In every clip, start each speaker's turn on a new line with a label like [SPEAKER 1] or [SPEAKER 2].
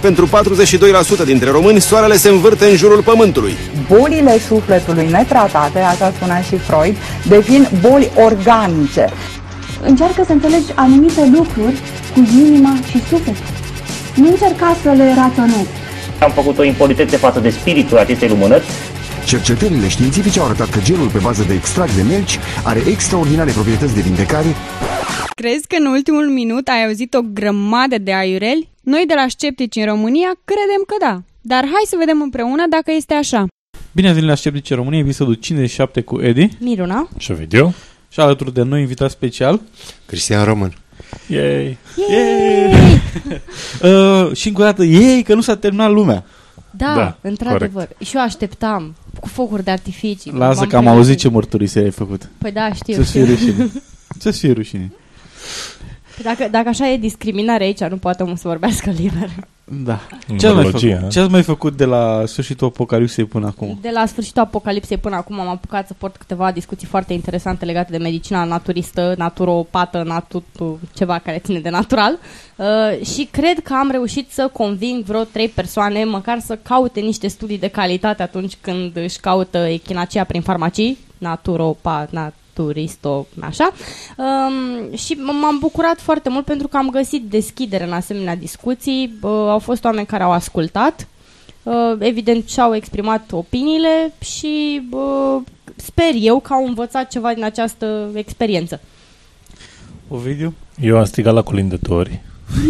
[SPEAKER 1] Pentru 42% dintre români, soarele se învârte în jurul pământului.
[SPEAKER 2] Bolile sufletului netratate, așa spunea și Freud, devin boli organice.
[SPEAKER 3] Încearcă să înțelegi anumite lucruri cu inima și sufletul. Nu încerca să le raționezi.
[SPEAKER 4] Am făcut o impolitețe față de spiritul acestei lumânări.
[SPEAKER 1] Cercetările științifice au arătat că gelul pe bază de extract de melci are extraordinare proprietăți de vindecare.
[SPEAKER 5] Crezi că în ultimul minut ai auzit o grămadă de aiureli? Noi de la Sceptici în România credem că da. Dar hai să vedem împreună dacă este așa.
[SPEAKER 6] Bine ați venit la Sceptici în România, episodul 57 cu Edi.
[SPEAKER 5] Miruna.
[SPEAKER 7] Și video.
[SPEAKER 6] Și alături de noi invitat special.
[SPEAKER 8] Cristian Român.
[SPEAKER 6] Yay!
[SPEAKER 5] Yay!
[SPEAKER 6] uh, și încă o dată, yay, că nu s-a terminat lumea.
[SPEAKER 5] Da, da într-adevăr. Și eu așteptam cu focuri de artificii.
[SPEAKER 6] Lasă că am auzit ce mărturisire ai făcut.
[SPEAKER 5] Păi da, știu.
[SPEAKER 6] Să-ți fie rușine. Să-ți fie rușine.
[SPEAKER 5] Dacă, dacă așa e discriminare aici, nu poate omul să vorbească liber.
[SPEAKER 6] Da. Ce ați, mai făcut? ce ați mai făcut de la sfârșitul apocalipsei până acum?
[SPEAKER 5] De la sfârșitul apocalipsei până acum am apucat să port câteva discuții foarte interesante legate de medicina naturistă, naturopată, natu, ceva care ține de natural. Uh, și cred că am reușit să conving vreo trei persoane măcar să caute niște studii de calitate atunci când își caută echinacia prin farmacii, naturopat, nat turisto, așa. Um, și m-am bucurat foarte mult pentru că am găsit deschidere în asemenea discuții. Uh, au fost oameni care au ascultat, uh, evident și-au exprimat opiniile și uh, sper eu că au învățat ceva din această experiență.
[SPEAKER 6] Ovidiu?
[SPEAKER 7] Eu am strigat la colindători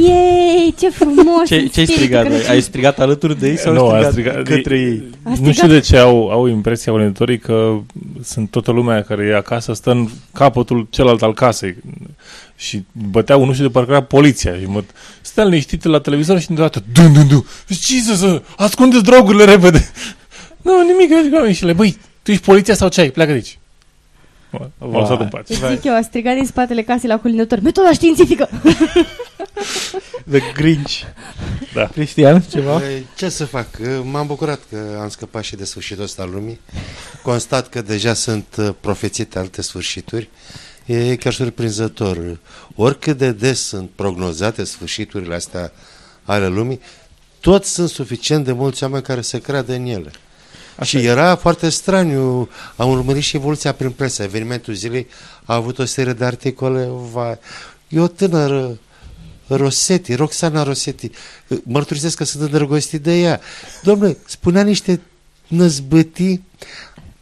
[SPEAKER 5] Yay, ce frumos!
[SPEAKER 6] ce, ce ai strigat? Ai, ai strigat alături de ei sau
[SPEAKER 7] nu,
[SPEAKER 6] ai
[SPEAKER 7] strigat,
[SPEAKER 6] strigat către ei?
[SPEAKER 7] Nu știu de ce au, au impresia vânătorii că sunt toată lumea care e acasă, stă în capătul celălalt al casei și băteau, nu știu de parcă era poliția și mă stea liniștit la televizor și deodată dun, dun, dun, ce să, să ascundeți drogurile repede nu, nimic, și le, băi, tu ești poliția sau ce ai? Pleacă de aici V-am lăsat în pace.
[SPEAKER 5] Zic eu, a strigat din spatele casei la colindător. Metoda științifică!
[SPEAKER 6] The Grinch. Da. Cristian, ceva?
[SPEAKER 8] Păi, ce să fac? M-am bucurat că am scăpat și de sfârșitul ăsta al lumii. Constat că deja sunt uh, profețite alte sfârșituri. E chiar surprinzător. Oricât de des sunt prognozate sfârșiturile astea ale lumii, toți sunt suficient de mulți oameni care să creadă în ele. Așa și era foarte straniu. Am urmărit și evoluția prin presă. Evenimentul zilei a avut o serie de articole. Va... E o tânără Rosetti, Roxana Rosetti. Mărturisesc că sunt îndrăgostit de ea. Domnule, spunea niște năzbătii,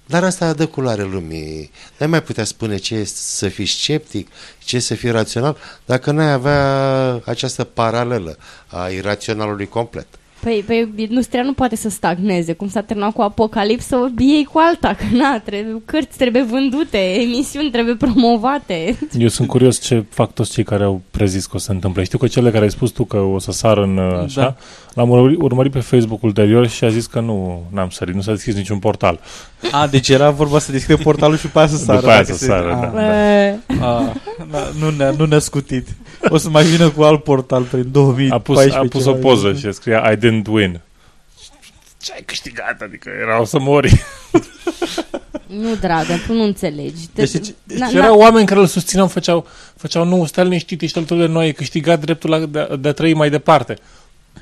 [SPEAKER 8] dar asta dă culoare lumii. Nu mai putea spune ce e să fii sceptic, ce e să fii rațional, dacă n-ai avea această paralelă a iraționalului complet.
[SPEAKER 5] Păi, păi industria nu poate să stagneze. Cum s-a terminat cu Apocalipsă, ei cu alta. Că na, trebuie, cărți trebuie vândute, emisiuni trebuie promovate.
[SPEAKER 7] Eu sunt curios ce fac toți cei care au prezis că o să se întâmple. Știu că cele care ai spus tu că o să sară în așa, da. l-am urmărit, urmărit pe Facebook ulterior și a zis că nu n-am sărit, nu s-a deschis niciun portal.
[SPEAKER 6] A, deci era vorba să deschide portalul și pe aia să sară.
[SPEAKER 7] După aia să sară, da.
[SPEAKER 5] da.
[SPEAKER 6] A, da. nu, ne-a, nu ne-a scutit. O să mai vină cu alt portal prin 2014.
[SPEAKER 7] A pus, a pus o poză și scria I didn't win. Ce ai câștigat? Adică erau să mori.
[SPEAKER 5] Nu, dragă, tu nu înțelegi.
[SPEAKER 7] Deci, deci, deci erau oameni care îl susțineau, făceau, făceau nu, stai liniștit, ești alături de noi, ai câștigat dreptul la, de, de a trăi mai departe.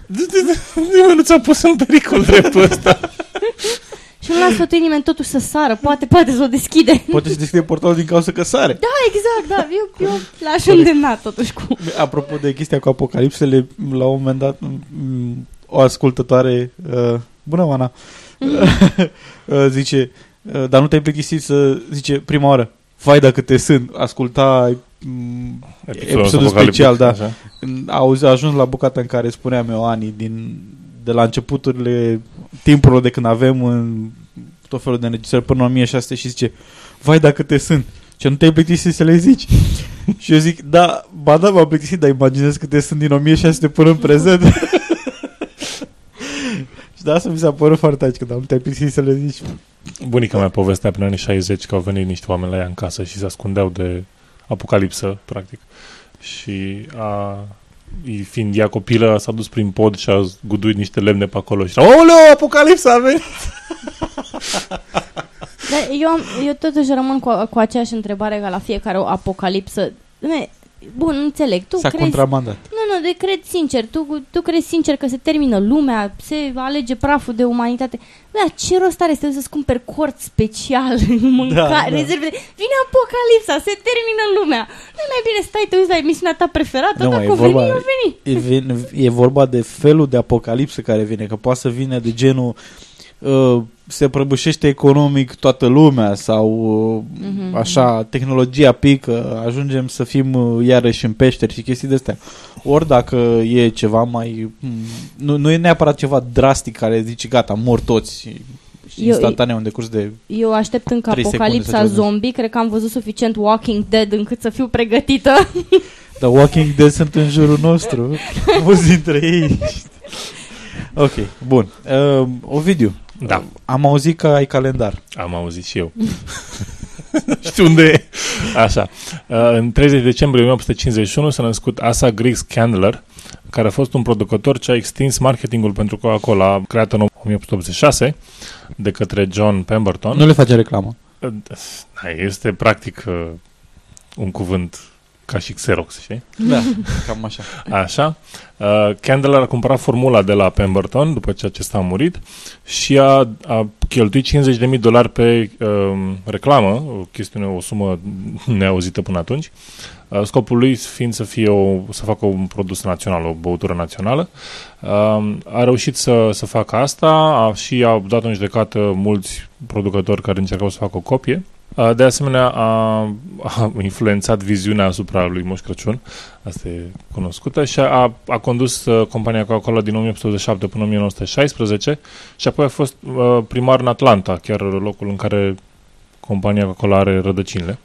[SPEAKER 7] Nimeni nu ți-a pus în pericol dreptul ăsta.
[SPEAKER 5] Și nu l-a sfătuit nimeni totuși să sară. Poate, poate să o deschide.
[SPEAKER 6] Poate să deschide portalul din cauza că sare.
[SPEAKER 5] Da, exact, da. Eu, eu l-aș îndemna totuși cu...
[SPEAKER 6] Apropo de chestia cu apocalipsele, la un moment dat o ascultătoare, uh, bună Oana, uh, zice, uh, dar nu te-ai plictisit să, zice, prima oară, vai dacă te sunt, asculta mm, episodul, episodul special, da. Așa. Auzi, a ajuns la bucata în care spuneam eu, Ani, din de la începuturile timpurilor de când avem în tot felul de înregistrări până în 1600 și zice, vai dacă te sunt, ce nu te-ai plictisit să le zici? și eu zic, da, ba da, m-am plictisit, dar imaginez că te sunt din 1600 până în prezent. și Da, asta mi s-a părut foarte aici, când am te plictisit să le zici.
[SPEAKER 7] Bunica mea povestea prin anii 60 că au venit niște oameni la ea în casă și se ascundeau de apocalipsă, practic. Și a, fiind ea copilă, s-a dus prin pod și a guduit niște lemne pe acolo și era, Oleu, apocalipsa a venit!
[SPEAKER 5] Dar eu, am, eu totuși rămân cu, cu aceeași întrebare ca la fiecare o apocalipsă. Dumne, bun, înțeleg. Tu
[SPEAKER 6] S-a
[SPEAKER 5] crezi...
[SPEAKER 6] contramandat.
[SPEAKER 5] Nu, nu, de cred sincer. Tu, tu crezi sincer că se termină lumea, se alege praful de umanitate. Da, ce rost are să te duci să-ți cumperi cort special, mâncare,
[SPEAKER 6] Da, da.
[SPEAKER 5] rezerve? Vine apocalipsa, se termină lumea. Nu mai bine stai, te uiți la emisiunea ta preferată,
[SPEAKER 6] Nu,
[SPEAKER 5] dacă
[SPEAKER 6] e
[SPEAKER 5] o veni,
[SPEAKER 6] vorba,
[SPEAKER 5] o veni.
[SPEAKER 6] e, vin- e vorba de felul de apocalipsă care vine, că poate să vină de genul uh, se prăbușește economic toată lumea sau uh,
[SPEAKER 5] Mhm.
[SPEAKER 6] așa, tehnologia pică, ajungem să fim uh, iarăși în peșteri și chestii de astea. Ori dacă e ceva mai... mm, Nu, nu e neapărat ceva drastic care zici gata, mor toți și, și
[SPEAKER 5] Eu-
[SPEAKER 6] instantaneu în decurs de...
[SPEAKER 5] Eu aștept încă
[SPEAKER 6] Trei secunde
[SPEAKER 5] apocalipsa
[SPEAKER 6] să ceva de-
[SPEAKER 5] zombie, cred că am văzut suficient Walking Dead încât să fiu pregătită.
[SPEAKER 6] The Walking Dead sunt în jurul nostru. Mulți dintre ei. ok, bun. Uh, Ovidiu.
[SPEAKER 7] Da.
[SPEAKER 6] Uh, am auzit că ai calendar.
[SPEAKER 7] Am auzit și eu. Știu unde e. Așa. Uh, În 30 decembrie 1851 s-a născut Asa Griggs Candler, care a fost un producător ce a extins marketingul pentru Coca-Cola, creat în 1886 de către John Pemberton.
[SPEAKER 6] Nu le face reclamă.
[SPEAKER 7] Uh, da, Este practic uh, un cuvânt ca și Xerox, știi?
[SPEAKER 6] Da, cam așa.
[SPEAKER 7] Așa. Uh, Candler a cumpărat formula de la Pemberton după ce acesta a murit și a, a cheltuit 50.000 dolari pe uh, reclamă, o chestiune, o sumă neauzită până atunci. Uh, scopul lui fiind să fie o, să facă un produs național, o băutură națională. Uh, a reușit să, să facă asta a, și a dat în judecată mulți producători care încercau să facă o copie. Uh, De asemenea, a, a influențat viziunea asupra lui Moș Crăciun, asta e cunoscută, și a, a condus uh, compania Coca-Cola din 1887 până 1916 și apoi a fost uh, primar în Atlanta, chiar locul în care compania Coca-Cola are rădăcinile.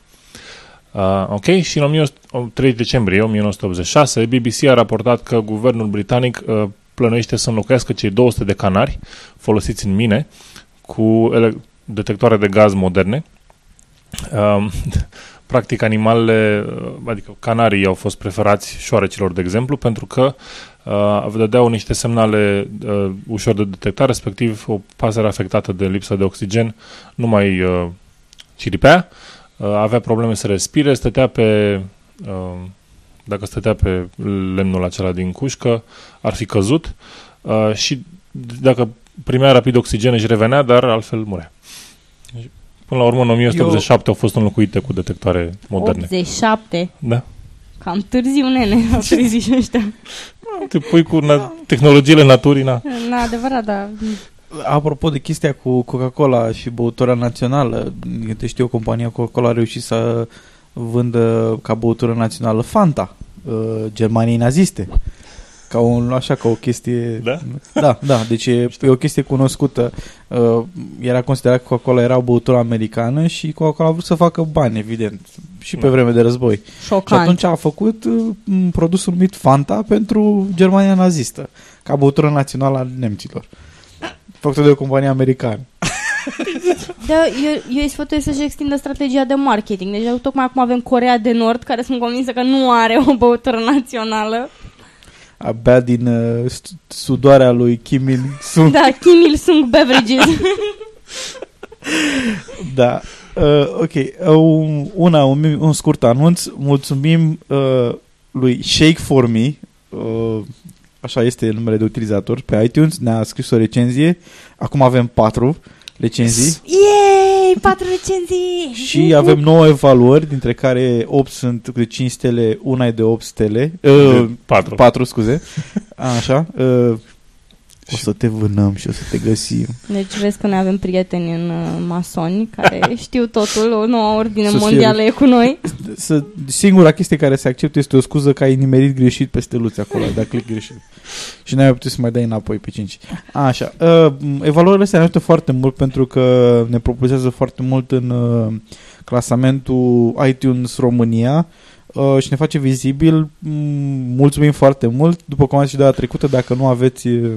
[SPEAKER 7] Uh, ok, și în 1900 3 decembrie 1986, BBC a raportat că guvernul britanic uh, plănuiește să înlocuiască cei 200 de canari folosiți în mine cu ele- detectoare de gaz moderne. Um, practic animalele, uh, adică canarii au fost preferați șoarecilor, de exemplu, pentru că uh, dădeau niște semnale uh, ușor de detectat, respectiv o pasăre afectată de lipsa de oxigen nu mai uh, ciripea, uh, avea probleme să respire, stătea pe, uh, dacă stătea pe lemnul acela din cușcă, ar fi căzut uh, și dacă primea rapid oxigen își revenea, dar altfel murea. Până la urmă, în 1987 au fost înlocuite cu detectoare moderne.
[SPEAKER 5] 87.
[SPEAKER 7] Da.
[SPEAKER 5] Cam târziu, nene, au trezit și ăștia.
[SPEAKER 7] Te pui cu na- tehnologiile naturii, na.
[SPEAKER 5] Na, adevărat, dar...
[SPEAKER 6] Apropo de chestia cu Coca-Cola și băutura națională, te știu, compania Coca-Cola a reușit să vândă ca băutură națională Fanta, uh, Germaniei naziste. Ca un, așa, ca o chestie...
[SPEAKER 7] Da?
[SPEAKER 6] Da, da, deci e, e o chestie cunoscută. Uh, era considerat că Coca-Cola era o băutură americană și Coca-Cola a vrut să facă bani, evident, și pe
[SPEAKER 7] Da.
[SPEAKER 6] vreme de război.
[SPEAKER 5] Șocant.
[SPEAKER 6] Și atunci a făcut uh, un produs numit Fanta pentru Germania nazistă, ca băutură națională a nemților. Făcută de o companie americană.
[SPEAKER 5] Da, eu, eu îți sfătuiesc să-și extindă strategia de marketing. Deci tocmai acum avem Corea de Nord, care sunt convinsă că nu are o băutură națională.
[SPEAKER 6] Abia din uh, st- sudoarea lui Kim Il-sung.
[SPEAKER 5] Da, Kim Il-sung Beverages.
[SPEAKER 6] Da. Uh, ok. Uh, un- una, un, mi- un scurt anunț. Mulțumim uh, lui Shake For Me. Uh, așa este numele de utilizator pe iTunes. Ne-a scris o recenzie. Acum avem patru recenzii.
[SPEAKER 5] Yay! Patru recenzii!
[SPEAKER 6] Și avem 9 evaluări, dintre care 8 sunt de 5 stele, una e de 8 stele. Uh,
[SPEAKER 7] De patru.
[SPEAKER 6] 4, scuze. Așa. Uh, o să te vânăm și o să te găsim.
[SPEAKER 5] Deci vezi că noi avem prieteni în uh, masoni care știu totul, o nouă ordine
[SPEAKER 6] Să fie-
[SPEAKER 5] mondială e cu noi.
[SPEAKER 6] Să, singura chestie care se acceptă este o scuză că ai nimerit greșit pe steluțe acolo, ai dat click greșit. Și n-ai putut să mai dai înapoi pe 5. Așa. Uh, evaluările astea ne ajută foarte mult pentru că ne propulsează foarte mult în uh, clasamentul iTunes România uh, și ne face vizibil. Mm, mulțumim foarte mult. După cum am zis și data trecută, dacă nu aveți uh, uh,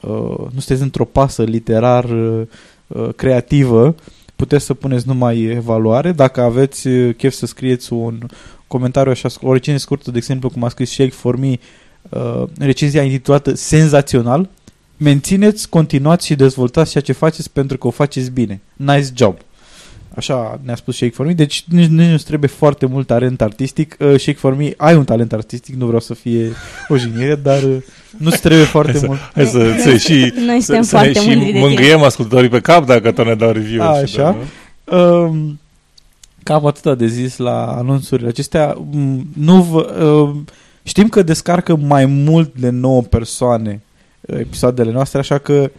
[SPEAKER 6] nu sunteți într-o pasă literar uh, uh, creativă, puteți să puneți numai evaluare. Dacă aveți uh, chef să scrieți un comentariu așa, o recenzie scurtă, de exemplu, cum a scris Shake for Me, uh, recenzia intitulată Senzațional, mențineți, continuați și dezvoltați ceea ce faceți pentru că o faceți bine. Nice job! Așa ne-a spus Shake for Me, deci nici, nici nu trebuie foarte mult talent artistic. Uh, Shake for Me, ai un talent artistic, nu vreau să fie o jignire, dar uh, nu-ți trebuie foarte
[SPEAKER 7] hai să,
[SPEAKER 6] mult.
[SPEAKER 7] Hai să, să și,
[SPEAKER 5] Noi
[SPEAKER 7] să,
[SPEAKER 5] suntem
[SPEAKER 7] să ne
[SPEAKER 5] foarte
[SPEAKER 7] și
[SPEAKER 5] mândri de
[SPEAKER 7] mângâiem ascultătorii pe cap dacă tot ne dau review
[SPEAKER 6] Așa. Um, cam atâta de zis la anunțurile acestea. Mm, Nu vă, um, știm că descarcă mai mult de 9 persoane uh, episoadele noastre, așa că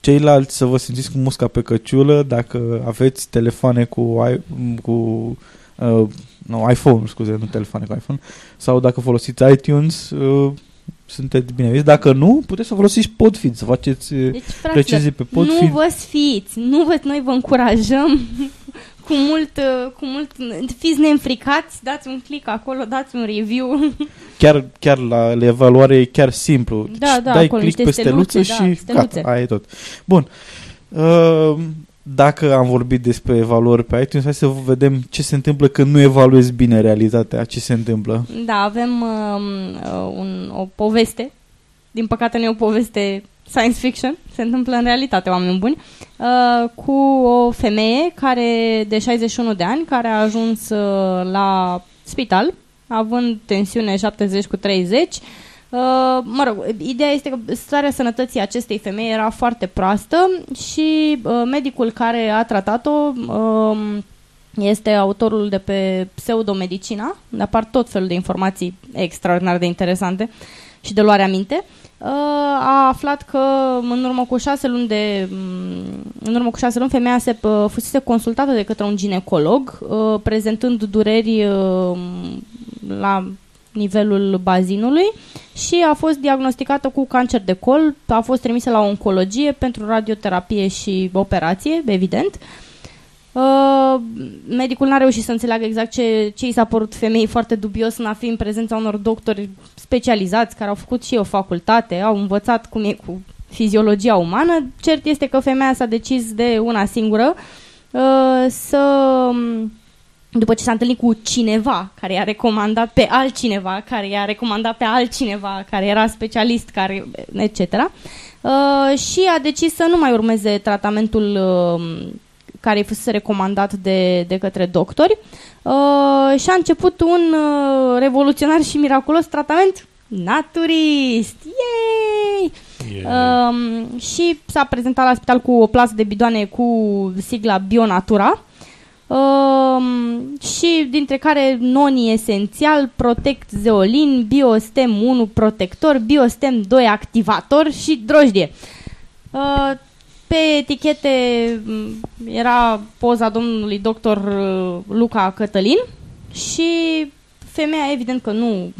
[SPEAKER 6] ceilalți să vă simțiți cu musca pe căciulă dacă aveți telefoane cu, i- cu uh, nu, iPhone, scuze, nu telefoane cu iPhone, sau dacă folosiți iTunes, uh, sunteți bine. Dacă nu, puteți să folosiți Podfeed, să faceți uh,
[SPEAKER 5] Deci, fraților,
[SPEAKER 6] recenzii pe
[SPEAKER 5] nu
[SPEAKER 6] Podfeed.
[SPEAKER 5] vă sfiți, nu vă, noi vă încurajăm cu mult, uh, cu mult, fiți neînfricați, dați un click acolo, dați un review.
[SPEAKER 6] chiar, chiar la, la evaluare e chiar simplu.
[SPEAKER 5] Da,
[SPEAKER 6] Deci
[SPEAKER 5] da,
[SPEAKER 6] dai
[SPEAKER 5] acolo
[SPEAKER 6] click
[SPEAKER 5] niște
[SPEAKER 6] pe steluță
[SPEAKER 5] steluțe, da,
[SPEAKER 6] și
[SPEAKER 5] steluțe.
[SPEAKER 6] gata, aia e tot. Bun. Uh, dacă am vorbit despre evaluări pe iTunes, hai să vedem ce se întâmplă când nu evaluezi bine realitatea, ce se întâmplă.
[SPEAKER 5] Da, avem um, uh, un, o poveste, din păcate nu e o poveste science fiction, se întâmplă în realitate, oameni buni, uh, cu o femeie care de 61 de ani, care a ajuns uh, la spital, având tensiune 70 cu 30, Uh, mă rog, ideea este că starea sănătății acestei femei era foarte proastă și uh, medicul care a tratat-o uh, este autorul de pe pseudomedicina, unde apar tot felul de informații extraordinar de interesante și de luare aminte. Uh, a aflat că în urmă cu șase luni de mm, în urmă cu șase luni femeia se uh, fusese consultată de către un ginecolog uh, prezentând dureri uh, la nivelul bazinului și a fost diagnosticată cu cancer de col, a fost trimisă la oncologie pentru radioterapie și operație, evident. Uh, medicul n-a reușit să înțeleagă exact ce, ce i s-a părut femeii foarte dubios în a fi în prezența unor doctori specializați care au făcut și o facultate, au învățat cum e cu fiziologia umană. Cert este că femeia s-a decis de una singură uh, să după ce s-a întâlnit cu cineva care i-a recomandat pe altcineva, care i-a recomandat pe altcineva, care era specialist, care, etc. Uh, și a decis să nu mai urmeze tratamentul uh, care îi fusese recomandat de, de către doctori uh, și a început un uh, revoluționar și miraculos tratament naturist. Yay!
[SPEAKER 7] Yeah.
[SPEAKER 5] Um, și s-a prezentat la spital cu o plasă de bidoane cu sigla Bionatura um, și dintre care noni esențial, Protect Zeolin, Biostem 1 protector, Biostem 2 activator și drojdie. Uh, pe etichete m, era poza domnului doctor uh, Luca Cătălin și femeia evident că nu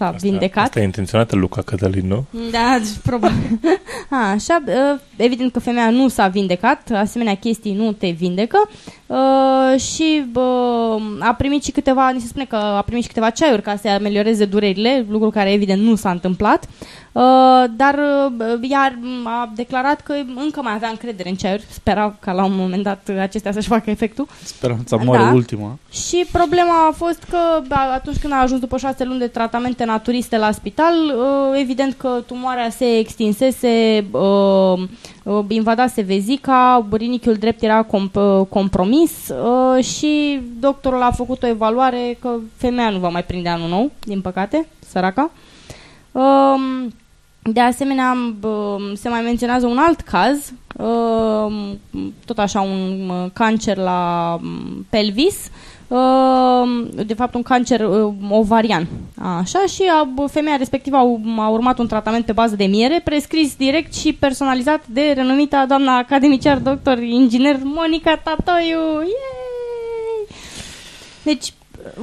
[SPEAKER 5] s-a vindecat.
[SPEAKER 7] Asta e intenționată Luca Cătălin, nu?
[SPEAKER 5] Da, probabil. A, așa, uh, evident că femeia nu s-a vindecat, asemenea chestii nu te vindecă uh, și uh, a primit și câteva, ni se spune că a primit și câteva ceaiuri ca să amelioreze durerile, lucru care evident nu s-a întâmplat, uh, dar uh, ea a declarat că încă mai avea încredere în ceaiuri, spera ca la un moment dat acestea să-și facă efectul.
[SPEAKER 6] Speranța moare
[SPEAKER 5] Da.
[SPEAKER 6] ultima.
[SPEAKER 5] Și problema a fost că a- atunci când a ajuns după șase luni de tratamente naturiste la spital, uh, evident că tumoarea se extinsese, uh, uh, invadase vezica, rinichiul drept era comp- compromis uh, și doctorul a făcut o evaluare că femeia nu va mai prinde anul nou, din păcate, săraca. Um, de asemenea, bă, se mai menționează un alt caz, um, tot așa un uh, cancer la um, pelvis, um, de fapt un cancer uh, ovarian. Așa, și a, bă, femeia respectivă a, u- a urmat un tratament pe bază de miere, prescris direct și personalizat de renumita doamna academiciar doctor inginer Monica Tatoiu. Yay! Deci,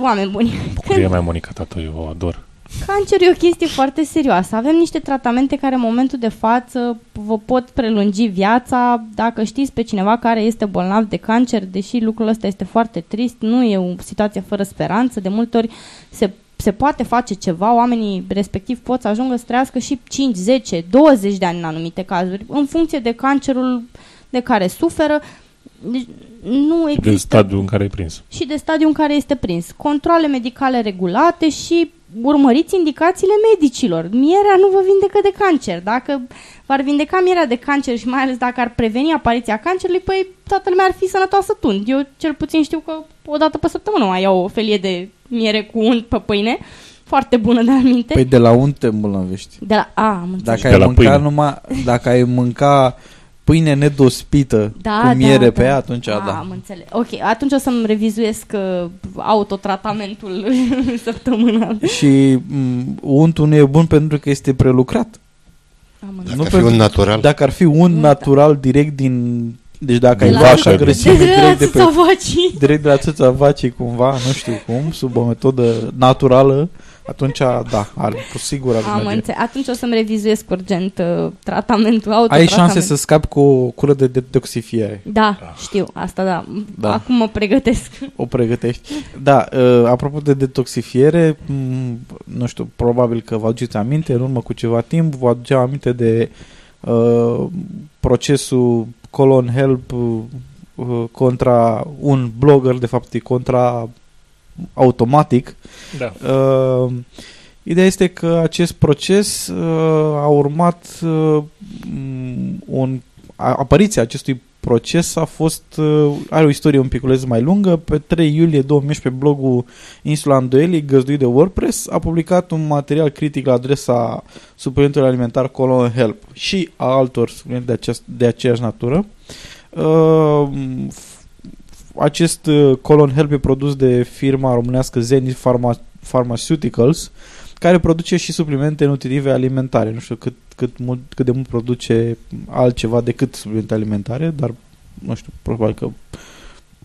[SPEAKER 5] oameni buni,
[SPEAKER 7] Bucurie mai Monica Tatoiu, o ador.
[SPEAKER 5] Cancerul e o chestie foarte serioasă. Avem niște tratamente care în momentul de față vă pot prelungi viața. Dacă știți pe cineva care este bolnav de cancer, deși lucrul ăsta este foarte trist, nu e o situație fără speranță. De multe ori se se poate face ceva, oamenii respectiv pot să ajungă să trăiască și 5, 10, 20 de ani în anumite cazuri, în funcție de cancerul de care suferă. Deci, nu există...
[SPEAKER 7] De stadiul în care e prins.
[SPEAKER 5] Și de stadiul în care este prins. Controle medicale regulate și urmăriți indicațiile medicilor. Mierea nu vă vindecă de cancer. Dacă v-ar vindeca mierea de cancer și mai ales dacă ar preveni apariția cancerului, păi toată lumea ar fi sănătoasă tund. Eu cel puțin știu că o dată pe săptămână mai iau o felie de miere cu unt pe pâine. Foarte bună de aminte.
[SPEAKER 6] Păi de la unt te îmbolnăvești.
[SPEAKER 5] De la... A, am înțeles.
[SPEAKER 6] Dacă ai mânca numai... Dacă ai mânca pâine nedospită
[SPEAKER 5] Da,
[SPEAKER 6] cu miere
[SPEAKER 5] da,
[SPEAKER 6] pe
[SPEAKER 5] da.
[SPEAKER 6] ea, atunci
[SPEAKER 5] A,
[SPEAKER 6] da.
[SPEAKER 5] Am înțeles. Ok, atunci o să-mi revizuiesc uh, autotratamentul săptămânal.
[SPEAKER 6] Și m, untul nu e bun pentru că este prelucrat.
[SPEAKER 5] Am
[SPEAKER 8] Dacă
[SPEAKER 6] Nu
[SPEAKER 8] ar fi
[SPEAKER 6] pentru-
[SPEAKER 8] un natural.
[SPEAKER 6] Dacă ar fi un natural direct din... Deci dacă ai
[SPEAKER 5] la-
[SPEAKER 6] vaca
[SPEAKER 7] de-
[SPEAKER 6] grăsime
[SPEAKER 5] de la
[SPEAKER 6] direct de pe...
[SPEAKER 5] țâța vacii.
[SPEAKER 6] Direct de la țâța vacii cumva, nu știu cum, sub o metodă naturală, atunci da, are, cu sigur ar
[SPEAKER 5] Am
[SPEAKER 6] merge.
[SPEAKER 5] înțeles. Atunci o să-mi revizuiesc urgent uh, tratamentul,
[SPEAKER 6] Ai
[SPEAKER 5] autotratament.
[SPEAKER 6] șanse să scapi cu o cură de detoxifiere.
[SPEAKER 5] Da, știu, asta da.
[SPEAKER 6] Da.
[SPEAKER 5] Acum mă pregătesc.
[SPEAKER 6] O pregătești. Da, uh, apropo de detoxifiere, m, nu știu, probabil că vă aduceți aminte, în urmă cu ceva timp, vă aduceam aminte de uh, procesul Colon Help uh, uh, contra un blogger, de fapt e contra automatic.
[SPEAKER 7] Da.
[SPEAKER 6] Uh, ideea este că acest proces uh, a urmat uh, m, un, a, apariția acestui proces a fost uh, are o istorie un piculeț mai lungă. Pe 3 iulie 2011 blogul Insula Îndoielii, găzduit de WordPress, a publicat un material critic la adresa suplimentului alimentar Colon Help și a altor suplimente de, aceast, de aceeași natură. Uh, f- acest uh, Colon Help e produs de firma românească Zenith Pharma, Pharmaceuticals, care produce și suplimente nutritive alimentare. Nu știu cât, cât, mult, cât de mult produce altceva decât suplimente alimentare, dar nu știu, probabil că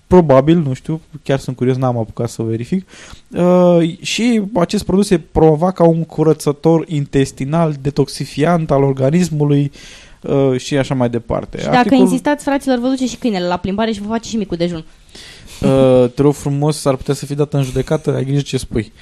[SPEAKER 6] probabil, nu știu, chiar sunt curios, n-am apucat să verific. Uh, și acest produs se promova ca un curățător intestinal detoxifiant al organismului uh, și așa mai departe.
[SPEAKER 5] Și dacă insistați, fraților, vă duce și câinele la plimbare și vă face și micul dejun.
[SPEAKER 6] Uh, te rog frumos, s-ar putea să fii dat în judecată, ai grijă ce spui.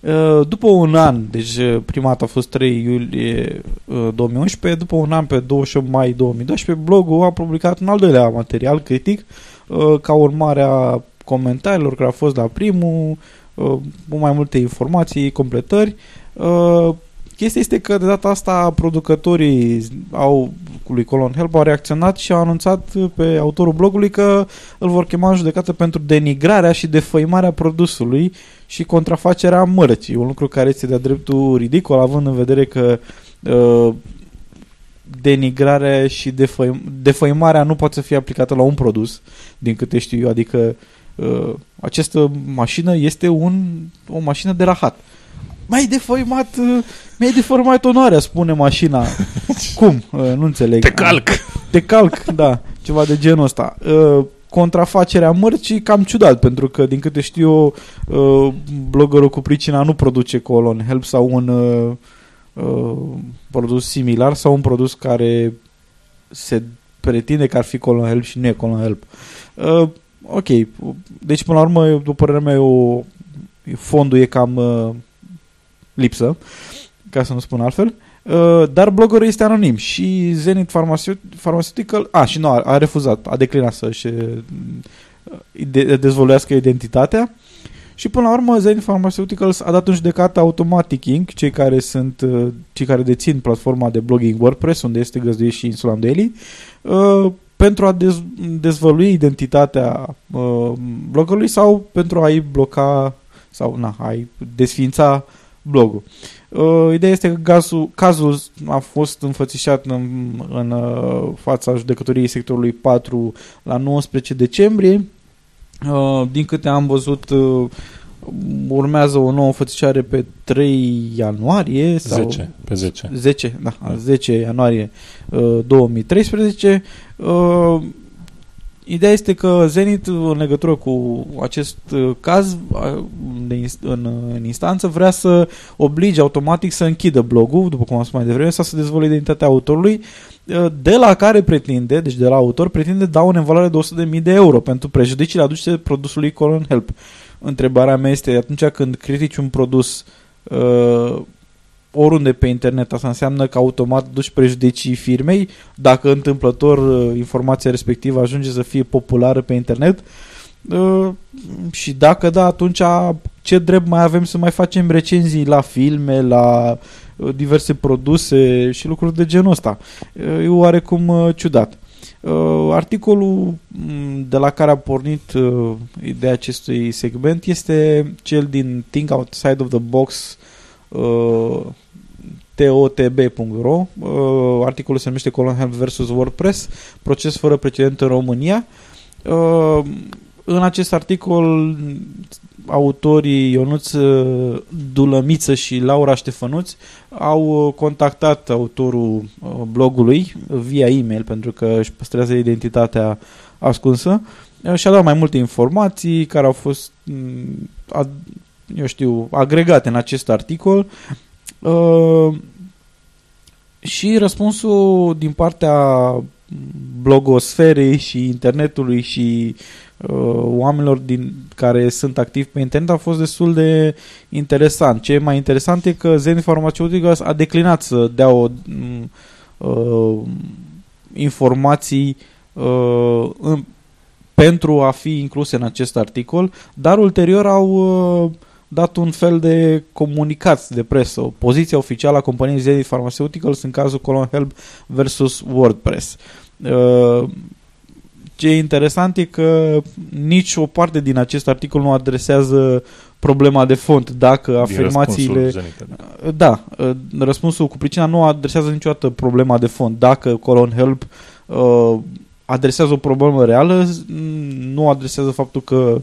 [SPEAKER 6] Uh, după un an, deci uh, prima dată a fost 3 iulie uh, 2011, după un an, pe 28 mai 2012, blogul a publicat un al doilea material critic uh, ca urmare a comentariilor care au fost la primul, uh, cu mai multe informații, completări. Uh, chestia este că de data asta producătorii au, cu lui Colon Help au reacționat și au anunțat pe autorul blogului că îl vor chema în judecată pentru denigrarea și defăimarea produsului și contrafacerea mărcii. Un lucru care este de-a dreptul ridicol, având în vedere că uh, denigrarea și defăim, defăimarea nu poate să fie aplicată la un produs, din câte știu eu, adică uh, această mașină este un, o mașină de rahat. Mi-ai defăimat, uh, mi-ai deformat onoarea, spune mașina. Cum? Uh, nu înțeleg.
[SPEAKER 7] Te calc.
[SPEAKER 6] Te calc, da, ceva de genul ăsta. Uh, contrafacerea mărcii cam ciudat, pentru că, din câte știu eu, uh, bloggerul cu pricina nu produce Colon Help sau un uh, uh, produs similar sau un produs care se pretinde că ar fi Colon Help și nu e Colon Help. Uh, ok, deci până la urmă, după părerea mea, e o, fondul e cam uh, lipsă, ca să nu spun altfel. Uh, dar bloggerul este anonim și Zenith Pharmaceut- Pharmaceutical a, și nu, a, a refuzat, a declinat să-și uh, de, dezvoluiască identitatea și până la urmă Zenith Pharmaceuticals a dat în judecată Automatic Inc., cei care sunt uh, cei care dețin platforma de blogging WordPress, unde este găzduit și Insula Daily, uh, pentru a dez, dezvălui identitatea uh, bloggerului sau pentru a-i bloca sau na, a-i desfința blogul. Uh, ideea este că cazul, cazul a fost înfățișat în, în uh, fața judecătoriei sectorului 4 la 19 decembrie. Uh, din câte am văzut, uh, urmează o nouă înfățișare pe 3 ianuarie sau
[SPEAKER 7] 10, pe 10.
[SPEAKER 6] 10, da, 10 ianuarie uh, 2013. Uh, Ideea este că Zenit, în legătură cu acest uh, caz uh, de inst- în, în instanță, vrea să oblige automatic să închidă blogul, după cum am spus mai devreme, sau să dezvolte identitatea autorului, uh, de la care pretinde, deci de la autor, pretinde daune în valoare de 100.000 de euro pentru prejudiciile aduse produsului Colon Help. Întrebarea mea este, atunci când critici un produs uh, oriunde pe internet, asta înseamnă că automat duci prejudicii firmei, dacă întâmplător uh, informația respectivă ajunge să fie populară pe internet, uh, și dacă da, atunci ce drept mai avem să mai facem recenzii la filme, la uh, diverse produse și lucruri de genul ăsta. Uh, e oarecum uh, ciudat. Uh, articolul mm, de la care a pornit uh, ideea acestui segment este cel din Think Outside of the Box uh, totb.ro uh, articolul se numește Colon Help vs. WordPress proces fără precedent în România uh, în acest articol autorii Ionuț uh, Dulămiță și Laura Ștefănuț au uh, contactat autorul uh, blogului via e-mail pentru că își păstrează identitatea ascunsă și a dat mai multe informații care au fost mm, eu știu, agregate în acest articol și răspunsul din partea blogosferei și internetului și uh, oamenilor din, care sunt activi pe internet a fost destul de interesant. Ce e mai interesant e că Zen Pharmaceuticals a declinat să dea o uh, informații uh, în, pentru a fi incluse în acest articol, dar ulterior au uh, dat un fel de comunicat de presă, o poziție oficială a companiei Zenith Pharmaceuticals în cazul Colon Help versus WordPress. Uh, ce e interesant e că nici o parte din acest articol nu adresează problema de fond, dacă afirmațiile... Da, uh, răspunsul cu pricina nu adresează niciodată problema de fond. Dacă Colon Help uh, adresează o problemă reală, nu adresează faptul că uh,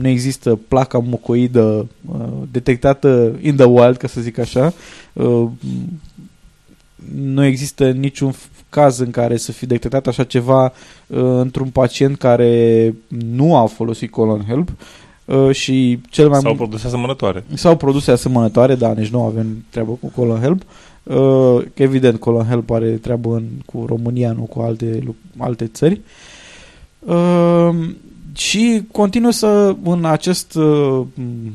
[SPEAKER 6] nu există placa mucoidă uh, detectată in the wild, ca să zic așa. Uh, nu există niciun caz în care să fi detectat așa ceva uh, într-un pacient care nu a folosit colon help uh, și cel mai
[SPEAKER 7] sau produse asemănătoare.
[SPEAKER 6] Sau produse asemănătoare, da, nici nu avem treabă cu colon help. Uh, evident, colon help are treabă în, cu România, nu cu alte, alte țări. Uh, și continuă să, în acest uh,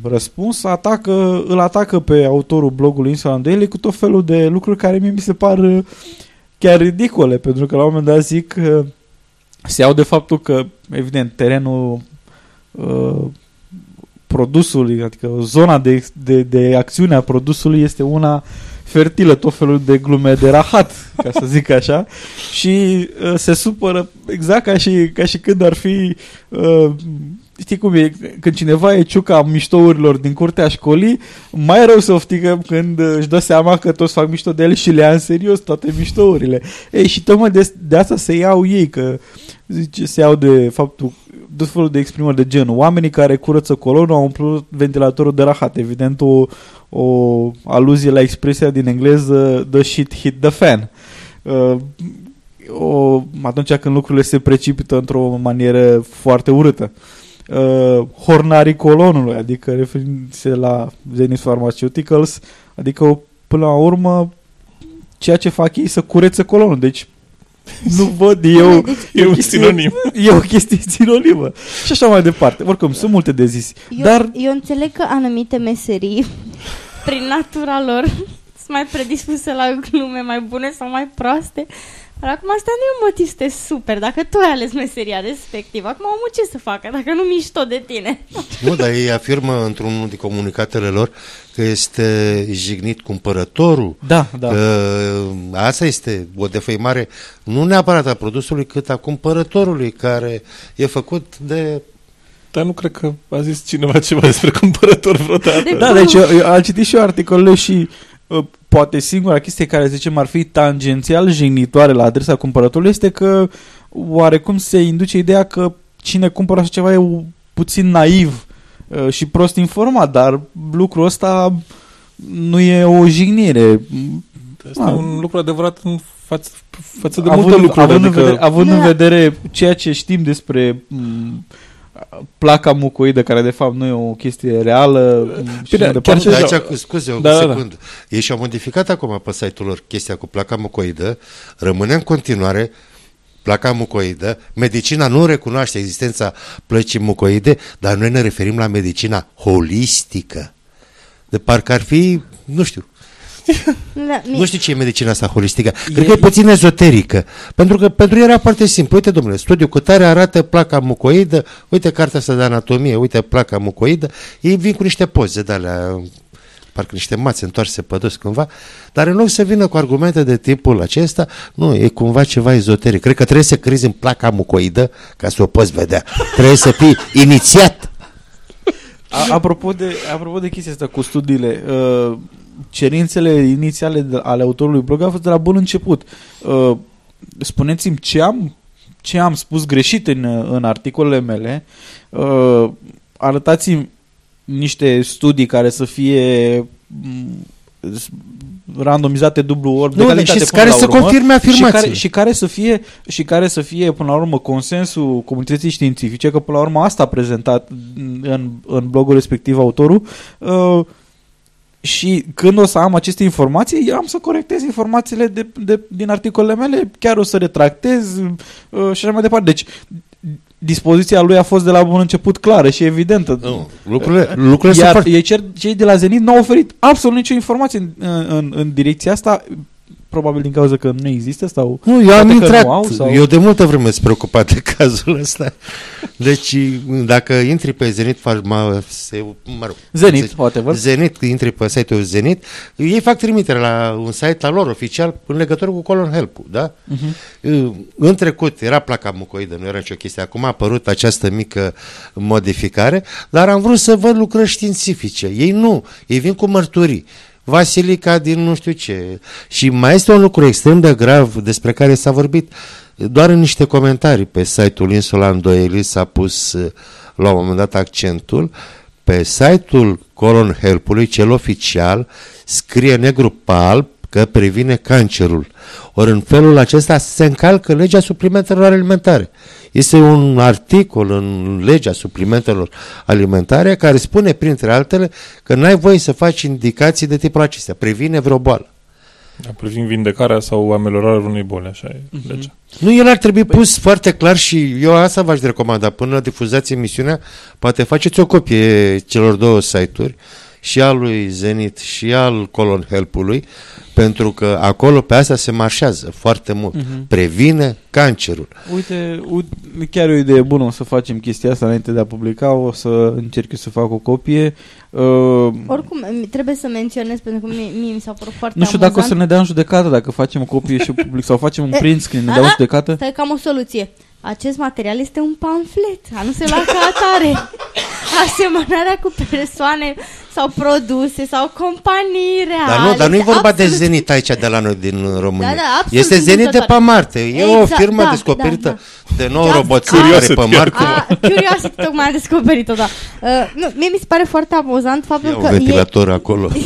[SPEAKER 6] răspuns, atacă, îl atacă pe autorul blogului Instagram Daily cu tot felul de lucruri care mie mi se par uh, chiar ridicole, pentru că la un moment dat zic că se iau de faptul că, evident, terenul uh, produsului, adică zona de, de, de acțiune a produsului este una fertilă, tot felul de glume de rahat, ca să zic așa, și uh, se supără exact ca și, ca și când ar fi uh, știi cum e, când cineva e ciuca miștourilor din curtea școlii, mai rău să oftică când își dă seama că toți fac mișto de el și le ia în serios toate miștourile. Ei, și tocmai de, de asta se iau ei, că zice, se iau de faptul tot felul de exprimări de genul. Oamenii care curăță colonul au umplut ventilatorul de rahat. Evident, o, o aluzie la expresia din engleză the shit hit the fan. Uh, o, atunci când lucrurile se precipită într-o manieră foarte urâtă. Uh, hornarii colonului, adică referindu-se la Zenith Pharmaceuticals, adică până la urmă ceea ce fac ei să curețe colonul. Deci nu văd, eu...
[SPEAKER 7] Deci, e un sinonim.
[SPEAKER 6] E o chestie sinonimă. Și așa mai departe. Oricum, sunt multe de zis.
[SPEAKER 5] Eu,
[SPEAKER 6] dar...
[SPEAKER 5] eu înțeleg că anumite meserii, prin natura lor, sunt mai predispuse la glume mai bune sau mai proaste. Dar acum asta nu e un motiv să te super. Dacă tu ai ales meseria respectivă, acum omul ce să facă dacă nu miști tot de tine?
[SPEAKER 8] Nu, dar ei afirmă într-unul din comunicatele lor că este jignit cumpărătorul.
[SPEAKER 6] Da, da.
[SPEAKER 8] Că asta este o defăimare nu neapărat a produsului, cât a cumpărătorului, care e făcut de
[SPEAKER 7] dar nu cred că a zis cineva ceva despre cumpărător vreodată. De
[SPEAKER 6] da, deci eu, eu am citit și eu articolele și uh, poate singura chestie care, zicem, ar fi tangențial jignitoare la adresa cumpărătorului este că oarecum se induce ideea că cine cumpără așa ceva e puțin naiv uh, și prost informat, dar lucrul ăsta nu e o jignire.
[SPEAKER 7] Este ah. un lucru adevărat în față, față de
[SPEAKER 6] având,
[SPEAKER 7] multe lucruri.
[SPEAKER 6] Având,
[SPEAKER 7] adică...
[SPEAKER 6] în vedere, având în vedere ceea ce știm despre m- placa mucoidă, care de fapt nu e o chestie reală. și
[SPEAKER 7] Bine,
[SPEAKER 6] mai
[SPEAKER 7] chiar
[SPEAKER 6] departe.
[SPEAKER 7] și
[SPEAKER 8] De
[SPEAKER 7] așa-
[SPEAKER 8] aici, cu- scuze o
[SPEAKER 7] Da, da, da.
[SPEAKER 8] secundă. Ei și-au modificat acum pe site-ul lor chestia cu placa mucoidă, rămâne în continuare placa mucoidă, medicina nu recunoaște existența plăcii mucoide, dar noi ne referim la medicina holistică. De parcă ar fi, nu știu,
[SPEAKER 5] Da, mi-
[SPEAKER 8] nu știu ce e medicina asta holistică. Cred că e puțin ezoterică. Pentru că pentru ei era foarte simplu. Uite, domnule, studiul cu tare arată placa mucoidă, uite cartea asta de anatomie, uite placa mucoidă. Ei vin cu niște poze de alea, parcă niște mațe întoarse pe dos cândva, dar în loc să vină cu argumente de tipul acesta, nu, e cumva ceva ezoteric. Cred că trebuie să crezi în placa mucoidă ca să o poți vedea. Trebuie să fii inițiat.
[SPEAKER 6] A, apropo, de, apropo de chestia asta cu studiile, uh, cerințele inițiale de, ale autorului blog au fost de la bun început. Uh, spuneți-mi ce am, ce am spus greșit în, în articolele mele, uh, arătați-mi niște studii care să fie m, randomizate dublu ori
[SPEAKER 8] Nu,
[SPEAKER 6] calitate
[SPEAKER 8] și
[SPEAKER 6] până
[SPEAKER 8] care
[SPEAKER 6] la
[SPEAKER 8] să
[SPEAKER 6] urmă,
[SPEAKER 8] confirme
[SPEAKER 6] și care,
[SPEAKER 8] afirmațiile.
[SPEAKER 6] și care să fie și care să fie până la urmă consensul comunității științifice că până la urmă asta a prezentat în, în blogul respectiv autorul uh, și când o să am aceste informații, eu am să corectez informațiile de, de, din articolele mele, chiar o să retractez uh, și așa mai departe. Deci, dispoziția lui a fost de la bun început clară și evidentă.
[SPEAKER 8] Nu, lucrurile- lucrurile
[SPEAKER 6] Iar
[SPEAKER 8] sunt foarte-
[SPEAKER 6] ei cer, cei de la Zenit n-au oferit absolut nicio informație în, în, în direcția asta, probabil din cauza că nu există sau
[SPEAKER 8] Nu, eu am
[SPEAKER 6] poate că
[SPEAKER 8] intrat,
[SPEAKER 6] nu au, sau...
[SPEAKER 8] eu de multă vreme sunt preocupat de cazul ăsta. Deci, dacă intri pe Zenit, Farma, se, mă rog,
[SPEAKER 6] Zenit,
[SPEAKER 8] se-
[SPEAKER 6] whatever.
[SPEAKER 8] Zenit, intri pe site-ul Zenit, ei fac trimitere la un site al lor oficial în legătură cu Colon help da?
[SPEAKER 6] Mhm.
[SPEAKER 8] În trecut era placa mucoidă, nu era nicio chestie. Acum a apărut această mică modificare, dar am vrut să văd lucrări științifice. Ei nu, ei vin cu mărturii. Vasilica din nu știu ce. Și mai este un lucru extrem de grav despre care s-a vorbit doar în niște comentarii pe site-ul Insula Îndoieli s-a pus eh, la un moment dat accentul pe site-ul Colon Help-ului, cel oficial, scrie negru pe alb că previne cancerul. Ori în felul acesta se încalcă legea suplimentelor alimentare. Este un articol în legea suplimentelor alimentare care spune, printre altele, că n-ai voie să faci indicații de tipul acestea. Previne vreo boală.
[SPEAKER 7] Da, privind vindecarea sau ameliorarea unei boli, așa e
[SPEAKER 6] Mhm.
[SPEAKER 7] legea.
[SPEAKER 8] Nu, el ar trebui pus foarte clar și eu asta v-aș recomanda. Până difuzați emisiunea, poate faceți o copie celor două site-uri, și al lui Zenit și al Colon Help-ului, pentru că acolo pe asta se marșează foarte mult.
[SPEAKER 6] Mhm.
[SPEAKER 8] Previne cancerul.
[SPEAKER 6] Uite, uite, chiar e o idee bună o să facem chestia asta înainte de a publica, o să încerc eu să fac o copie. Uh,
[SPEAKER 5] Oricum, mi- trebuie să menționez, pentru că mie, mie mi s-a părut foarte
[SPEAKER 6] nu știu dacă o să
[SPEAKER 5] amuzant.
[SPEAKER 6] ne dea în judecată dacă facem o copie și o public sau facem un
[SPEAKER 5] E,
[SPEAKER 6] print screen, ne
[SPEAKER 5] a,
[SPEAKER 6] dea în
[SPEAKER 5] a,
[SPEAKER 6] judecată.
[SPEAKER 5] Stai că am o soluție. Acest material este un pamflet, a nu se lua ca atare. Asemănarea cu persoane sau produse sau companii reale.
[SPEAKER 8] Dar nu, dar nu e
[SPEAKER 5] Este
[SPEAKER 8] vorba de
[SPEAKER 5] absolut-
[SPEAKER 8] Zenit aici de la noi din România.
[SPEAKER 5] Da, da, absolut
[SPEAKER 8] este Zenit de pe
[SPEAKER 5] întâmplător.
[SPEAKER 8] Marte. E o
[SPEAKER 5] Exact,
[SPEAKER 8] firmă
[SPEAKER 5] da,
[SPEAKER 8] descoperită
[SPEAKER 5] da,
[SPEAKER 8] de nou
[SPEAKER 5] Just
[SPEAKER 8] roboțel care
[SPEAKER 7] Curiosity.
[SPEAKER 8] pe Marte.
[SPEAKER 5] A, Curiosity tocmai a descoperit-o, da. Uh, nu, mie mi se pare foarte amuzant faptul
[SPEAKER 8] Ia un
[SPEAKER 5] că ei,
[SPEAKER 8] ventilator acolo.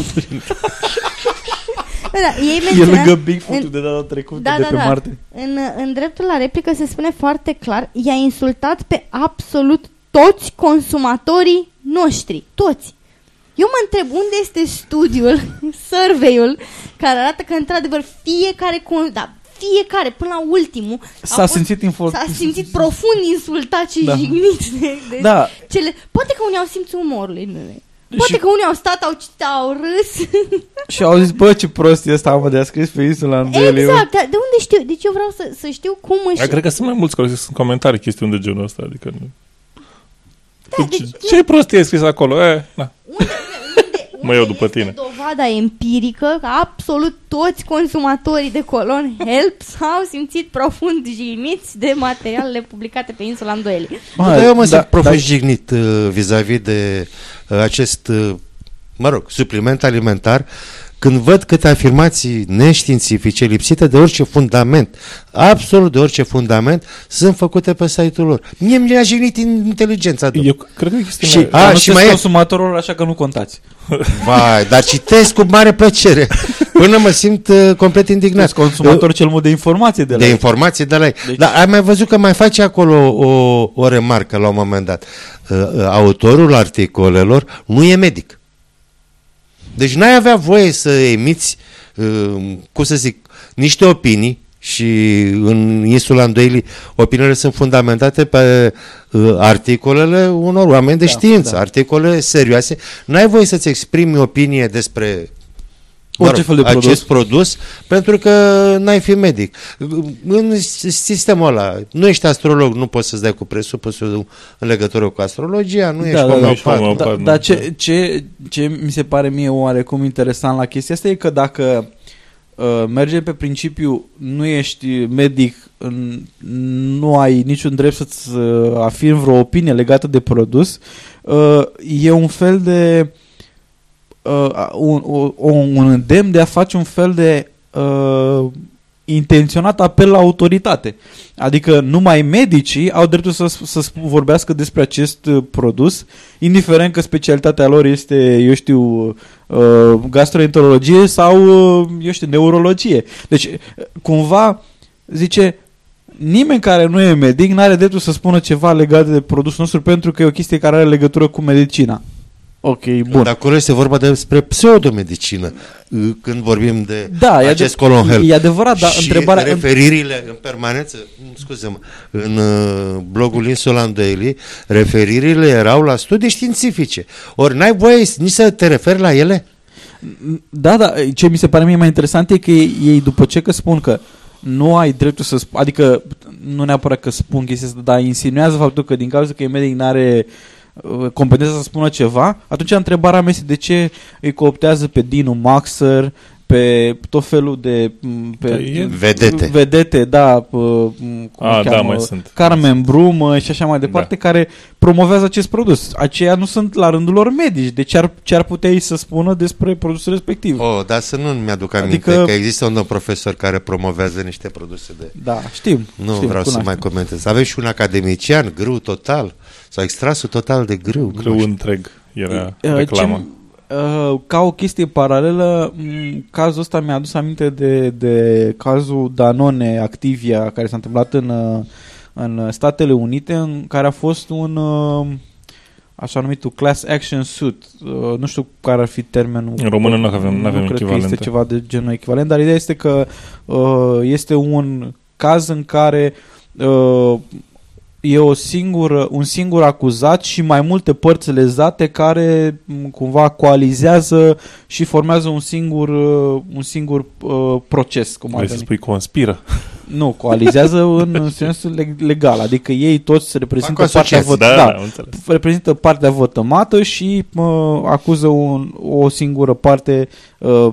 [SPEAKER 5] da, da, ei
[SPEAKER 6] E
[SPEAKER 5] menționează-
[SPEAKER 6] lângă Bigfoot
[SPEAKER 5] în-
[SPEAKER 6] de data trecută
[SPEAKER 5] Da,
[SPEAKER 6] de
[SPEAKER 5] da,
[SPEAKER 6] pe
[SPEAKER 5] da.
[SPEAKER 6] Marte.
[SPEAKER 5] În, în dreptul la replică se spune foarte clar, i-a insultat pe absolut toți consumatorii noștri. Toți. Eu mă întreb unde este studiul, survey-ul, care arată că într-adevăr fiecare, con- da, fiecare, până la ultimul, a
[SPEAKER 6] S-a
[SPEAKER 5] fost-
[SPEAKER 6] simțit info-
[SPEAKER 5] S-a simțit profund insultat și
[SPEAKER 6] Da.
[SPEAKER 5] jignit de, de
[SPEAKER 6] Da.
[SPEAKER 5] cele... Poate că unii au simțul umorului, nu Poate
[SPEAKER 6] Și-
[SPEAKER 5] că unii au stat, au, citit, au râs.
[SPEAKER 6] Și au zis, bă, ce prost e ăsta, mă, de a scris pe insula Îndoielii.
[SPEAKER 5] exact, dar de unde știu? Deci eu vreau să, să știu cum își...
[SPEAKER 7] Dar cred că sunt mai mulți care sunt comentarii chestiuni de genul ăsta. Adică nu.
[SPEAKER 5] Da,
[SPEAKER 7] ce,
[SPEAKER 5] deci
[SPEAKER 7] ce prostie e scris acolo? E, na. Mă iau după tine.
[SPEAKER 5] dovada empirică că absolut toți consumatorii de colon help s-au simțit profund jigniți de materialele publicate pe insula Îndoieli.
[SPEAKER 8] Da, eu mă
[SPEAKER 6] da,
[SPEAKER 8] sunt profund
[SPEAKER 6] da.
[SPEAKER 8] jignit uh, vis-a-vis de uh, acest, uh, mă rog, supliment alimentar când văd câte afirmații neștiințifice, lipsite de orice fundament, absolut de orice fundament, sunt făcute pe site-ul lor. Mie mi-a jignit inteligența.
[SPEAKER 7] Eu cred că este
[SPEAKER 8] și,
[SPEAKER 6] A,
[SPEAKER 8] a,
[SPEAKER 6] nu
[SPEAKER 8] și
[SPEAKER 6] și
[SPEAKER 8] mai e,
[SPEAKER 6] consumatorul, așa că nu contați.
[SPEAKER 8] vai, dar citesc cu mare plăcere, până mă simt uh, complet indignat.
[SPEAKER 6] Ești consumator cel mult de informație de la
[SPEAKER 8] de
[SPEAKER 6] ei.
[SPEAKER 8] informații de la ei.
[SPEAKER 6] Deci-
[SPEAKER 8] Dar ai mai văzut că mai face acolo o, o remarcă la un moment dat. Uh, uh, Autorul articolelor nu e medic. Deci n-ai avea voie să emiți, uh, cum să zic, niște opinii și în insula Îndoielii opiniile sunt fundamentate pe uh, articolele unor oameni de
[SPEAKER 6] Da,
[SPEAKER 8] știință,
[SPEAKER 6] da.
[SPEAKER 8] articole serioase. N-ai voie să-ți exprimi opinie despre
[SPEAKER 6] Orice fel de produs.
[SPEAKER 8] acest produs pentru că n-ai fi medic. În sistemul ăla, nu ești astrolog, nu poți să-ți dai cu presupusul în legătură cu astrologia, nu ești
[SPEAKER 6] da, da,
[SPEAKER 8] homeopat.
[SPEAKER 6] da, da, dar ce, ce, ce mi se pare mie oarecum interesant la chestia asta e că dacă uh, mergem pe principiu nu ești medic, în, nu ai niciun drept să-ți uh, afirmi vreo opinie legată de produs, uh, e un fel de uh, un, un, un îndemn de a face un fel de uh, intenționat apel la autoritate. Adică numai medicii au dreptul să, să sp- vorbească despre acest uh, produs, indiferent că specialitatea lor este, eu știu, uh, gastroenterologie sau, uh, eu știu, neurologie. Deci, uh, cumva, zice, nimeni care nu e medic nu are dreptul să spună ceva legat de produsul nostru pentru că e o chestie care are legătură cu medicina. Ok, bun.
[SPEAKER 8] Dar acolo este vorba despre pseudomedicină uh, când vorbim de
[SPEAKER 6] Da, e
[SPEAKER 8] acest
[SPEAKER 6] ade-
[SPEAKER 8] colon health.
[SPEAKER 6] e adevărat, dar
[SPEAKER 8] și
[SPEAKER 6] întrebarea-
[SPEAKER 8] referirile în permanență, scuze-mă, în uh, blogul Insula Îndoielii, referirile erau la studii științifice. Ori n-ai voie nici să te referi la ele?
[SPEAKER 6] Da, da, ce mi se pare mie mai interesant e că ei, ei după ce că spun că nu ai dreptul să spun, adică nu neapărat că spun chestia asta, dar insinuează faptul că din cauza că e medic n-are uh, competența să spună ceva, atunci întrebarea mea este de ce îi cooptează pe Dinu Maxer, pe tot felul de m, pe
[SPEAKER 7] Da, e-
[SPEAKER 8] Vedete.
[SPEAKER 6] vedete, da, p- m, cum
[SPEAKER 7] A,
[SPEAKER 6] îi
[SPEAKER 7] da,
[SPEAKER 6] cheamă,
[SPEAKER 7] mai sunt.
[SPEAKER 6] Carmen Brumă și așa mai departe,
[SPEAKER 7] Da.
[SPEAKER 6] care promovează acest produs. Aceia nu sunt la rândul lor medici. Deci ce ar, ce ar putea ei să spună despre produsul respectiv?
[SPEAKER 8] Oh, dar să nu mi-aduc aminte
[SPEAKER 6] Adică-
[SPEAKER 8] că există un domn profesor care promovează niște produse de...
[SPEAKER 6] Da, știm.
[SPEAKER 8] Nu
[SPEAKER 6] știm,
[SPEAKER 8] vreau să
[SPEAKER 6] cunoaștem.
[SPEAKER 8] mai comentez. Avem și un academician, grâu total, sau extrasul total de grâu. nu
[SPEAKER 7] Grâu
[SPEAKER 8] mai știu.
[SPEAKER 7] întreg era
[SPEAKER 6] Uh,
[SPEAKER 7] reclamă.
[SPEAKER 6] ce- uh, ca o chestie paralelă, m, cazul ăsta mi-a adus aminte de, de cazul Danone Activia care s-a întâmplat în, uh, în Statele Unite, în care a fost un uh, așa numitul class action suit. Uh, nu știu care ar fi termenul.
[SPEAKER 7] În română nu avem- nu avem
[SPEAKER 6] cred că
[SPEAKER 7] echivalente.
[SPEAKER 6] este ceva de genul echivalent, dar ideea este că uh, este un caz în care uh, e o singură, un singur acuzat și mai multe părți lezate care m, cumva coalizează și formează un singur, uh, un singur uh, proces. Cum ar
[SPEAKER 7] Vrei să
[SPEAKER 6] veni.
[SPEAKER 7] spui conspiră?
[SPEAKER 6] Nu, coalizează în, în sensul leg- legal, adică ei toți reprezintă
[SPEAKER 8] Fac
[SPEAKER 6] partea,
[SPEAKER 8] asociații.
[SPEAKER 6] vot-
[SPEAKER 7] Da,
[SPEAKER 6] da,
[SPEAKER 7] da, am înțeles.
[SPEAKER 6] reprezintă partea vătămată și mă, acuză un, o singură parte, uh,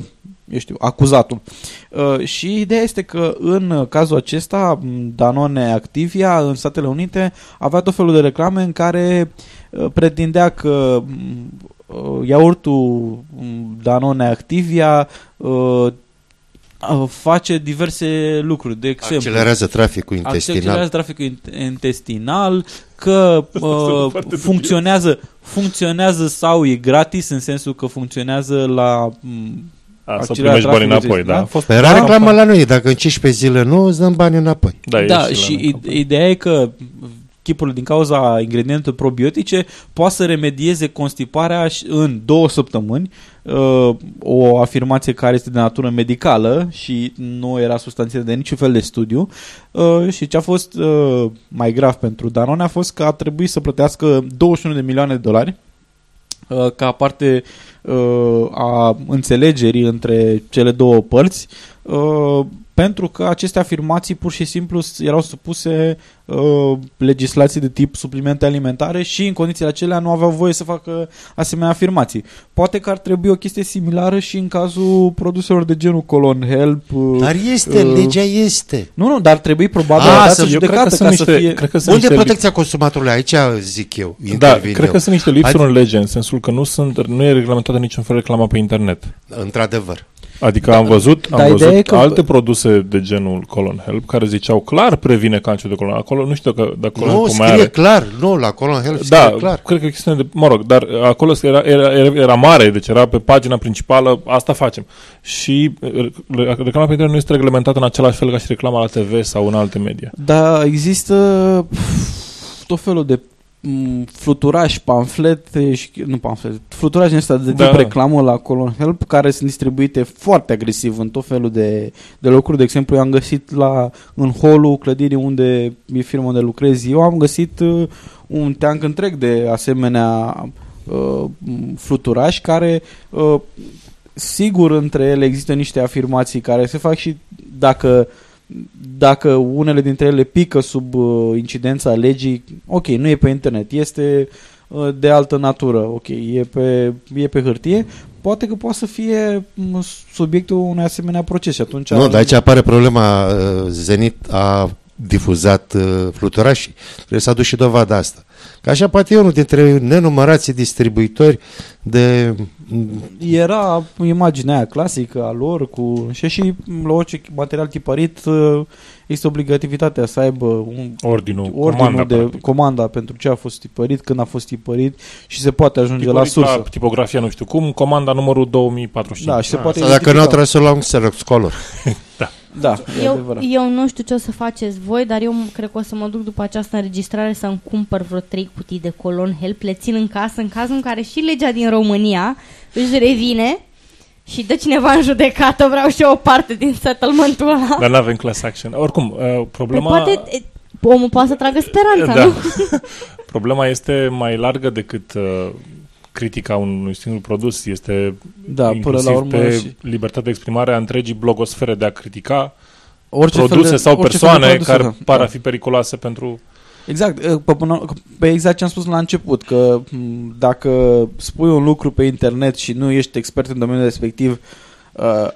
[SPEAKER 6] eu știu, acuzatul. Uh, și ideea este că în cazul acesta, m, Danone Activia în Statele Unite avea tot felul de reclame în care uh, pretindea că m, uh, iaurtul m, Danone Activia uh, uh, face diverse lucruri. De exemplu,
[SPEAKER 8] Accelerează traficul intestinal.
[SPEAKER 6] Accelerează traficul int- intestinal, că uh,
[SPEAKER 7] foarte
[SPEAKER 6] funcționează, funcționează sau e gratis în sensul că funcționează la m,
[SPEAKER 7] A, să
[SPEAKER 6] accelerea
[SPEAKER 7] primești bani
[SPEAKER 6] traficului
[SPEAKER 7] înapoi, da. A
[SPEAKER 6] intestinal.
[SPEAKER 7] fost
[SPEAKER 8] Păi era reclamă la noi, dacă în 15 zile nu, îți dăm bani înapoi.
[SPEAKER 7] Da, e
[SPEAKER 6] Da,
[SPEAKER 7] și la
[SPEAKER 6] și
[SPEAKER 7] noi.
[SPEAKER 6] ide- ideea e că chipul din cauza ingredientelor probiotice poate să remedieze constiparea și- în două săptămâni uh, o afirmație care este de natură medicală și nu era substanțiată de niciun fel de studiu uh, și ce a fost uh, mai grav pentru Danone a fost că a trebuit să plătească 21 de milioane de dolari uh, ca parte uh, a înțelegerii între cele două părți uh, pentru că aceste afirmații pur și simplu s- erau supuse uh, legislații de tip suplimente alimentare și în condițiile acelea nu aveau voie să facă asemenea afirmații. Poate că ar trebui o chestie similară și în cazul produselor de genul Colon Help. uh,
[SPEAKER 8] Dar este,
[SPEAKER 6] uh,
[SPEAKER 8] legea este.
[SPEAKER 6] Nu, nu, dar ar trebui probabil
[SPEAKER 8] Ah,
[SPEAKER 6] dată
[SPEAKER 8] să- eu
[SPEAKER 7] cred
[SPEAKER 6] judecată
[SPEAKER 7] că
[SPEAKER 6] ca
[SPEAKER 7] sunt
[SPEAKER 6] să
[SPEAKER 7] niște-
[SPEAKER 6] fie...
[SPEAKER 7] cred că sunt
[SPEAKER 8] Unde e
[SPEAKER 7] niște
[SPEAKER 8] protecția consumatorului? Aici zic eu.
[SPEAKER 7] Da,
[SPEAKER 8] intervin
[SPEAKER 7] cred
[SPEAKER 8] eu.
[SPEAKER 7] că sunt niște lipsuri
[SPEAKER 8] Hai-
[SPEAKER 7] în lege, în sensul că nu sunt, nu e reglementată niciun fel reclama pe internet.
[SPEAKER 8] Într-adevăr.
[SPEAKER 7] Adică am văzut, am
[SPEAKER 6] Dar ideea e
[SPEAKER 7] văzut
[SPEAKER 6] că-
[SPEAKER 7] alte produse de genul Colon Help care ziceau clar previne cancer de colon. Acolo nu știu dacă, dacă Colon
[SPEAKER 8] Nu,
[SPEAKER 7] Help mai
[SPEAKER 8] scrie
[SPEAKER 7] are.
[SPEAKER 8] clar. Nu, la Colon Health scrie
[SPEAKER 7] Da,
[SPEAKER 8] clar.
[SPEAKER 7] cred că e chestiune de... Mă rog, dar acolo era, era, era, era mare, deci era pe pagina principală, asta facem. Și uh, re- reclama pe internet nu este reglementată în același fel ca și reclama la TV sau în alte media.
[SPEAKER 6] Dar există pf, tot felul de m, fluturași, pamflete și, nu pamflete, fluturași din ăsta de tip
[SPEAKER 7] Da.
[SPEAKER 6] reclamă la Colon Help care sunt distribuite foarte agresiv în tot felul de, de locuri. De exemplu, eu am găsit la, în holul clădirii unde e firma unde lucrez eu, am găsit uh, un teanc întreg de asemenea uh, m, fluturași care uh, sigur între ele există niște afirmații care se fac și dacă dacă unele dintre ele pică sub uh, incidența legii, ok, nu e pe internet, este uh, de altă natură, ok, e pe, e pe hârtie, poate că poate să fie m, subiectul unui asemenea proces și atunci...
[SPEAKER 8] Nu, dar aici apare problema. uh, Zenit a difuzat uh, fluturașii. Trebuie să aduci și dovada asta. Că așa poate e unul dintre nenumărații distribuitori de...
[SPEAKER 6] Era imaginea aia clasică a lor cu și și la orice material tipărit uh, este obligativitatea să aibă un
[SPEAKER 7] Ordinul,
[SPEAKER 6] ordinul
[SPEAKER 7] comanda,
[SPEAKER 6] de
[SPEAKER 7] practic.
[SPEAKER 6] comanda pentru ce a fost tipărit, când a fost tipărit și se poate ajunge la
[SPEAKER 7] Tipărit
[SPEAKER 6] sursă.
[SPEAKER 7] La tipografia nu știu cum, comanda numărul 2045.
[SPEAKER 6] Da, și se poate
[SPEAKER 8] Sau dacă nu au
[SPEAKER 6] identifica.
[SPEAKER 8] trebuit să luau un Xerox Color.
[SPEAKER 7] da.
[SPEAKER 6] Da, e
[SPEAKER 5] Eu,
[SPEAKER 6] adevărat.
[SPEAKER 5] eu nu știu ce o să faceți voi, dar eu m- cred că o să mă duc după această înregistrare să-mi cumpăr vreo trei cutii de colon help, le țin în casă, în cazul în care și legea din România își revine și dă cineva în judecată, vreau și eu o parte din settlementul ăla.
[SPEAKER 7] Dar nu avem class action. Oricum, uh,
[SPEAKER 5] Păi
[SPEAKER 7] problema...
[SPEAKER 5] poate e, omul poate să tragă speranța,
[SPEAKER 7] da.
[SPEAKER 5] nu?
[SPEAKER 7] Problema este mai largă decât uh, critica unui singur produs. Este
[SPEAKER 6] Da, până
[SPEAKER 7] inclusiv
[SPEAKER 6] la urmă
[SPEAKER 7] pe
[SPEAKER 6] și-
[SPEAKER 7] libertatea de exprimare a întregii blogosfere de a critica
[SPEAKER 6] Orice fel
[SPEAKER 7] produse
[SPEAKER 6] de-
[SPEAKER 7] sau
[SPEAKER 6] orice fel de
[SPEAKER 7] persoane
[SPEAKER 6] produse,
[SPEAKER 7] care
[SPEAKER 6] da.
[SPEAKER 7] par
[SPEAKER 6] Da.
[SPEAKER 7] a fi periculoase pentru...
[SPEAKER 6] Exact, e, pe, până, pe exact ce am spus la început, că m, dacă spui un lucru pe internet și nu ești expert în domeniul respectiv, uh,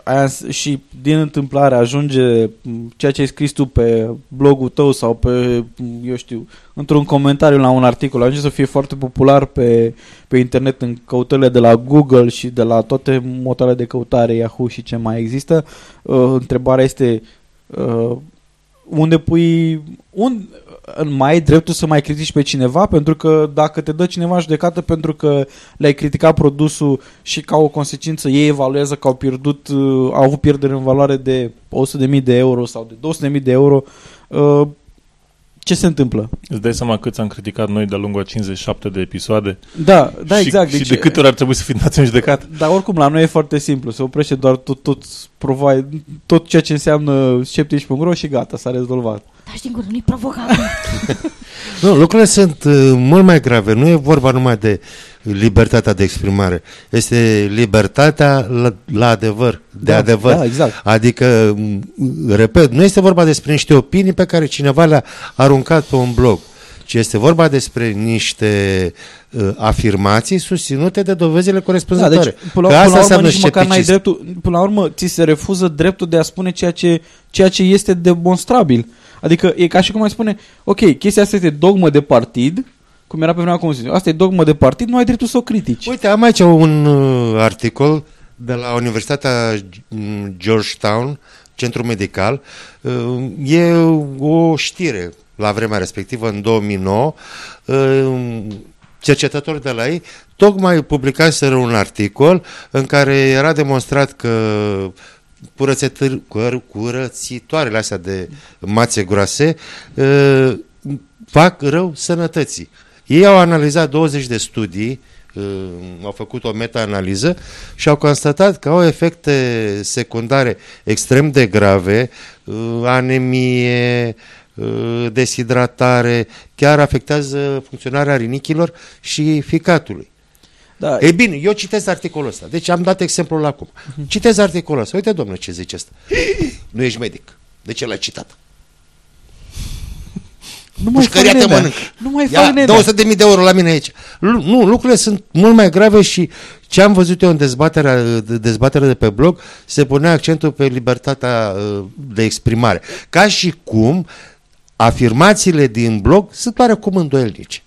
[SPEAKER 6] aia îns- și din întâmplare ajunge m, ceea ce ai scris tu pe blogul tău sau pe, m, eu știu, într-un comentariu la un articol, ajunge să fie foarte popular pe, pe internet în căutările de la Google și de la toate motoarele de căutare, Yahoo și ce mai există, uh, întrebarea este uh, unde pui un, mai ai dreptul să mai critici pe cineva pentru că dacă te dă cineva în judecată pentru că le-ai criticat produsul și ca o consecință ei evaluează că au pierdut uh, au avut pierdere în valoare de 100.000 de euro sau de 200.000 de euro uh, ce se întâmplă?
[SPEAKER 7] Îți dai seama câți am criticat noi de-a lungul a 57 de episoade?
[SPEAKER 6] Da, da,
[SPEAKER 7] și,
[SPEAKER 6] exact.
[SPEAKER 7] Și
[SPEAKER 6] Deci-
[SPEAKER 7] de câte ori ar trebui să fii dat în judecată?
[SPEAKER 6] Dar oricum la noi e foarte simplu, se oprește doar tot, tot, provide, tot ceea ce înseamnă sceptici.ro și gata, s-a rezolvat.
[SPEAKER 5] Dar știi cum, nu-i provoca.
[SPEAKER 8] Nu, lucrurile sunt uh, mult mai grave. Nu e vorba numai de libertatea de exprimare. Este libertatea la, la adevăr, de
[SPEAKER 6] Da,
[SPEAKER 8] adevăr.
[SPEAKER 6] da, exact.
[SPEAKER 8] Adică, m, repet, nu este vorba despre niște opinii pe care cineva le-a aruncat pe un blog, ci este vorba despre niște uh, afirmații susținute de dovezile
[SPEAKER 6] Da,
[SPEAKER 8] corespunzătoare.
[SPEAKER 6] deci, până,
[SPEAKER 8] Că
[SPEAKER 6] la-
[SPEAKER 8] asta
[SPEAKER 6] până la urmă,
[SPEAKER 8] înseamnă
[SPEAKER 6] nici măcar n-ai
[SPEAKER 8] scepticism.
[SPEAKER 6] dreptul, până la urmă, ți se refuză dreptul de a spune ceea ce, ceea ce este demonstrabil. Adică e ca și cum ai spune, ok, chestia asta este dogmă de partid, cum era pe vremea Constituției. Asta e dogmă de partid, nu ai dreptul să o critici.
[SPEAKER 8] Uite, am aici un uh, articol de la Universitatea mm, Georgetown, centru medical. Uh, e o știre la vremea respectivă, în 2009. Uh, cercetători de la ei tocmai publicaseră un articol în care era demonstrat că curățătări- cur- curățitoarele astea de mațe groase uh, fac rău sănătății. Ei au analizat 20 de studii, uh, au făcut o meta-analiză și au constatat că au efecte secundare extrem de grave, uh, anemie, uh, deshidratare, chiar afectează funcționarea rinichilor și ficatului.
[SPEAKER 6] Da.
[SPEAKER 8] Ei bine, eu citesc articolul ăsta. Deci am dat exemplul acum. Citez articolul ăsta. Uite, domnule, ce zice asta. Nu ești medic. De ce l-ai citat?
[SPEAKER 6] Nu mai
[SPEAKER 8] Pușcăria
[SPEAKER 6] fac
[SPEAKER 8] te
[SPEAKER 6] nenea.
[SPEAKER 8] mănâncă.
[SPEAKER 6] Nu mai
[SPEAKER 8] Ia,
[SPEAKER 6] fac nenea.
[SPEAKER 8] 200 de mii de euro la mine aici. Lu- Nu, lucrurile sunt mult mai grave și ce am văzut eu în dezbaterea, de- dezbaterea de pe blog se punea accentul pe libertatea uh, de exprimare. Ca și cum afirmațiile din blog sunt oarecum îndoielnice.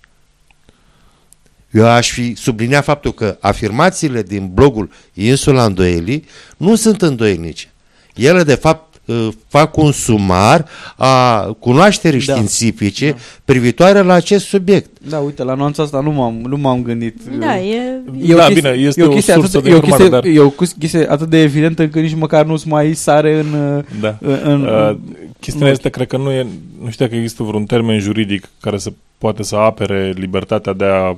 [SPEAKER 8] Eu aș fi subliniat faptul că afirmațiile din blogul Insula Îndoielii nu sunt îndoielnice. Ele, de fapt, uh, fac un sumar a cunoașterii
[SPEAKER 6] Da.
[SPEAKER 8] științifice privitoare la acest subiect.
[SPEAKER 6] Da, uite, la nuanța asta nu m-am, nu m-am gândit.
[SPEAKER 5] Da, e...
[SPEAKER 6] E o
[SPEAKER 7] Da,
[SPEAKER 6] chestie,
[SPEAKER 7] bine, este
[SPEAKER 6] e o
[SPEAKER 7] o
[SPEAKER 6] chestie
[SPEAKER 7] sursă
[SPEAKER 6] atât,
[SPEAKER 7] de
[SPEAKER 6] e o
[SPEAKER 7] informare,
[SPEAKER 6] chestie,
[SPEAKER 7] dar-
[SPEAKER 6] e o chestie atât de evidentă încât nici măcar nu-ți mai sare în... uh,
[SPEAKER 7] Da.
[SPEAKER 6] în,
[SPEAKER 7] Uh, chestiunea
[SPEAKER 6] în
[SPEAKER 7] este, cred că nu e, nu știu dacă există vreun termen juridic care să poate să apere libertatea de a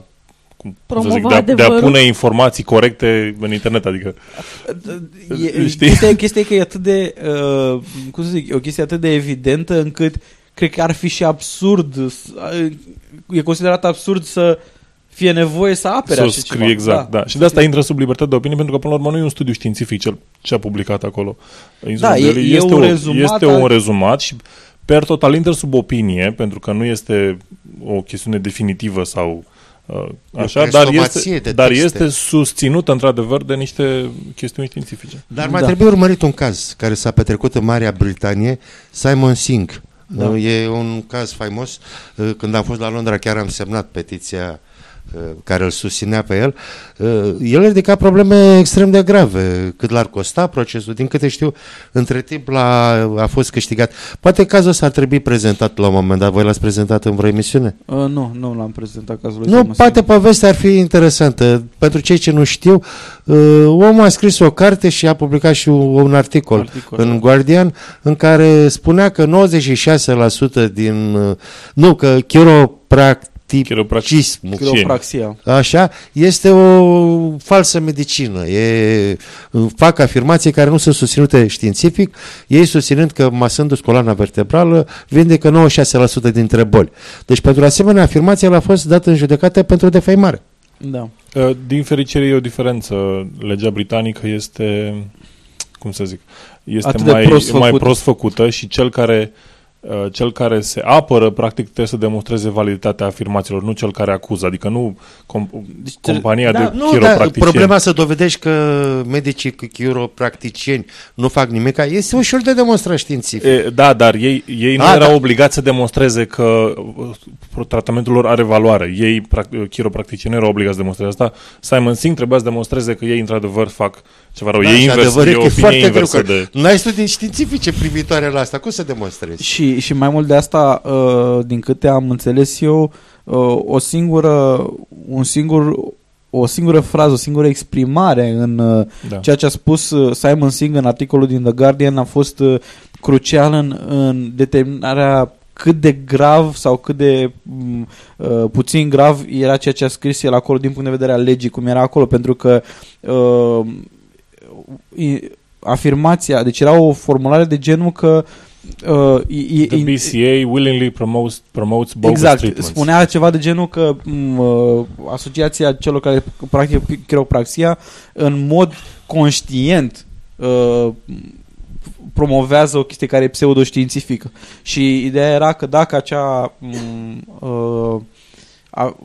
[SPEAKER 7] cum să
[SPEAKER 5] Promova
[SPEAKER 7] zic, de, a, de a
[SPEAKER 5] adevărul.
[SPEAKER 7] pune informații corecte în internet, adică
[SPEAKER 6] E,
[SPEAKER 7] Știi?
[SPEAKER 6] chestia, chestia e că e atât de, uh, cum să zic, e o chestie atât de evidentă încât cred că ar fi și absurd, s- e considerat absurd să fie nevoie să apere
[SPEAKER 7] să o
[SPEAKER 6] așa
[SPEAKER 7] scrie
[SPEAKER 6] ceva.
[SPEAKER 7] exact, da. Și de asta intră sub libertate de opinie, pentru că până la urmă nu e un studiu științific cel ce a publicat acolo. Insula
[SPEAKER 6] Da, e-
[SPEAKER 7] Delhi
[SPEAKER 6] e
[SPEAKER 7] este,
[SPEAKER 6] un
[SPEAKER 7] o,
[SPEAKER 6] rezumat
[SPEAKER 7] este
[SPEAKER 6] al-
[SPEAKER 7] un rezumat și per total intră sub opinie, pentru că nu este o chestiune definitivă sau uh, așa, dar
[SPEAKER 8] crestomație
[SPEAKER 7] este,
[SPEAKER 8] de
[SPEAKER 7] dar
[SPEAKER 8] texte.
[SPEAKER 7] este susținută într-adevăr de niște chestiuni științifice.
[SPEAKER 8] Dar mai da. trebuie urmărit un caz care s-a petrecut în Marea Britanie, Simon Singh.
[SPEAKER 6] Da.
[SPEAKER 8] Da. E un caz faimos. Uh, Când am fost la Londra, chiar am semnat petiția uh, care îl susținea pe el. Uh, El ridica probleme extrem de grave. Cât l-ar costa procesul? Din câte știu, între timp l-a, a fost câștigat. Poate cazul ăsta ar trebui prezentat la un moment dat. Voi l-ați prezentat în vreo emisiune?
[SPEAKER 6] Uh, nu, nu l-am prezentat cazul lui
[SPEAKER 8] Nu,
[SPEAKER 6] Simon
[SPEAKER 8] poate povestea ar fi interesantă. Pentru cei ce nu știu, uh, omul a scris o carte și a publicat și un, un articol,
[SPEAKER 6] Articol,
[SPEAKER 8] în
[SPEAKER 6] da.
[SPEAKER 8] Guardian în care spunea că 96% din... uh, Nu, că chiropracticismul
[SPEAKER 6] Chiropraxia.
[SPEAKER 8] Așa, este o falsă medicină. E, fac afirmații care nu sunt susținute științific, ei susținând că masându-ți coloana vertebrală vindecă 96% dintre boli. Deci pentru asemenea afirmație el a fost dat în judecată pentru defăimare.
[SPEAKER 6] Da.
[SPEAKER 7] Uh, Din fericire e o diferență. Legea britanică este, cum să zic, este
[SPEAKER 6] Atât de
[SPEAKER 7] mai,
[SPEAKER 6] prost
[SPEAKER 7] mai
[SPEAKER 6] făcută.
[SPEAKER 7] prost făcută și cel care uh, cel care se apără, practic, trebuie să demonstreze validitatea afirmațiilor, nu cel care acuză. Adică nu com- compania de
[SPEAKER 8] Da, nu, dar
[SPEAKER 7] chiropracticieni.
[SPEAKER 8] problema să dovedești că medicii chiropracticieni nu fac nimic, este ușor de demonstrat științific.
[SPEAKER 7] E, da, dar ei, ei nu
[SPEAKER 8] A,
[SPEAKER 7] erau
[SPEAKER 8] da.
[SPEAKER 7] obligați să demonstreze că uh, tratamentul lor are valoare. Ei, prac- chiropracticienii, erau obligați să demonstreze asta. Simon Singh trebuia să demonstreze că ei, într-adevăr, fac ceva rău.
[SPEAKER 8] Da,
[SPEAKER 7] e
[SPEAKER 8] și
[SPEAKER 7] invers,
[SPEAKER 8] adevărul
[SPEAKER 7] e
[SPEAKER 8] că
[SPEAKER 7] o
[SPEAKER 8] e
[SPEAKER 7] opinie
[SPEAKER 8] foarte greu,
[SPEAKER 7] inversă
[SPEAKER 8] că
[SPEAKER 7] de...
[SPEAKER 8] n-ai studii științifice privitoare la asta, cum să demonstrezi?
[SPEAKER 6] Și, și mai mult de asta, uh, din câte am înțeles eu, uh, o singură, un singur, o singură frază, o singură exprimare în uh,
[SPEAKER 7] Da.
[SPEAKER 6] ceea ce a spus uh, Simon Singh în articolul din The Guardian a fost uh, crucial în, în determinarea cât de grav sau cât de m, uh, puțin grav era ceea ce a scris el acolo din punct de vedere al legii, cum era acolo, pentru că uh, i- afirmația, deci era o formulare de genul că uh, e- e-
[SPEAKER 7] The BCA willingly promotes, promotes bogus
[SPEAKER 6] Exact,
[SPEAKER 7] treatments.
[SPEAKER 6] spunea ceva de genul că m, uh, asociația celor care practică chiropraxia în mod conștient uh, promovează o chestie care e pseudoștiințifică. Și ideea era că dacă acea m, uh, a,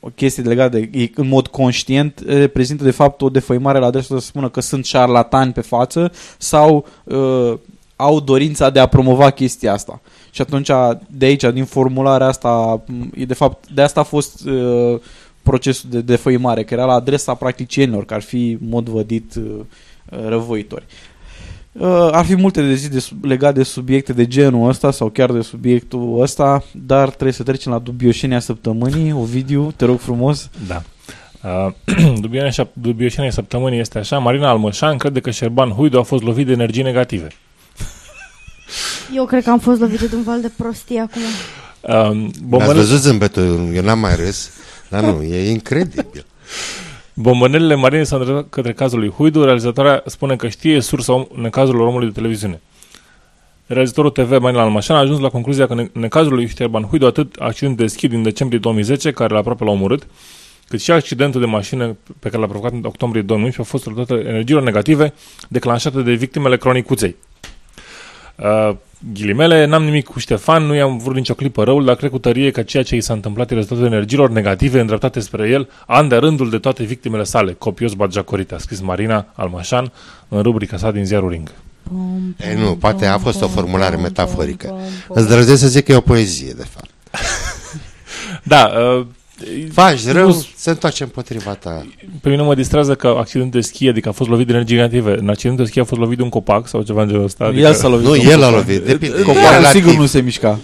[SPEAKER 6] o chestie legată de e în mod conștient reprezintă de fapt o defăimare la adresa să spună că sunt șarlatani pe față sau uh, au dorința de a promova chestia asta. Și atunci de aici, din formularea asta, m, e de fapt, de asta a fost uh, procesul de defăimare, că era la adresa practicienilor, că ar fi în mod vădit uh, răvoitori. Uh, ar fi multe de zis de, sub- legat de subiecte de genul ăsta sau chiar de subiectul ăsta, dar trebuie să trecem la dubioșenia săptămânii. Ovidiu, te rog frumos.
[SPEAKER 7] Da. Uh, dubioșenia, dubioșenia săptămânii este așa. Marina Almășan crede că Șerban Huidu a fost lovit de energii negative.
[SPEAKER 5] Eu cred că am fost lovit de un val de prostie acum.
[SPEAKER 7] Um,
[SPEAKER 8] Ați
[SPEAKER 7] bombăne-
[SPEAKER 8] văzut zâmbetul, eu n-am mai râs, dar nu, e incredibil.
[SPEAKER 7] Bombănelele Marinei s-au îndreptat către cazul lui Huidu. Realizatoarea spune că știe sursa om- necazurilor omului de televiziune. Realizatorul TV Marina Almașan a ajuns la concluzia că în cazul lui Șterban Huidu, atât accidentul de schi din decembrie 2010, care l-a aproape l-a omorât, cât și accidentul de mașină pe care l-a provocat în octombrie 2011 au fost rezultate energiilor negative declanșate de victimele cronicuței. Uh, ghilimele, n-am nimic cu Ștefan, nu i-am vrut nicio clipă răul, dar cred cu tărie că ceea ce i s-a întâmplat e rezultatul energiilor negative îndreptate spre el, an de rândul de toate victimele sale. Copios Bagiacorite, a scris Marina Almașan în rubrica sa din ziarul Ring.
[SPEAKER 8] E, nu, poate a fost o formulare metaforică. Îți drăzesc să zic că e o poezie, de fapt.
[SPEAKER 7] Da, uh,
[SPEAKER 8] faci rău,
[SPEAKER 7] Nu-
[SPEAKER 8] se întoarce împotriva ta.
[SPEAKER 7] Pe mine mă distrează că accident de schi, adică a fost lovit de energie negative. În accident de schi a fost lovit de un copac sau ceva în genul ăsta. Adică...
[SPEAKER 6] El s-a lovit.
[SPEAKER 8] Nu,
[SPEAKER 6] de un
[SPEAKER 8] el a
[SPEAKER 6] copac.
[SPEAKER 8] lovit, depinde.
[SPEAKER 6] Copacul
[SPEAKER 8] Relativ.
[SPEAKER 6] sigur nu se mișca.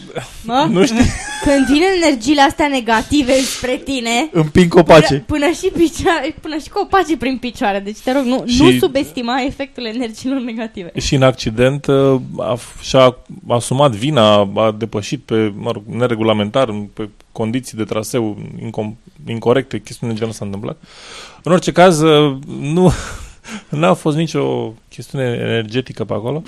[SPEAKER 5] Mă?
[SPEAKER 7] Nu știu.
[SPEAKER 5] Când vin energiile astea negative spre tine,
[SPEAKER 6] Împing copace.
[SPEAKER 5] Până, până și picioare, până și copacii prin picioare. Deci te rog, nu,
[SPEAKER 7] Și-
[SPEAKER 5] nu subestima efectul energiilor negative.
[SPEAKER 7] Și în accident uh, a, f- și-a asumat vina, a depășit pe mă rog, neregulamentar, în- pe condiții de traseu incom- incorrecte, chestiuni de genul s-a întâmplat. În orice caz, uh, nu n-a fost nicio chestiune energetică pe acolo.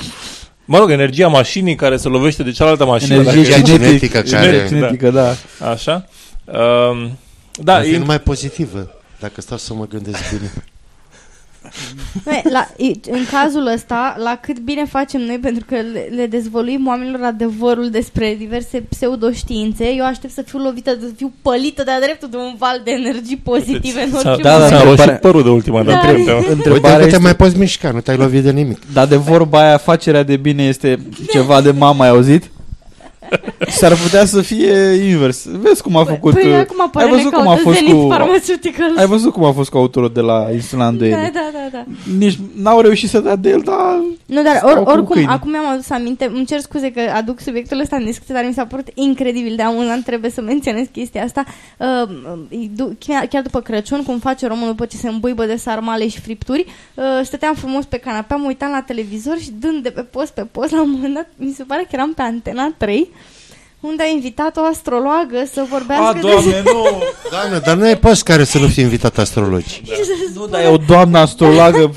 [SPEAKER 7] Mă rog, energia mașinii care se lovește de cealaltă mașină.
[SPEAKER 6] Energie
[SPEAKER 7] dacă-
[SPEAKER 8] cinetic-
[SPEAKER 6] cinetică,
[SPEAKER 8] cinetică care-
[SPEAKER 6] cinetică, da.
[SPEAKER 7] Așa. Um, da,
[SPEAKER 8] Ar fi
[SPEAKER 7] e,
[SPEAKER 8] numai pozitivă, dacă stau să mă gândesc bine.
[SPEAKER 5] Băi, La, i- în cazul ăsta, la cât bine facem noi pentru că le, le dezvăluim oamenilor adevărul despre diverse pseudoștiințe, eu aștept să fiu lovită, să fiu pălită de-a dreptul de un val de energii pozitive în
[SPEAKER 7] s-a,
[SPEAKER 5] orice
[SPEAKER 6] da,
[SPEAKER 7] da,
[SPEAKER 6] da,
[SPEAKER 5] moment.
[SPEAKER 7] s-a roșit
[SPEAKER 6] întrebarea-
[SPEAKER 7] părul de ultima
[SPEAKER 5] Da.
[SPEAKER 7] dată. Da.
[SPEAKER 8] Uite
[SPEAKER 6] Întrebarea
[SPEAKER 8] că te
[SPEAKER 6] este...
[SPEAKER 8] mai poți mișca, nu te-ai lovit de nimic.
[SPEAKER 6] Dar de vorba aia, facerea de bine este ceva de mama, ai auzit? S-ar putea să fie invers. Vezi cum a făcut...
[SPEAKER 5] Păi
[SPEAKER 6] uh,
[SPEAKER 5] acum apare
[SPEAKER 6] ai văzut cum a fost
[SPEAKER 5] Zenith
[SPEAKER 6] cu...
[SPEAKER 5] Pharmaceuticals.
[SPEAKER 6] Ai văzut cum a fost cu autorul de la Insula
[SPEAKER 5] Da,
[SPEAKER 6] Îndoielii.
[SPEAKER 5] da, da, da.
[SPEAKER 6] Nici n-au reușit să dea de el, dar...
[SPEAKER 5] Nu, dar
[SPEAKER 6] Stau
[SPEAKER 5] or,
[SPEAKER 6] cu
[SPEAKER 5] oricum,
[SPEAKER 6] câini.
[SPEAKER 5] acum mi-am adus aminte, îmi cer scuze că aduc subiectul ăsta în discuție, dar mi s-a părut incredibil de amuzant, trebuie să menționez chestia asta. Uh, îi du- chiar, chiar după Crăciun, cum face românul după ce se îmbuibă de sarmale și fripturi, uh, stăteam frumos pe canapea, mă uitam la televizor și dând de pe post pe post, la un moment dat, mi se pare că eram pe Antena 3, unde a invitat o astrologă să vorbească
[SPEAKER 6] A, doamne, nu!
[SPEAKER 8] Doamne, dar nu ai post care să nu fie invitat astrologi.
[SPEAKER 6] Nu, dar e o doamnă astrologă.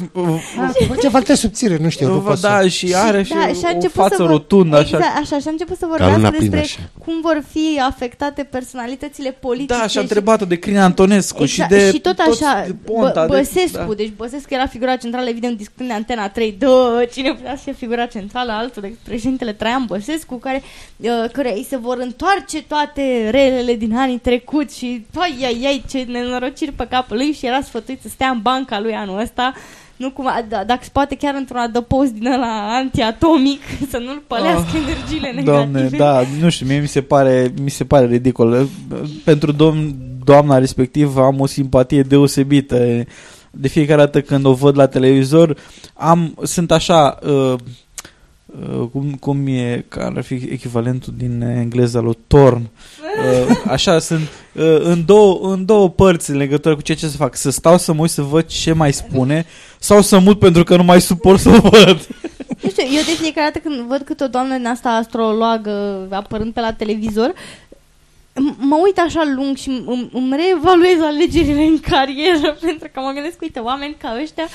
[SPEAKER 8] Face foarte subțire, nu știu, nu pot să...
[SPEAKER 6] da, și are și,
[SPEAKER 5] Da, și a
[SPEAKER 6] o
[SPEAKER 5] început
[SPEAKER 6] față
[SPEAKER 5] să vor-
[SPEAKER 6] rotundă, așa.
[SPEAKER 5] Exact, așa, și a început să
[SPEAKER 8] luna
[SPEAKER 5] vorbească
[SPEAKER 8] plină,
[SPEAKER 5] despre
[SPEAKER 8] așa.
[SPEAKER 5] cum vor fi afectate personalitățile politice.
[SPEAKER 6] Da, și a
[SPEAKER 5] și-
[SPEAKER 6] întrebat-o de Crin Antonescu și
[SPEAKER 5] Exact,
[SPEAKER 6] de
[SPEAKER 5] și tot
[SPEAKER 6] toți
[SPEAKER 5] așa,
[SPEAKER 6] de Ponta,
[SPEAKER 5] bă,
[SPEAKER 6] de-
[SPEAKER 5] Băsescu,
[SPEAKER 6] da.
[SPEAKER 5] deci Băsescu era figura centrală, evident, discutând de Antena 3, dă, cine putea să fie figura centrală, altul decât președintele Traian Băsescu, care, uh, care îi se vor întoarce toate relele din anii trecuți și, păi, ai, ai, ce nenorociri pe capul lui și era sfătuit să stea în banca lui anul ăsta, nu cum, da, dacă se poate chiar într-un adăpost din ăla antiatomic, să nu-l pălească
[SPEAKER 6] Oh,
[SPEAKER 5] energiile negative.
[SPEAKER 6] Doamne, da, nu știu, mie mi se pare, mi se pare ridicol. Pentru domn, doamna respectiv am o simpatie deosebită. De fiecare dată când o văd la televizor, am, sunt așa, uh, uh, cum, cum e, care ar fi echivalentul din engleza lui Torn. Uh, așa sunt uh, în, două, în două părți în legătură cu ceea ce să fac. Să stau să mă uit să văd ce mai spune sau să mut pentru că nu mai suport să o văd.
[SPEAKER 5] Nu știu, eu de fiecare dată când văd câte o doamnă din asta astrologă apărând pe la televizor, m- mă uit așa lung și îmi, îmi reevaluez alegerile în carieră pentru că mă gândesc, uite, oameni ca ăștia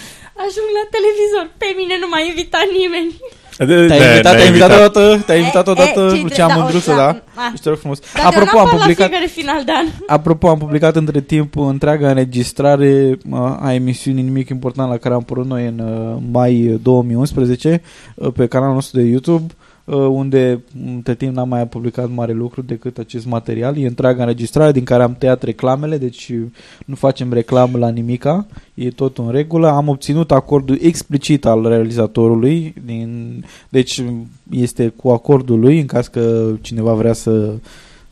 [SPEAKER 5] ajung la televizor. Pe mine nu m-a invitat nimeni.
[SPEAKER 6] Te-ai invitat, te-ai invitat odată, te-ai invitat
[SPEAKER 5] E,
[SPEAKER 6] odată
[SPEAKER 5] e, ce-
[SPEAKER 6] Lucian
[SPEAKER 5] da, o-
[SPEAKER 6] Mândruță,
[SPEAKER 5] da,
[SPEAKER 6] da?
[SPEAKER 5] a.
[SPEAKER 6] Deci te rog frumos.
[SPEAKER 5] Dar
[SPEAKER 6] Apropo,
[SPEAKER 5] eu
[SPEAKER 6] am
[SPEAKER 5] n-am la
[SPEAKER 6] publicat,
[SPEAKER 5] fiecare final de an.
[SPEAKER 6] apropo, am publicat între timp întreaga înregistrare uh, a emisiunii Nimic Important la care am apărut noi în uh, mai 2011 uh, pe canalul nostru de YouTube uh, unde între timp n-am mai publicat mare lucru decât acest material. E întreaga înregistrare din care am tăiat reclamele, deci uh, nu facem reclamă la nimica, e tot în regulă. Am obținut acordul explicit al realizatorului, din, deci este cu acordul lui în caz că cineva vrea să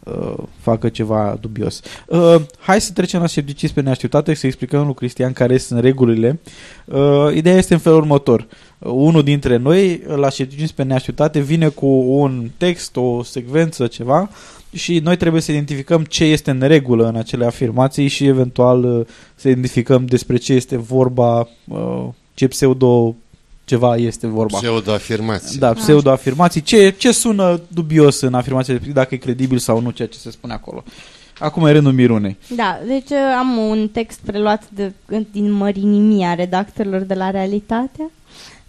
[SPEAKER 6] uh, facă ceva dubios. Uh, hai să trecem la scepticism pe neașteptate și să explicăm lui Cristian care sunt regulile. Uh, ideea este în felul următor. Uh, unul dintre noi, la scepticism pe neașteptate, vine cu un text, o secvență, ceva și noi trebuie să identificăm ce este în regulă în acele afirmații și eventual uh, să identificăm despre ce este vorba, uh, ce pseudo ceva este vorba.
[SPEAKER 8] Pseudo-afirmații.
[SPEAKER 6] Da, pseudo-afirmații. Ce, ce sună dubios în afirmația respectivă, dacă e credibil sau nu ceea ce se spune acolo. Acum e rândul Mirunei.
[SPEAKER 5] Da, deci uh, am un text preluat de, din mărinimia redactorilor de la Realitatea.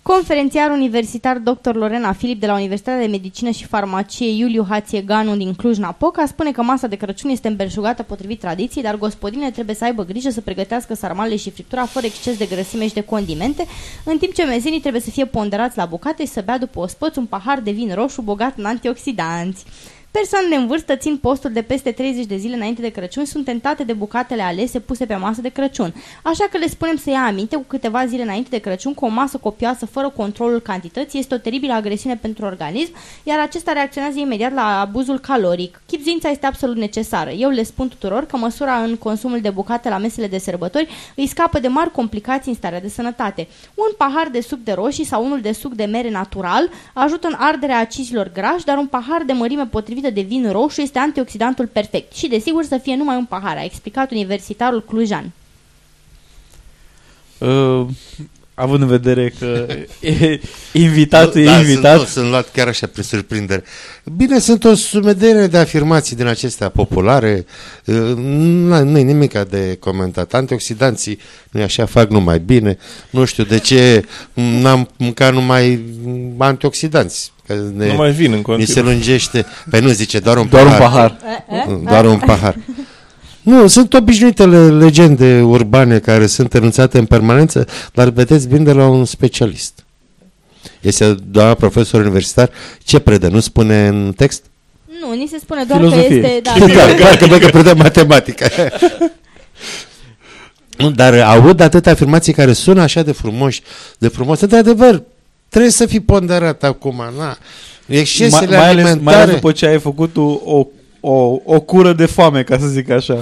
[SPEAKER 5] Conferențiar universitar dr. Lorena Filip de la Universitatea de Medicină și Farmacie Iuliu Hațieganu din Cluj-Napoca spune că masa de Crăciun este îmbelșugată potrivit tradiției, dar gospodinele trebuie să aibă grijă să pregătească sarmalele și friptura fără exces de grăsime și de condimente, în timp ce mezenii trebuie să fie ponderați la bucate și să bea după ospăț un pahar de vin roșu bogat în antioxidanți. Persoanele în vârstă țin postul de peste 30 de zile înainte de Crăciun, sunt tentate de bucatele alese puse pe masă de Crăciun. Așa că le spunem să ia aminte cu câteva zile înainte de Crăciun că o masă copioasă fără controlul cantității este o teribilă agresiune pentru organism, iar acesta reacționează imediat la abuzul caloric. Chipzuința este absolut necesară. Eu le spun tuturor că măsura în consumul de bucate la mesele de sărbători îi scapă de mari complicații în starea de sănătate. Un pahar de suc de roșii sau unul de suc de mere natural ajută în arderea acizilor grași, dar un pahar de mărime potrivită de vin roșu este antioxidantul perfect și desigur să fie numai un pahar, a explicat universitarul clujan.
[SPEAKER 6] Uh, având în vedere că e, invitatul
[SPEAKER 8] da,
[SPEAKER 6] e invitat.
[SPEAKER 8] Sunt, nu, sunt luat chiar așa prin surprindere. Bine, sunt o sumedere de afirmații din acestea populare. Uh, Nu e nimic de comentat. Antioxidanții, nu așa, fac numai bine. Nu știu de ce n-am mâncat numai antioxidanți. Că ne,
[SPEAKER 7] Nu mai vin în
[SPEAKER 8] Ni
[SPEAKER 7] continuu.
[SPEAKER 8] se lungește. Păi nu zice, doar un
[SPEAKER 6] Doar un
[SPEAKER 8] pahar.
[SPEAKER 6] pahar.
[SPEAKER 8] Doar un pahar. Nu, sunt obișnuitele legende urbane care sunt enunțate în permanență, dar vedeți, vin de la un specialist. Este doamna profesor universitar. Ce predă? Nu spune în text?
[SPEAKER 5] Nu, ni se spune doar
[SPEAKER 6] Filozofie.
[SPEAKER 5] că este... Da,
[SPEAKER 8] Da, clar că, bă, că predă matematică. Nu, Dar aud atâtea afirmații care sună așa de frumoși, de frumos. De adevăr, trebuie să fii ponderat acum, na. Excesele
[SPEAKER 6] mai, ales, mai
[SPEAKER 8] alimentare.
[SPEAKER 6] ales după ce ai făcut o, o, o, o cură de foame, ca să zic așa.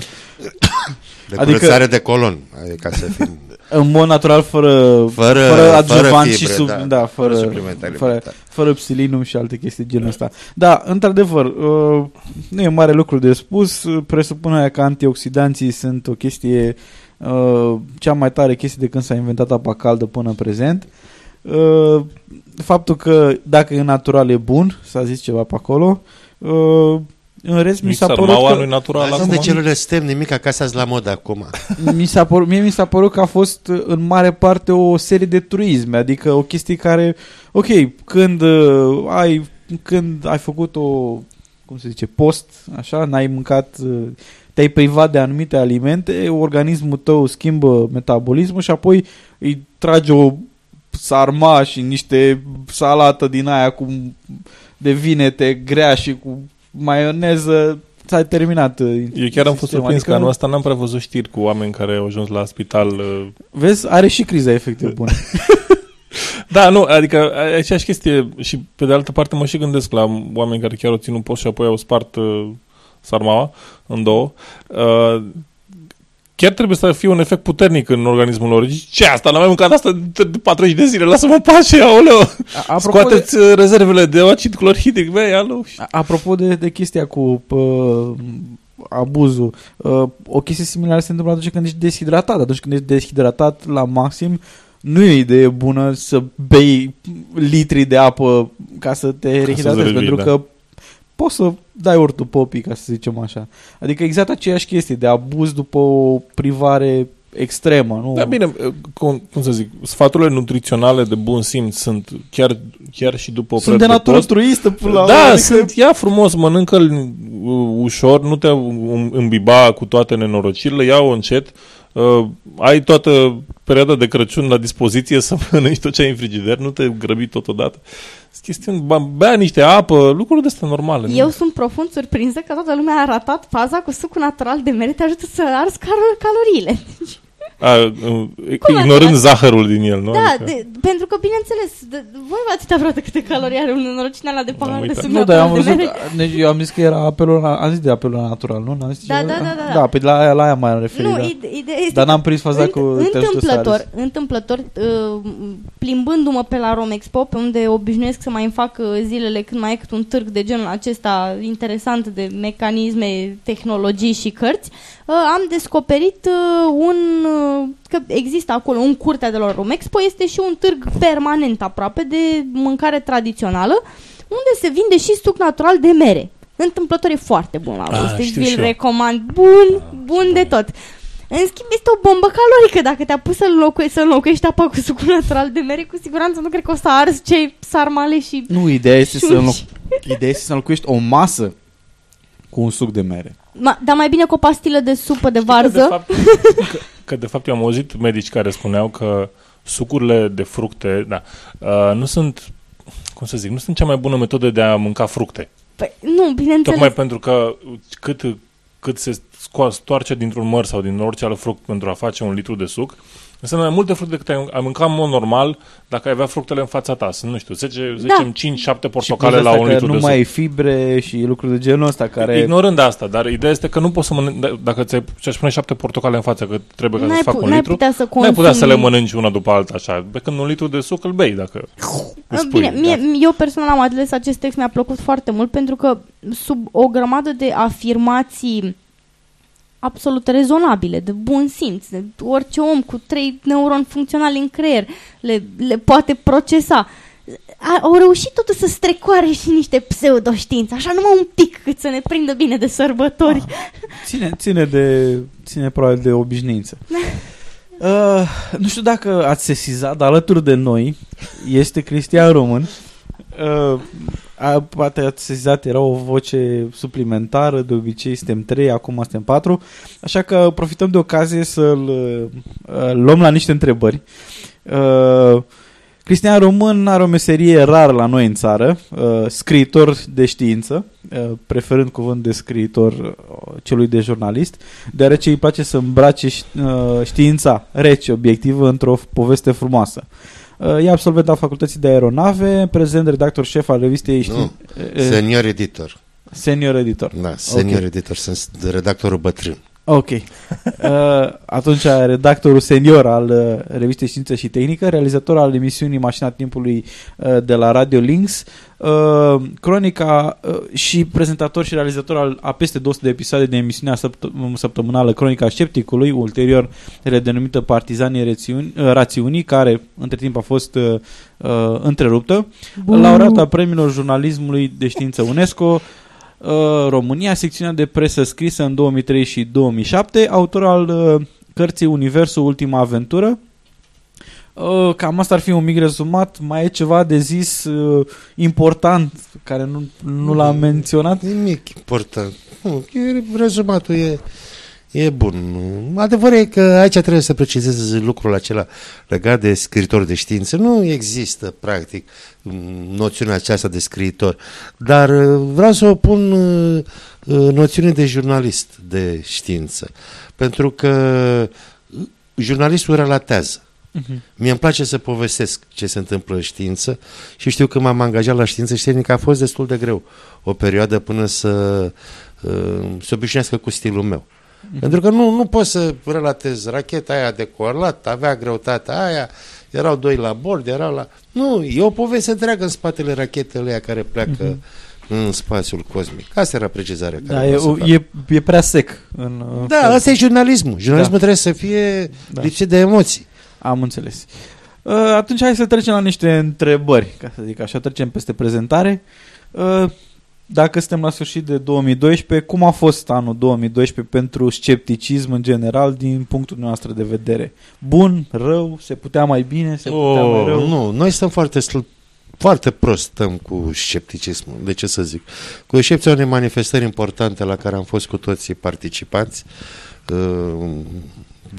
[SPEAKER 8] de
[SPEAKER 6] adică-
[SPEAKER 8] curățare de colon, adică ca să fim...
[SPEAKER 6] În mod natural, fără,
[SPEAKER 8] Fără-
[SPEAKER 6] fără
[SPEAKER 8] fără
[SPEAKER 6] adjuvant
[SPEAKER 8] fibre,
[SPEAKER 6] și sub,
[SPEAKER 8] da,
[SPEAKER 6] da,
[SPEAKER 8] fără
[SPEAKER 6] fără,
[SPEAKER 8] suplimente
[SPEAKER 6] fără,
[SPEAKER 8] alimentare.
[SPEAKER 6] fără psilinum și alte chestii genul ăsta. Da, într-adevăr, uh, nu e mare lucru de spus. Presupunerea că antioxidanții sunt o chestie, uh, cea mai tare chestie de când s-a inventat apa caldă până în prezent. Uh, faptul că dacă e natural e bun, s-a zis ceva pe acolo. Uh, în rest, mi
[SPEAKER 7] Nici
[SPEAKER 6] s-a părut
[SPEAKER 7] sarmaua
[SPEAKER 6] că...
[SPEAKER 7] nu-i natural
[SPEAKER 8] Asta
[SPEAKER 7] acum.
[SPEAKER 8] de celule suntem nimic acasă azi la mod acum.
[SPEAKER 6] mi s-a părut, mie mi s-a părut că a fost uh, în mare parte o serie de truisme, adică o chestie care, ok, când uh, ai când ai făcut o, cum se zice, post, așa, n-ai mâncat, uh, te-ai privat de anumite alimente, organismul tău schimbă metabolismul și apoi îi trage o sarma și niște salată din aia cu de vinete grea și cu maioneză, s-a terminat. uh,
[SPEAKER 7] Eu chiar am fost
[SPEAKER 6] sistemul.
[SPEAKER 7] surprins
[SPEAKER 6] Adică
[SPEAKER 7] că anul ăsta n-am prea văzut știri cu oameni care au ajuns la spital. uh,
[SPEAKER 6] Vezi, are și criza efecte bune.
[SPEAKER 7] Da, nu, adică e aceeași chestie și pe de altă parte mă și gândesc la oameni care chiar au ținut post și apoi au spart uh, sarmaua în două. Uh, chiar trebuie să fie un efect puternic în organismul lor. Zici, ce asta? N-am mai mâncat asta de de 40 de zile, lasă-mă în pace, aoleu!
[SPEAKER 6] Apropo
[SPEAKER 7] Scoateți uh, rezervele de acid clorhidric, băi, alo!
[SPEAKER 6] A- Apropo de, de chestia cu pă, abuzul, uh, o chestie similară se întâmplă atunci când ești deshidratat. Atunci când ești deshidratat la maxim, nu e o idee bună să bei litri de apă ca să te
[SPEAKER 7] să-ți
[SPEAKER 6] rehidratezi,
[SPEAKER 7] revii,
[SPEAKER 6] pentru
[SPEAKER 7] da.
[SPEAKER 6] că poți să dai ortul popii, ca să zicem așa. Adică exact aceeași chestie de abuz după o privare extremă. Nu?
[SPEAKER 7] Da, bine, uh, cum, cum să zic, sfaturile nutriționale de bun simț sunt chiar, chiar și după o
[SPEAKER 6] Sunt de
[SPEAKER 7] perioadă
[SPEAKER 6] natură
[SPEAKER 7] post.
[SPEAKER 6] truistă până la
[SPEAKER 7] Da,
[SPEAKER 6] urmă,
[SPEAKER 7] adică... sunt, ia frumos, mănâncă ușor, nu te um- îmbiba cu toate nenorocirile, ia-o încet, uh, ai toată perioada de Crăciun la dispoziție să mănânci tot ce ai în frigider, nu te grăbi totodată. Sunt chestiuni, ba- bea niște apă, lucruri de astea normale. nu?
[SPEAKER 5] Eu sunt profund surprinsă că toată lumea a ratat faza cu sucul natural de mere, te ajută să arzi cal- caloriile.
[SPEAKER 7] A, uh,
[SPEAKER 5] Cum
[SPEAKER 7] ignorând
[SPEAKER 5] adică?
[SPEAKER 7] zahărul din el, nu?
[SPEAKER 5] Da,
[SPEAKER 7] Adică-
[SPEAKER 5] de, pentru că, bineînțeles, de, voi v-ați uitat vreodată câte calorii are un nenorocine ăla de pahar de
[SPEAKER 7] uitat.
[SPEAKER 5] suc
[SPEAKER 6] Nu, dar eu am
[SPEAKER 5] natural de
[SPEAKER 6] văzut,
[SPEAKER 5] mere?
[SPEAKER 6] deci eu am zis că era apelul, la- am zis de apelul la natural, nu? N-am zis
[SPEAKER 5] Da,
[SPEAKER 6] ceva?
[SPEAKER 5] da, da, da, da.
[SPEAKER 6] Da, pe la aia, la aia m-am referit,
[SPEAKER 5] Nu,
[SPEAKER 6] da.
[SPEAKER 5] ide- ideea este
[SPEAKER 6] Dar
[SPEAKER 5] că
[SPEAKER 6] n-am prins faza cu te ajută să
[SPEAKER 5] întâmplător,
[SPEAKER 6] arzi.
[SPEAKER 5] întâmplător uh, plimbându-mă pe la Romexpo, pe unde obișnuiesc să mai îmi fac uh, zilele când mai e cât un târg de genul acesta interesant de mecanisme, tehnologii și cărți, uh, am descoperit uh, un uh, că există acolo un curtea de la Romexpo, este și un târg permanent aproape de mâncare tradițională, unde se vinde și suc natural de mere. Întâmplător e foarte bun la
[SPEAKER 7] Ah,
[SPEAKER 5] gust, deci
[SPEAKER 7] știu
[SPEAKER 5] vi-l
[SPEAKER 7] și eu.
[SPEAKER 5] recomand. Bun, bun de tot. În schimb, este o bombă calorică. Dacă te-a pus să înlocuiești, să înlocuiești apa cu sucul natural de mere, cu siguranță nu cred că o să arzi cei sarmale și...
[SPEAKER 6] Nu, ideea este, să
[SPEAKER 5] șunci.
[SPEAKER 6] înloc... ideea este să înlocuiești o masă cu un suc de mere.
[SPEAKER 5] Ma, dar mai bine cu o pastilă de supă de
[SPEAKER 7] Că de,
[SPEAKER 5] varză.
[SPEAKER 7] fapt, că, că de fapt eu am auzit medici care spuneau că sucurile de fructe, da, uh, nu sunt, cum să zic, nu sunt cea mai bună metodă de a mânca fructe.
[SPEAKER 5] Păi, nu, bineînțeles.
[SPEAKER 7] Tocmai pentru că cât, cât se scoa, stoarce dintr-un măr sau din orice alt fruct pentru a face un litru de suc, înseamnă mai multe fructe decât ai, ai mânca în mod normal dacă ai avea fructele în fața ta. Sunt, nu știu, 10,
[SPEAKER 5] Da.
[SPEAKER 7] 5-7
[SPEAKER 6] Și
[SPEAKER 7] portocale
[SPEAKER 6] plus
[SPEAKER 7] la
[SPEAKER 6] asta
[SPEAKER 7] un
[SPEAKER 6] că
[SPEAKER 7] litru
[SPEAKER 6] nu
[SPEAKER 7] de
[SPEAKER 6] mai
[SPEAKER 7] suc.
[SPEAKER 6] ai fibre și lucruri de genul ăsta care...
[SPEAKER 7] Ignorând asta, dar ideea este că nu poți să mănânci, d- dacă ți-ai, ți-aș pune șapte portocale în față, că trebuie ca
[SPEAKER 5] N-ai
[SPEAKER 7] să fac
[SPEAKER 5] pu-
[SPEAKER 7] un
[SPEAKER 5] n-ai
[SPEAKER 7] litru,
[SPEAKER 5] putea să
[SPEAKER 7] n-ai putea să le
[SPEAKER 5] consumi-
[SPEAKER 7] mănânci una după alta așa, pe când un litru de suc îl bei dacă îți spui.
[SPEAKER 5] Bine, mie, eu personal am ales acest text, mi-a plăcut foarte mult pentru că sub o grămadă de afirmații absolut rezonabile, de bun simț, de orice om cu trei neuroni funcționali în creier le, le poate procesa. A, au reușit totuși să strecoare și niște pseudoștiințe, așa numai un pic cât să ne prindă bine de sărbători.
[SPEAKER 6] Ține, ține de, ține probabil de obișnuință. Uh, nu știu dacă ați sesizat, dar alături de noi este Cristian Român. Uh, a, poate ați sesizat, era o voce suplimentară, de obicei suntem trei, acum suntem patru, așa că profităm de ocazie să-l uh, luăm la niște întrebări. Uh, Cristian Român are o meserie rară la noi în țară, uh, scriitor de știință, uh, preferând cuvânt de scriitor uh, celui de jurnalist, deoarece îi place să îmbrace ș- uh, știința rece, obiectivă, într-o poveste frumoasă. Uh, E absolvent al Facultății de Aeronave, prezent redactor șef al revistei ști...
[SPEAKER 8] Nu,
[SPEAKER 6] uh,
[SPEAKER 8] senior editor.
[SPEAKER 6] Senior editor.
[SPEAKER 8] Da, senior
[SPEAKER 6] Ok.
[SPEAKER 8] editor, sunt redactorul bătrân.
[SPEAKER 6] Ok. Uh, atunci, redactorul senior al uh, revistei Știință și Tehnică, realizator al emisiunii Mașina Timpului uh, de la Radio Links, uh, cronica uh, și prezentator și realizator al a peste 200 de episoade de emisiunea săpt- săptămânală Cronica Scepticului, ulterior redenumită Partizanii Rețiuni, uh, Rațiunii, care între timp a fost uh, uh, întreruptă.
[SPEAKER 5] Bun.
[SPEAKER 6] Laureat a premiilor jurnalismului de știință UNESCO, uh, România, secțiunea de presă scrisă în 2003 și 2007, autor al uh, cărții Universul Ultima Aventură. Uh, cam asta ar fi un mic rezumat. Mai e ceva de zis uh, important care nu, nu l-am menționat?
[SPEAKER 8] Nimic important. Nu, e, rezumatul e, e bun. Adevărul e că aici trebuie să precizez lucrul acela legat de scriitor de știință. Nu există, practic, noțiunea aceasta de scriitor. Dar uh, vreau să o pun uh, uh, noțiune de jurnalist de știință. Pentru că uh, jurnalistul relatează.
[SPEAKER 6] Mhm.
[SPEAKER 8] Mie îmi place să povestesc ce se întâmplă în știință și știu că m-am angajat la știință și tehnică a fost destul de greu o perioadă până să uh, se obișnuiască cu stilul meu. Pentru că nu, nu pot să relatez racheta aia decolat, avea greutatea aia, erau doi la bord, erau la... Nu, e o poveste întreagă în spatele rachetele aia care pleacă
[SPEAKER 6] Mhm.
[SPEAKER 8] în spațiul cosmic. Asta era precizarea care
[SPEAKER 6] Da,
[SPEAKER 8] vreau
[SPEAKER 6] e,
[SPEAKER 8] să
[SPEAKER 6] o-
[SPEAKER 8] fac.
[SPEAKER 6] e, e prea sec. În, uh,
[SPEAKER 8] Da, asta e jurnalismul. Jurnalismul
[SPEAKER 6] Da.
[SPEAKER 8] trebuie să fie
[SPEAKER 6] Da.
[SPEAKER 8] lipsit de emoții.
[SPEAKER 6] Am înțeles. Uh, atunci hai să trecem la niște întrebări, ca să zic așa, trecem peste prezentare. Uh, dacă suntem la sfârșit de 2012, cum a fost anul 2012 pentru scepticism în general din punctul noastră de vedere? Bun, rău, se putea mai bine, se putea mai
[SPEAKER 8] Oh,
[SPEAKER 6] rău?
[SPEAKER 8] nu, noi stăm foarte sl- foarte prost stăm cu scepticismul, de ce să zic. Cu excepția unei manifestări importante la care am fost cu toții participanți, uh,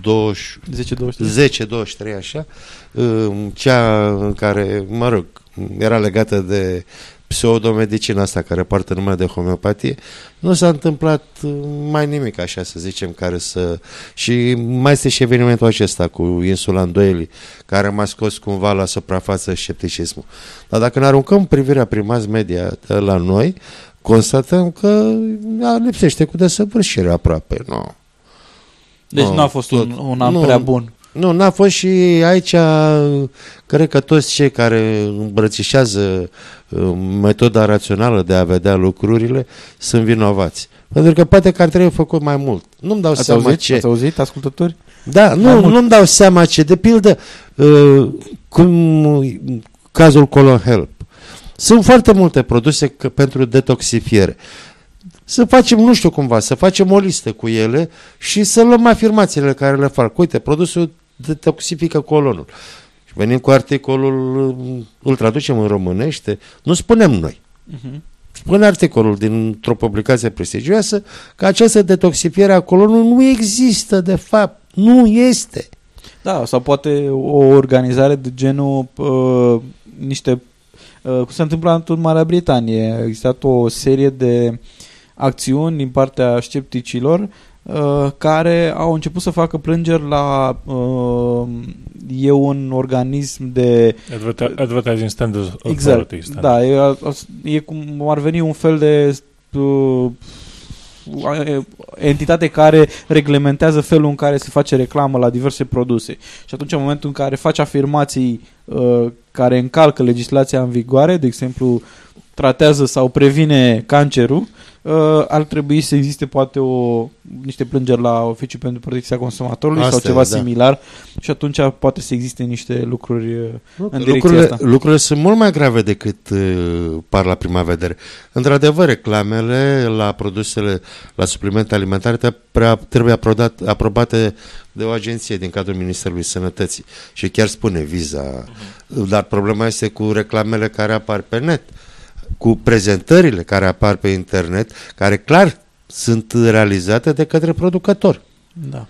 [SPEAKER 8] 20,
[SPEAKER 6] 10-23.
[SPEAKER 8] 10-23 așa, uh, cea în care, mă rog, era legată de pseudomedicina asta care poartă numele de homeopatie, nu s-a întâmplat uh, mai nimic așa să zicem care să... Și mai este și evenimentul acesta cu insula Îndoielii care m-a scos cumva la suprafață scepticismul. Dar dacă ne aruncăm privirea prin mass media de la noi, constatăm că a, lipsește cu desăvârșire aproape. Nu.
[SPEAKER 6] Deci
[SPEAKER 8] Nu,
[SPEAKER 6] nu a fost un,
[SPEAKER 8] tot-
[SPEAKER 6] un an
[SPEAKER 8] nu,
[SPEAKER 6] prea bun.
[SPEAKER 8] Nu, n-a fost și aici, cred că toți cei care îmbrățișează uh, metoda rațională de a vedea lucrurile sunt vinovați. Pentru că poate că ar trebui făcut mai mult. Nu-mi dau
[SPEAKER 6] Ați
[SPEAKER 8] seama
[SPEAKER 6] auzit?
[SPEAKER 8] ce...
[SPEAKER 6] Ați auzit, ascultători?
[SPEAKER 8] Da,
[SPEAKER 6] Mai
[SPEAKER 8] nu,
[SPEAKER 6] mult.
[SPEAKER 8] nu-mi dau seama ce. De pildă, uh, cum cazul Colon Help. Sunt foarte multe produse că, pentru detoxifiere. Să facem, nu știu cumva, să facem o listă cu ele și să luăm afirmațiile care le fac. Uite, produsul detoxifică colonul. Și venim cu articolul, îl traducem în românește, nu spunem noi.
[SPEAKER 6] Mhm.
[SPEAKER 8] Spune articolul dintr-o publicație prestigioasă că această detoxifiere a colonului nu există, de fapt. Nu este.
[SPEAKER 6] Da, sau poate o organizare de genul uh, niște Uh, cum se întâmplă în Marea Britanie. A existat o serie de acțiuni din partea scepticilor uh, care au început să facă plângeri la uh, e un organism de
[SPEAKER 7] Adverti- Advertising Standards
[SPEAKER 6] exact,
[SPEAKER 7] Authority. Standard.
[SPEAKER 6] da, e, e cum ar veni un fel de uh, entitate care reglementează felul în care se face reclamă la diverse produse. Și atunci, în momentul în care faci afirmații uh, care încalcă legislația în vigoare, de exemplu, tratează sau previne cancerul, uh, ar trebui să existe poate o, niște plângeri la Oficiul pentru Protecția Consumatorului
[SPEAKER 8] Asta
[SPEAKER 6] sau ceva
[SPEAKER 8] e, da.
[SPEAKER 6] similar și atunci poate să existe niște lucruri uh, în direcția
[SPEAKER 8] lucrurile,
[SPEAKER 6] asta.
[SPEAKER 8] lucrurile sunt mult mai grave decât uh, par la prima vedere. Într-adevăr, reclamele la produsele, la suplimente alimentare te- prea, trebuie aprobat, aprobate de o agenție din cadrul Ministerului Sănătății. Și chiar spune viza. Dar problema este cu reclamele care apar pe net, cu prezentările care apar pe internet, care clar sunt realizate de către producător.
[SPEAKER 6] Da.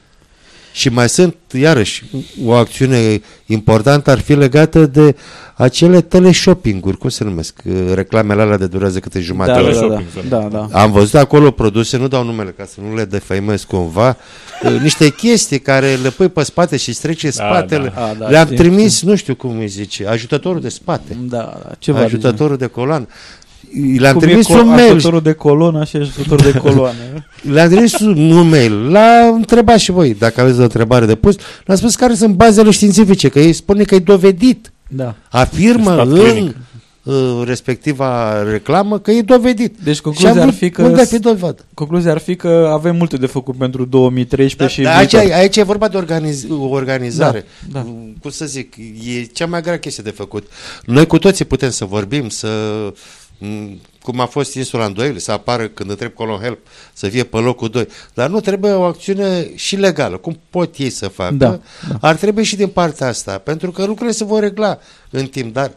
[SPEAKER 8] Și mai sunt, iarăși, o acțiune importantă ar fi legată de acele teleshopping-uri, cum se numesc, uh, reclamele alea de durează câte jumătate
[SPEAKER 6] Da,
[SPEAKER 8] de
[SPEAKER 6] da,
[SPEAKER 8] oră.
[SPEAKER 6] da, da, da.
[SPEAKER 8] Am văzut acolo produse, nu dau numele ca să nu le defăimez cumva, uh, niște chestii care le pui pe spate și îți trece spatele.
[SPEAKER 6] da. A, da,
[SPEAKER 8] Le-am
[SPEAKER 6] știu,
[SPEAKER 8] trimis, nu știu cum îi zice, ajutătorul de spate.
[SPEAKER 6] Da, da, ceva de
[SPEAKER 8] ajutătorul de coloană. Le-am
[SPEAKER 6] Cum e
[SPEAKER 8] trimis
[SPEAKER 6] co-
[SPEAKER 8] un mail.
[SPEAKER 6] ajutorul de colonă și ajutorul de coloană.
[SPEAKER 8] Le-am trimis un mail. L-a întrebat și voi, dacă aveți o întrebare de pus. Le-am spus care sunt bazele științifice, că ei spune că e dovedit.
[SPEAKER 6] Da.
[SPEAKER 8] Afirmă
[SPEAKER 6] Stat
[SPEAKER 8] în
[SPEAKER 6] clinic.
[SPEAKER 8] uh, respectiva reclamă că e dovedit.
[SPEAKER 6] Deci
[SPEAKER 8] Și
[SPEAKER 6] concluzia
[SPEAKER 8] am
[SPEAKER 6] ar
[SPEAKER 8] vrut-
[SPEAKER 6] fi că
[SPEAKER 8] Unde ar fi dovadă?
[SPEAKER 6] concluzia ar fi că avem multe de făcut pentru 2013 și
[SPEAKER 8] Da, aici,
[SPEAKER 6] viitor.
[SPEAKER 8] aici e vorba de organiz, o organizare.
[SPEAKER 6] Da, da.
[SPEAKER 8] Cum să zic, e cea mai grea chestie de făcut. Noi cu toții putem să vorbim, să m, cum a fost insula Îndoieli, să apară când întreb Colon Help, să fie pe locul 2. Dar nu trebuie o acțiune și legală. Cum pot ei să facă?
[SPEAKER 6] Da, da.
[SPEAKER 8] Ar trebui și din partea asta, pentru că lucrurile se vor regla în timp, dar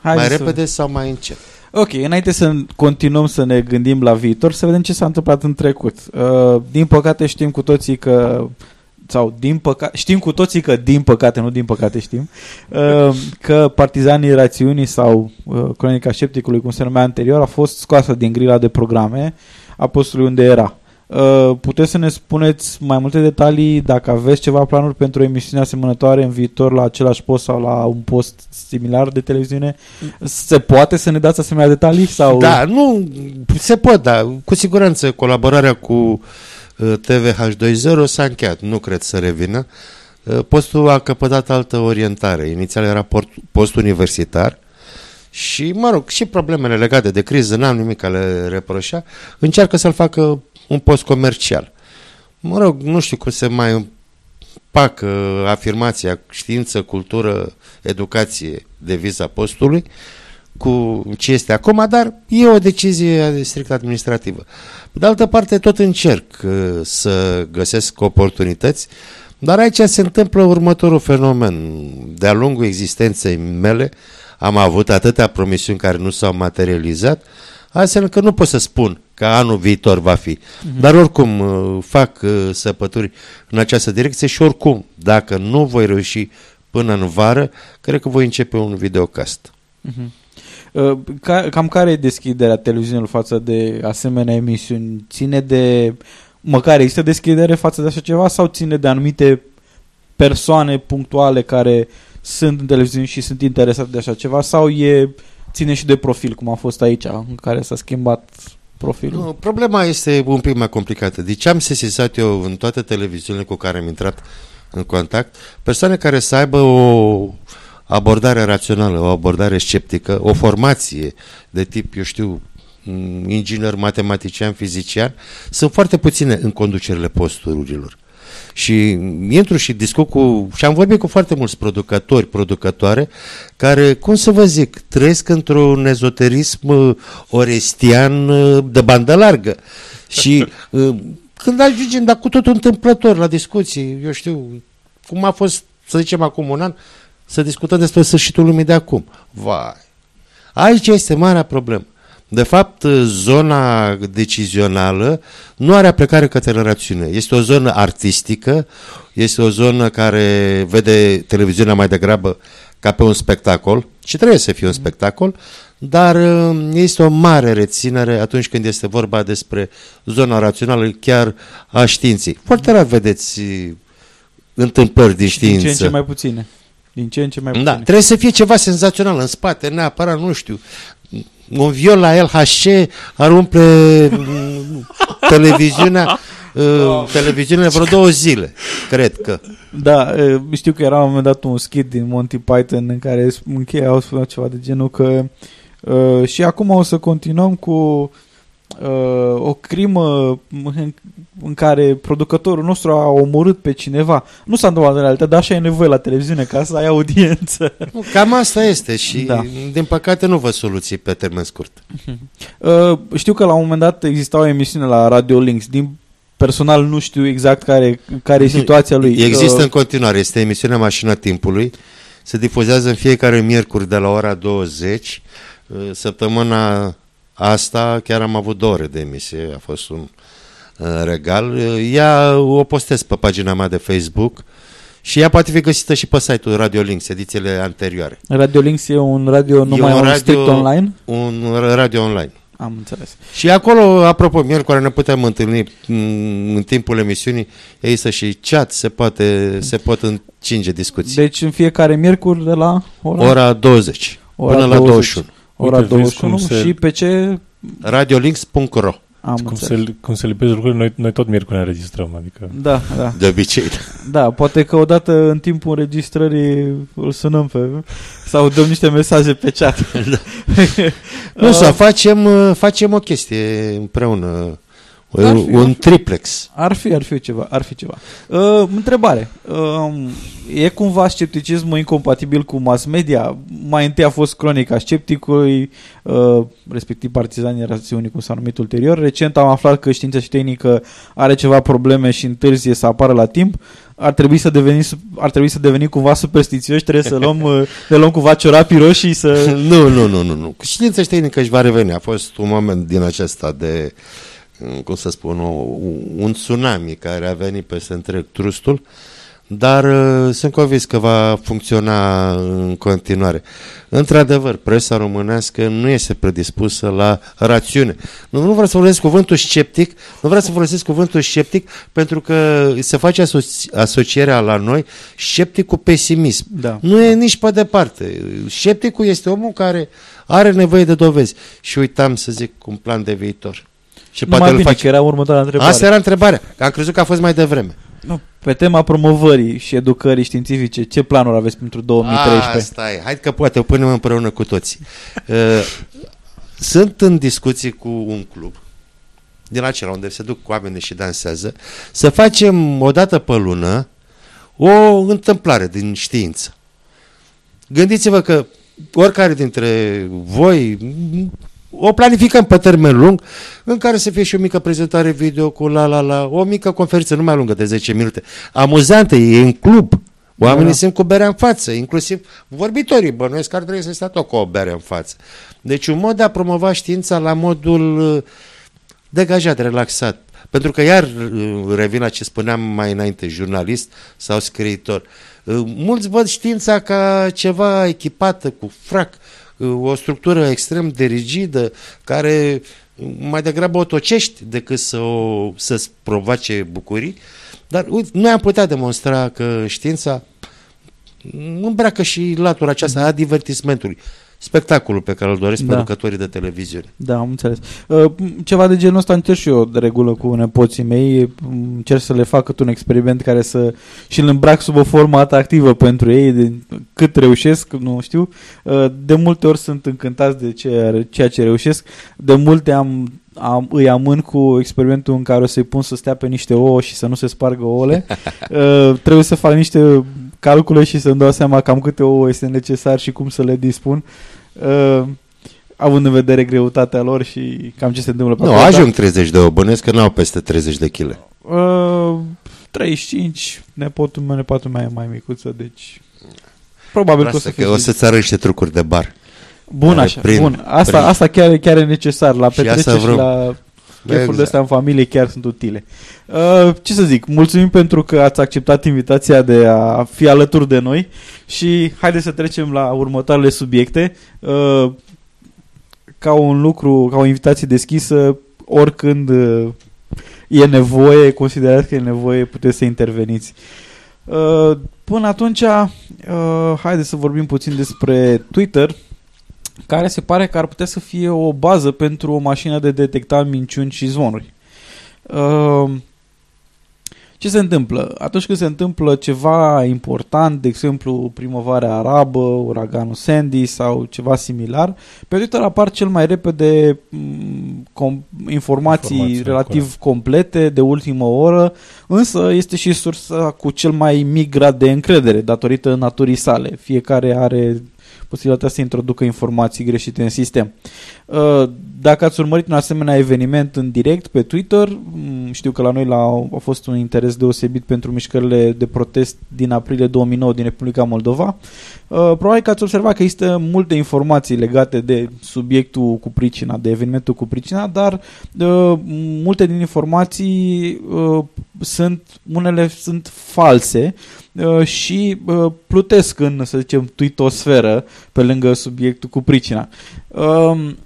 [SPEAKER 6] Hai
[SPEAKER 8] mai
[SPEAKER 6] să-
[SPEAKER 8] repede sau mai încet.
[SPEAKER 6] Ok, înainte să continuăm să ne gândim la viitor, să vedem ce s-a întâmplat în trecut. Uh, din păcate știm cu toții că sau din păcate, știm cu toții că din păcate, nu din păcate știm, uh, că partizanii rațiunii sau uh, cronica scepticului, cum se numea anterior, a fost scoasă din grila de programe a postului unde era. Uh, puteți să ne spuneți mai multe detalii dacă aveți ceva planuri pentru o emisiune asemănătoare în viitor la același post sau la un post similar de televiziune? Se poate să ne dați asemenea detalii? Sau...
[SPEAKER 8] Da, nu, se pot, da. Cu siguranță colaborarea cu uh, TVH20 s-a încheiat, nu cred să revină. Uh, Postul a căpătat altă orientare. Inițial era port, post universitar și, mă rog, și problemele legate de criză, n-am nimic a le reproșa, încearcă să-l facă un post comercial. Mă rog, nu știu cum se mai împacă afirmația știință, cultură, educație, deviza postului, cu ce este acum, dar e o decizie strict administrativă. Pe de altă parte, tot încerc uh, să găsesc oportunități, dar aici se întâmplă următorul fenomen. De-a lungul existenței mele am avut atâtea promisiuni care nu s-au materializat, astfel că nu pot să spun că anul viitor va fi.
[SPEAKER 6] Mhm.
[SPEAKER 8] Dar oricum uh, fac uh, săpături în această direcție și oricum, dacă nu voi reuși până în vară, cred că voi începe un videocast.
[SPEAKER 6] Mhm. Uh, ca, cam care e deschiderea televiziunilor față de asemenea emisiuni? Ține de... Măcar există deschidere față de așa ceva sau ține de anumite persoane punctuale care sunt în televiziune și sunt interesate de așa ceva sau e ține și de profil, cum a fost aici, în care s-a schimbat profilul?
[SPEAKER 8] Nu, problema este un pic mai complicată. Deci am sesizat eu în toate televiziunile cu care am intrat în contact, persoane care să aibă o abordare rațională, o abordare sceptică, o formație de tip, eu știu, m, inginer, matematician, fizician, sunt foarte puține în conducerile posturilor. Și intru și discut cu, și am vorbit cu foarte mulți producători, producătoare, care, cum să vă zic, trăiesc într-un ezoterism uh, orestian uh, de bandă largă. Și uh, când ajungem, dar cu totul întâmplător la discuții, eu știu, cum a fost, să zicem, acum un an, să discutăm despre sfârșitul lumii de acum. Vai! Aici este marea problemă. De fapt, zona decizională nu are aplicare către rațiune. Este o zonă artistică, este o zonă care vede televiziunea mai degrabă ca pe un spectacol și trebuie să fie un spectacol, dar uh, este o mare reținere atunci când este vorba despre zona rațională chiar a științei. Foarte rar vedeți uh, întâmplări din știință.
[SPEAKER 6] Din ce în ce mai puține. Din ce în ce mai puține.
[SPEAKER 8] Da, trebuie să fie ceva senzațional în spate, neapărat, nu știu, un viol la LHC ar umple mm, televiziunea uh, televiziunea vreo două zile, cred că.
[SPEAKER 6] Da, uh, știu că era un moment dat un skit din Monty Python în care încheiau spunea ceva de genul că uh, și acum o să continuăm cu uh, o crimă în, în care producătorul nostru a omorât pe cineva. Nu s-a întâmplat în realitate, dar așa e nevoie la televiziune ca să ai audiență.
[SPEAKER 8] Cam asta este și da. din păcate nu văd soluții pe termen scurt.
[SPEAKER 6] Uh, știu că la un moment dat exista o emisiune la Radio Links. Din personal nu știu exact care, care e situația lui.
[SPEAKER 8] Există uh, în continuare, este emisiunea Mașina Timpului. Se difuzează în fiecare miercuri de la ora 20. Uh, săptămâna asta chiar am avut două ore de emisie, a fost un uh, regal. Ea o postez pe pagina mea de Facebook și ea poate fi găsită și pe site-ul Radio Links, edițiile anterioare.
[SPEAKER 6] Radio Links e un radio numai un, un radio, strict online?
[SPEAKER 8] Un radio online.
[SPEAKER 6] Am înțeles.
[SPEAKER 8] Și acolo, apropo, miercuri ne putem întâlni în timpul emisiunii, există și chat, se, poate, se pot încinge discuții.
[SPEAKER 6] Deci în fiecare miercuri de la
[SPEAKER 8] ora, ora 20 ora până 20. la 21.
[SPEAKER 6] Ora Uite, 21 și se... pe ce?
[SPEAKER 8] radiolinks.ro
[SPEAKER 6] am
[SPEAKER 7] cum, se, cum se lipesc lucrurile, noi, noi tot miercuri înregistrăm. Adică...
[SPEAKER 6] Da, da.
[SPEAKER 8] De obicei.
[SPEAKER 6] Da, poate că odată în timpul înregistrării îl sunăm pe sau dăm niște mesaje pe chat. da.
[SPEAKER 8] nu, să facem, facem o chestie împreună ar fi, un triplex.
[SPEAKER 6] Ar fi, ar fi ceva. Ar fi ceva. Uh, întrebare. Uh, e cumva scepticismul incompatibil cu mass media? Mai întâi a fost cronica scepticului, uh, respectiv partizanii rațiunii, cum s-a numit ulterior. Recent am aflat că știința și tehnică are ceva probleme și întârzie să apară la timp. Ar trebui să devenim, ar trebui să devenim cumva superstițioși, trebuie să luăm, uh, ne luăm cumva ciorapii roșii să...
[SPEAKER 8] nu, nu, nu, nu, nu. Știința și tehnică își va reveni. A fost un moment din acesta de cum să spun, o, un tsunami care a venit peste întreg trustul, dar uh, sunt convins că va funcționa în continuare. Într-adevăr, presa românească nu este predispusă la rațiune. Nu, nu vreau să folosesc cuvântul sceptic, nu vreau să folosesc cuvântul sceptic pentru că se face aso- asocierea la noi sceptic cu pesimism.
[SPEAKER 6] Da.
[SPEAKER 8] Nu e nici pe departe. Scepticul este omul care are nevoie de dovezi. Și uitam să zic un plan de viitor.
[SPEAKER 6] Și Numai poate bine, faci... că era următoarea întrebare.
[SPEAKER 8] Asta era întrebarea. Am crezut că a fost mai devreme.
[SPEAKER 6] Nu, pe tema promovării și educării științifice, ce planuri aveți pentru 2013?
[SPEAKER 8] Asta e. Hai că poate o punem împreună cu toți. Uh, sunt în discuții cu un club din acela unde se duc oamenii și dansează, să facem o dată pe lună o întâmplare din știință. Gândiți-vă că oricare dintre voi o planificăm pe termen lung, în care să fie și o mică prezentare video cu la la la, o mică conferință nu mai lungă de 10 minute, amuzantă, e în club, Oamenii da. sunt cu berea în față, inclusiv vorbitorii bănuiesc că ar trebui să stea tot cu o bere în față. Deci un mod de a promova știința la modul uh, degajat, relaxat. Pentru că iar uh, revin la ce spuneam mai înainte, jurnalist sau scriitor. Uh, mulți văd știința ca ceva echipată cu frac, o structură extrem de rigidă, care mai degrabă o tocești decât să o, să-ți provoace bucurii. Dar uite, noi am putea demonstra că știința îmbracă și latura aceasta a divertismentului spectacolul pe care îl doresc da. producătorii de televiziune.
[SPEAKER 6] Da, am înțeles. Uh, ceva de genul ăsta încerc și eu de regulă cu nepoții mei. Încerc să le fac un experiment care să și îl îmbrac sub o formă atractivă pentru ei, de cât reușesc, nu știu. Uh, de multe ori sunt încântați de ceea ce reușesc. De multe am am, îi amân cu experimentul în care o să-i pun să stea pe niște ouă și să nu se spargă ouăle. uh, trebuie să fac niște calcule și să-mi dau seama cam câte ouă este necesar și cum să le dispun. Uh, având în vedere greutatea lor și cam ce se întâmplă pe
[SPEAKER 8] Nu, no, ajung 30 de ouă, bănesc că n-au peste 30 de kg.
[SPEAKER 6] Uh, 35, nepotul meu, nepotul meu e mai micuță, deci probabil că o să
[SPEAKER 8] că o să-ți arăt niște trucuri de bar.
[SPEAKER 6] Bun așa, prin, bun. Asta, prin... asta chiar, chiar e necesar. La petreceri și, și la chefurile exact. astea în familie chiar sunt utile. Uh, ce să zic, mulțumim pentru că ați acceptat invitația de a fi alături de noi și haideți să trecem la următoarele subiecte. Uh, ca un lucru, ca o invitație deschisă, oricând uh, e nevoie, considerați că e nevoie, puteți să interveniți. Uh, până atunci, uh, haideți să vorbim puțin despre Twitter, care se pare că ar putea să fie o bază pentru o mașină de detectat minciuni și zvonuri. Uh, ce se întâmplă? Atunci când se întâmplă ceva important, de exemplu primăvara arabă, uraganul Sandy sau ceva similar, pe Twitter apar cel mai repede mm, com- informații, informații relativ corect. complete de ultimă oră, însă este și sursa cu cel mai mic grad de încredere datorită naturii sale. Fiecare are posibilitatea să introducă informații greșite în sistem. Uh, dacă ați urmărit un asemenea eveniment în direct pe Twitter, mm, știu că la noi la, a fost un interes deosebit pentru mișcările de protest din aprilie 2009 din Republica Moldova. Uh, probabil că ați observat că există multe informații legate de subiectul cu pricina, de evenimentul cu pricina, dar uh, multe din informații sunt, unele sunt false și plutesc în, să zicem, tweetosferă pe lângă subiectul cu pricina. Um,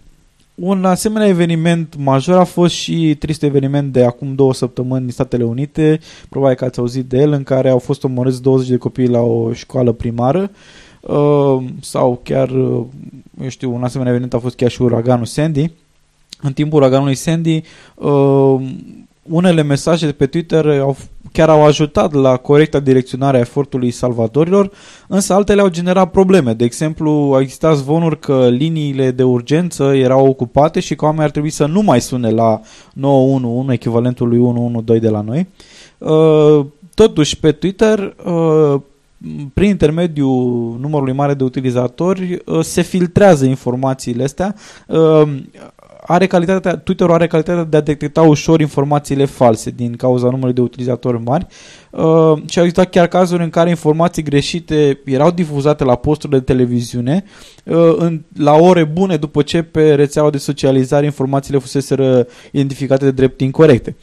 [SPEAKER 6] un asemenea eveniment major a fost și trist eveniment de acum două săptămâni în Statele Unite, probabil că ați auzit de el, în care au fost omorâți 20 de copii la o școală primară uh, sau chiar, uh, eu știu, un asemenea eveniment a fost chiar și uraganul Sandy. În timpul uraganului Sandy, uh, unele mesaje pe Twitter au, chiar au ajutat la corecta direcționare a efortului salvatorilor, însă altele au generat probleme. De exemplu, au existat zvonuri că liniile de urgență erau ocupate și că oamenii ar trebui să nu mai sune la 911, echivalentul lui 112 de la noi. Uh, totuși, pe Twitter, uh, prin intermediul numărului mare de utilizatori, uh, se filtrează informațiile astea are calitatea, Twitter are calitatea de a detecta ușor informațiile false din cauza numărului de utilizatori mari uh, și au existat chiar cazuri în care informații greșite erau difuzate la posturi de televiziune uh, în, la ore bune după ce pe rețeaua de socializare informațiile fusese identificate de drept incorrecte.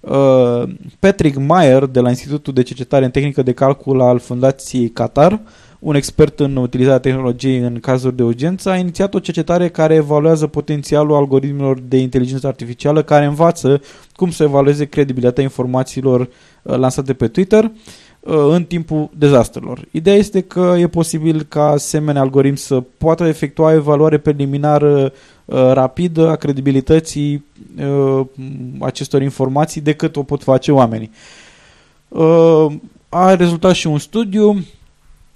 [SPEAKER 6] Uh, Patrick Meyer de la Institutul de Cercetare în Tehnică de Calcul al Fundației Qatar un expert în utilizarea tehnologiei în cazuri de urgență, a inițiat o cercetare care evaluează potențialul algoritmilor de inteligență artificială care învață cum să evalueze credibilitatea informațiilor uh, lansate pe Twitter uh, în timpul dezastrelor. Ideea este că e posibil ca asemenea algoritm să poată efectua evaluare preliminară uh, rapidă a credibilității acestor informații decât o pot face oamenii. A rezultat și un studiu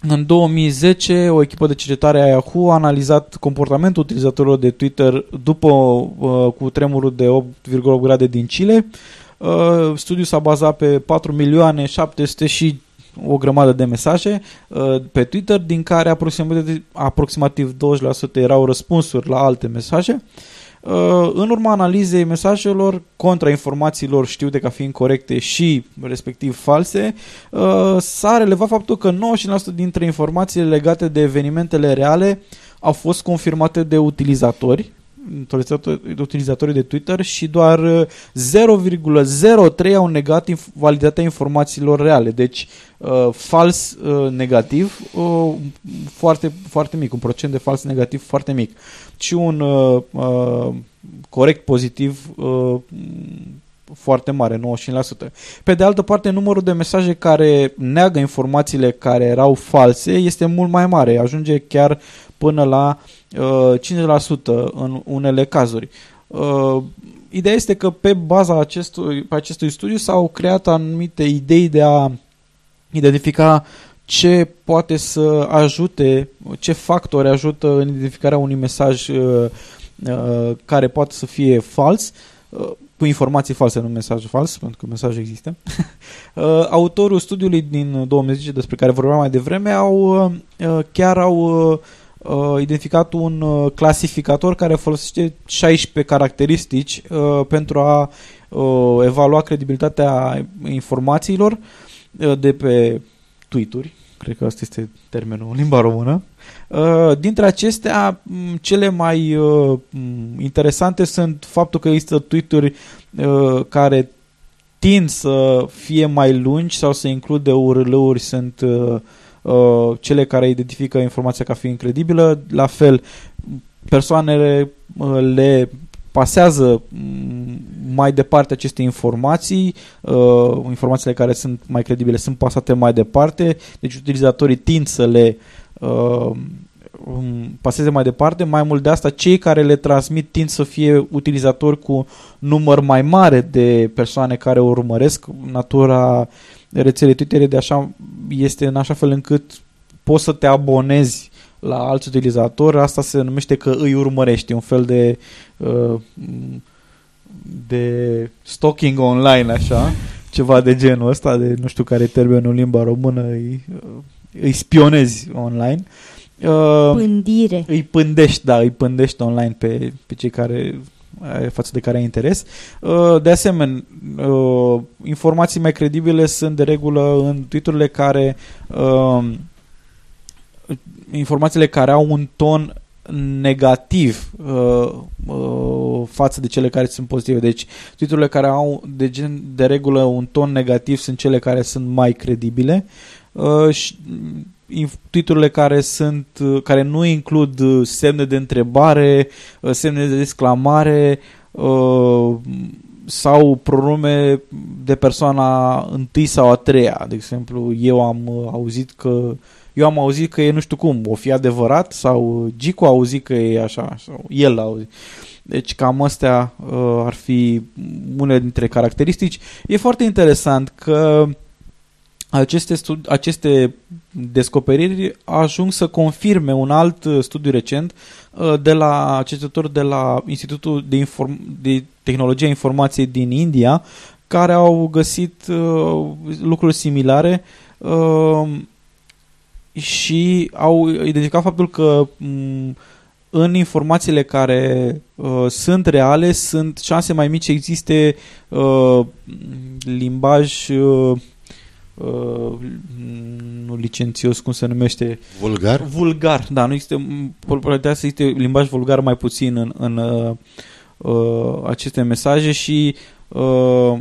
[SPEAKER 6] în 2010, o echipă de cercetare a Yahoo a analizat comportamentul utilizatorilor de Twitter după uh, cu tremurul de 8,8 grade din Chile. Uh, studiul s-a bazat pe 4 milioane 700 și o grămadă de mesaje uh, pe Twitter, din care aproximativ, aproximativ 20% erau răspunsuri la alte mesaje. Uh, Uh, în urma analizei mesajelor contra informațiilor știute ca fiind corecte și respectiv false, uh, s-a relevat faptul că 99% dintre informațiile legate de evenimentele reale au fost confirmate de utilizatori utilizatorii de Twitter și doar 0,03 uh, au negat validitatea informațiilor reale. Deci uh, fals uh, negativ uh, foarte, foarte mic, un procent de fals negativ foarte mic. Și un uh, uh, corect pozitiv uh, foarte mare, 95%. Pe de altă parte, numărul de mesaje care neagă informațiile care erau false este mult mai mare, ajunge chiar până la uh, 50% în unele cazuri. Uh, ideea este că pe baza acestui, pe acestui studiu s-au creat anumite idei de a identifica ce poate să ajute, ce factori ajută în identificarea unui mesaj uh, uh, care poate să fie fals. Uh, cu informații false, nu mesaj fals, pentru că mesajul există. Uh, autorul studiului din 2010 despre care vorbeam mai devreme au uh, chiar au uh, identificat un clasificator care folosește 16 caracteristici pentru a evalua credibilitatea informațiilor de pe tweet-uri, cred că asta este termenul în limba română. Uh, dintre acestea, cele mai uh, interesante sunt faptul că există tweet-uri uh, care tind să fie mai lungi sau să include URL-uri, sunt cele care identifică informația ca fiind credibilă. La fel, persoanele uh, le pasează mm, mai departe aceste informații, uh, informațiile care sunt mai credibile sunt pasate mai departe, deci utilizatorii tind să le uh, um, paseze mai departe. Mai mult de asta, cei care le transmit tind să fie utilizatori cu număr mai mare de persoane care o urmăresc. Natura rețelei Twitter de așa, este în așa fel încât poți să te abonezi la alți utilizatori, asta se numește că îi urmărești, un fel de uh, de stalking online, așa, ceva de genul ăsta, de nu știu care e termenul în limba română, îi, îi spionezi online.
[SPEAKER 5] Uh, Pândire.
[SPEAKER 6] Îi pândești, da, îi pândești online pe, pe cei care față de care ai interes. Uh, de asemenea, uh, informații mai credibile sunt de regulă în titlurile care uh, informațiile care au un ton negativ uh, uh, față de cele care sunt pozitive. Deci titlurile care au de, gen, de regulă un ton negativ sunt cele care sunt mai credibile uh, și titlurile care sunt uh, care nu includ uh, semne de întrebare, uh, semne de exclamare uh, sau pronume de persoana întâi sau a treia. De exemplu, eu am uh, auzit că eu am auzit că e nu știu cum, o fi adevărat sau Gico a auzit că e așa sau el a auzit. Deci cam astea uh, ar fi unele dintre caracteristici. E foarte interesant că aceste, studi- aceste descoperiri ajung să confirme un alt studiu recent uh, de la cercetători de la Institutul de, Inform- de Tehnologie a Informației din India, care au găsit uh, lucruri similare uh, și au identificat faptul că m- în informațiile care uh, sunt reale sunt șanse mai mici existe uh, limbaj uh, uh, nu licențios, cum se numește?
[SPEAKER 8] Vulgar?
[SPEAKER 6] Vulgar, da, nu există probabilitatea să existe limbaj vulgar mai puțin în, în uh, uh, aceste mesaje și uh,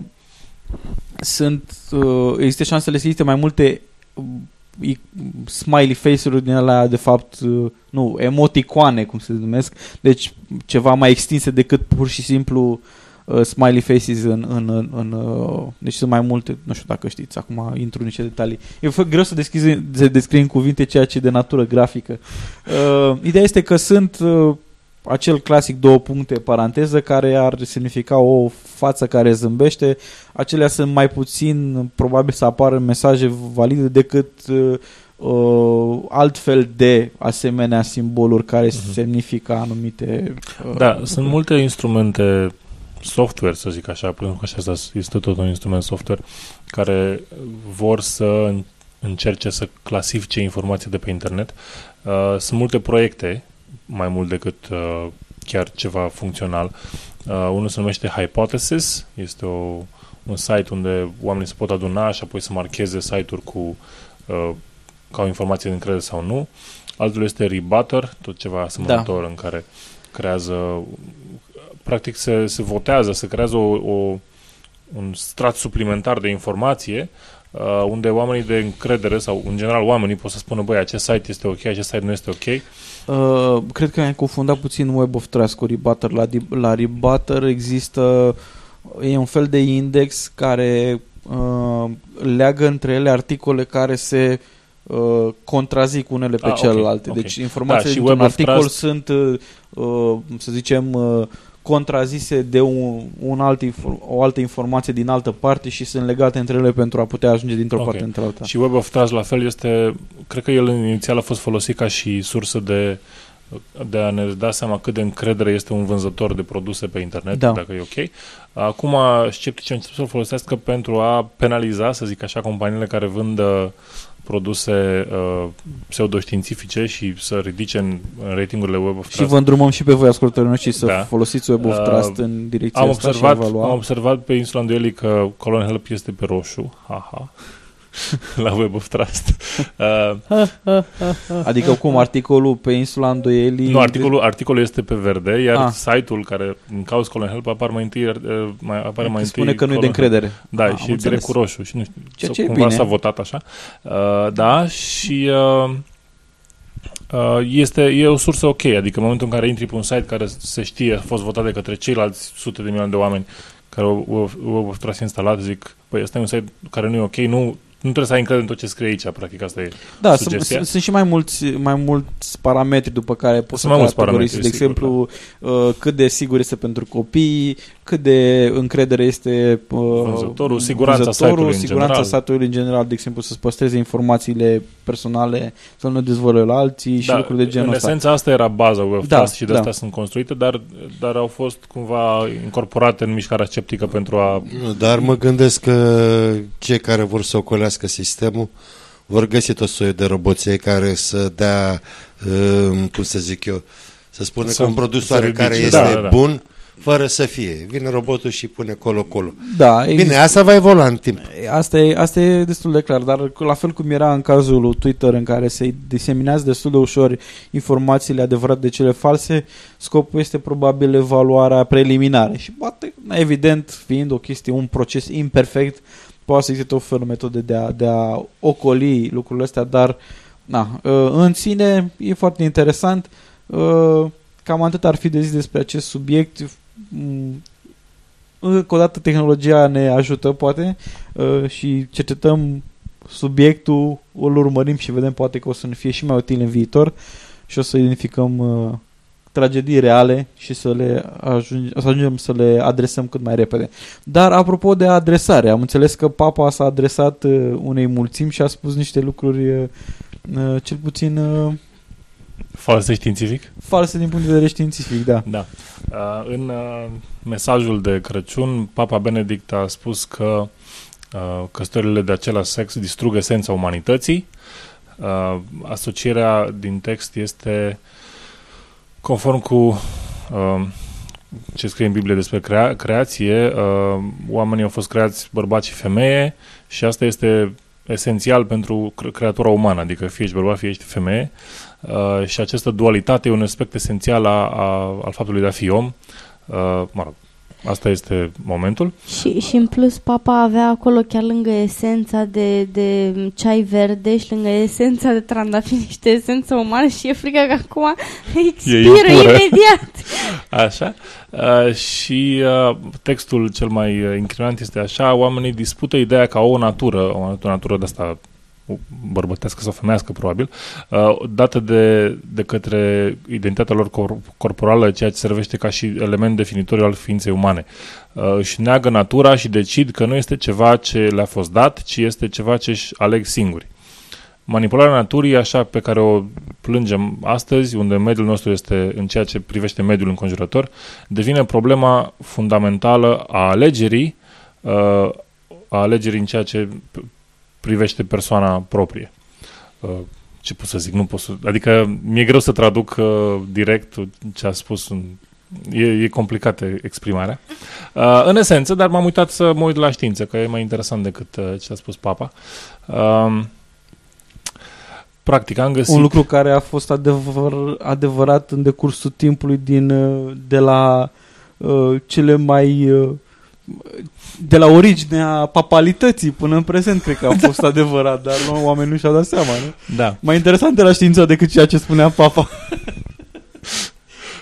[SPEAKER 6] sunt, uh, există șansele să existe mai multe smiley face-uri din alea, de fapt, uh, nu, emoticoane, cum se numesc, deci ceva mai extinse decât pur și simplu uh, smiley faces în, în, în, în uh, deci sunt mai multe, nu știu dacă știți, acum intru în niște detalii. E greu să, deschizi, să descrii în cuvinte ceea ce e de natură grafică. Uh, ideea este că sunt uh, acel clasic două puncte paranteză care ar semnifica o față care zâmbește, acelea sunt mai puțin probabil să apară mesaje valide decât uh, altfel de asemenea simboluri care uh-huh. semnifică anumite...
[SPEAKER 7] Uh, da, sunt multe instrumente software, să zic așa, pentru că așa este tot un instrument software care vor să încerce să clasifice informații de pe internet. Uh, sunt multe proiecte mai mult decât uh, chiar ceva funcțional. Uh, unul se numește Hypothesis, este o, un site unde oamenii se pot aduna și apoi să marcheze site-uri cu uh, ca o informație de încredere sau nu. Altul este Rebutter, tot ceva asemănător da. în care creează practic se, se votează, se creează o, o, un strat suplimentar de informație uh, unde oamenii de încredere sau în general oamenii pot să spună băi, acest site este ok, acest site nu este ok
[SPEAKER 6] Uh, cred că ai confundat puțin Web of Trust cu Rebutter. La, la Rebutter există e un fel de index care uh, leagă între ele articole care se uh, contrazic unele pe ah, celelalte. Okay, Deci informațiile da, dintr-un articol Trust... sunt, uh, să zicem, uh, contrazise de un, un alt, o altă informație din altă parte și sunt legate între ele pentru a putea ajunge dintr-o okay. parte într-alta.
[SPEAKER 7] Și Web of Trust la fel este, cred că el inițial a fost folosit ca și sursă de de a ne da seama cât de încredere este un vânzător de produse pe internet, da. dacă e ok. Acum sceptici au început să-l folosească pentru a penaliza, să zic așa, companiile care vând produse uh, pseudoștiințifice și să ridice în, în ratingurile Web of Trust.
[SPEAKER 6] Și vă îndrumăm și pe voi, ascultătorii noștri, să da. folosiți Web of uh, Trust uh, în direcția
[SPEAKER 7] am
[SPEAKER 6] asta
[SPEAKER 7] observat,
[SPEAKER 6] și evalua.
[SPEAKER 7] Am observat pe insula Îndoielii că Colon Help este pe roșu. Haha. la Web of Trust. Uh,
[SPEAKER 6] adică cum articolul pe insula Îndoielii...
[SPEAKER 7] Nu, articolul, articolul este pe verde, iar ah. site-ul care în cauți Colon Help apar mai întâi, uh, mai, apare mai
[SPEAKER 6] spune
[SPEAKER 7] întâi
[SPEAKER 6] că nu e de încredere.
[SPEAKER 7] Da, ah, și direct cu roșu. Și nu știu, Ceea ce cumva bine. s-a votat așa. Uh, da, și... Uh, Uh, este, e o sursă ok, adică în momentul în care intri pe un site care se știe, a fost votat de către ceilalți sute de milioane de oameni care au, au, au tras instalat, zic, păi ăsta e un site care nu e ok, nu, nu trebuie să ai încredere în tot ce scrie aici, practic asta e
[SPEAKER 6] Da,
[SPEAKER 7] sugestia.
[SPEAKER 6] sunt, sunt și mai mulți, mai mulți parametri după care poți
[SPEAKER 7] Sunt
[SPEAKER 6] să
[SPEAKER 7] mai mulți
[SPEAKER 6] categorizi. De
[SPEAKER 7] parametri,
[SPEAKER 6] exemplu, uh, cât de sigur este pentru copii, cât de încredere este uh,
[SPEAKER 7] Vânzătorul, siguranța
[SPEAKER 6] vânzătorul,
[SPEAKER 7] site-ului în
[SPEAKER 6] siguranța
[SPEAKER 7] general.
[SPEAKER 6] site-ului în general, de exemplu, să-ți păstreze informațiile personale, să nu le dezvăluie la alții și
[SPEAKER 7] Da,
[SPEAKER 6] lucruri de genul
[SPEAKER 7] în
[SPEAKER 6] ăsta.
[SPEAKER 7] esență asta era baza Web
[SPEAKER 6] Da,
[SPEAKER 7] Trust și de
[SPEAKER 6] da.
[SPEAKER 7] asta sunt construite, dar, dar au fost cumva incorporate în mișcarea sceptică pentru a...
[SPEAKER 8] Dar mă gândesc că cei care vor să ocolească sistemul vor găsi tot soiul de roboței care să dea, uh, cum să zic eu, să spună
[SPEAKER 7] Să-
[SPEAKER 8] că un produs
[SPEAKER 7] să
[SPEAKER 8] care
[SPEAKER 7] ridice.
[SPEAKER 8] este
[SPEAKER 7] Da, da, da.
[SPEAKER 8] Bun, fără să fie. Vine robotul și pune colo-colo.
[SPEAKER 6] Da,
[SPEAKER 8] Bine,
[SPEAKER 6] există-
[SPEAKER 8] asta va evolua în timp.
[SPEAKER 6] Asta e, asta e destul de clar, dar la fel cum era în cazul lui Twitter în care se diseminează destul de ușor informațiile adevărate de cele false, scopul este probabil evaluarea preliminară și poate, evident, fiind o chestie, un proces imperfect, poate să existe o fel de metode de a, de a ocoli lucrurile astea, dar na, uh, în sine e foarte interesant. Uh, Cam atât ar fi de zis despre acest subiect. Mm, încă o dată tehnologia ne ajută, poate, uh, și cercetăm subiectul, îl urmărim și vedem poate că o să ne fie și mai util în viitor și o să identificăm uh, tragedii reale și să le ajunge, să ajungem să le adresăm cât mai repede. Dar apropo de adresare, am înțeles că papa s-a adresat uh, unei mulțimi și a spus niște lucruri uh, uh, cel puțin uh,
[SPEAKER 7] False științific?
[SPEAKER 6] false din punct de vedere științific, da.
[SPEAKER 7] Da. Uh, în uh, mesajul de Crăciun, Papa Benedict a spus că uh, căsătorile de același sex distrug esența umanității. Uh, asocierea din text este conform cu uh, ce scrie în Biblie despre crea- creație, uh, oamenii au fost creați bărbați și femeie și asta este esențial pentru cre- creatura umană, adică fie ești bărbat, fie ești femeie. Uh, și această dualitate e un aspect esențial a, a, al faptului de a fi om. Uh, mă rog, asta este momentul.
[SPEAKER 5] Și, și în plus papa avea acolo chiar lângă esența de, de ceai verde și lângă esența de trandafiri niște esență umană și e frică că acum expiră
[SPEAKER 7] impură.
[SPEAKER 5] imediat.
[SPEAKER 7] Așa. Uh, și uh, textul cel mai uh, incriminant este așa, oamenii dispută ideea ca o natură, o natură, natură de asta bărbătească sau femeiască, probabil, uh, dată de, de către identitatea lor cor- corporală, ceea ce servește ca și element definitoriu al ființei umane. Uh, își neagă natura și decid că nu este ceva ce le-a fost dat, ci este ceva ce își aleg singuri. Manipularea naturii, așa pe care o plângem astăzi, unde mediul nostru este în ceea ce privește mediul înconjurător, devine problema fundamentală a alegerii, uh, a alegerii în ceea ce p- privește persoana proprie. Uh, Ce pot să zic? Nu pot să... Adică mi-e greu să traduc uh, direct ce a spus în E, e complicată exprimarea. Uh, în esență, dar m-am uitat să mă uit la știință, că e mai interesant decât uh, ce a spus papa. Uh, practic, am găsit...
[SPEAKER 6] Un lucru care a fost adevăr, adevărat în decursul timpului din, uh, de la uh, cele mai uh, de la originea papalității până în prezent, cred că a fost adevărat, dar nu, oamenii nu și-au dat seama, nu?
[SPEAKER 7] Da.
[SPEAKER 6] Mai interesant era știința decât ceea ce spunea papa.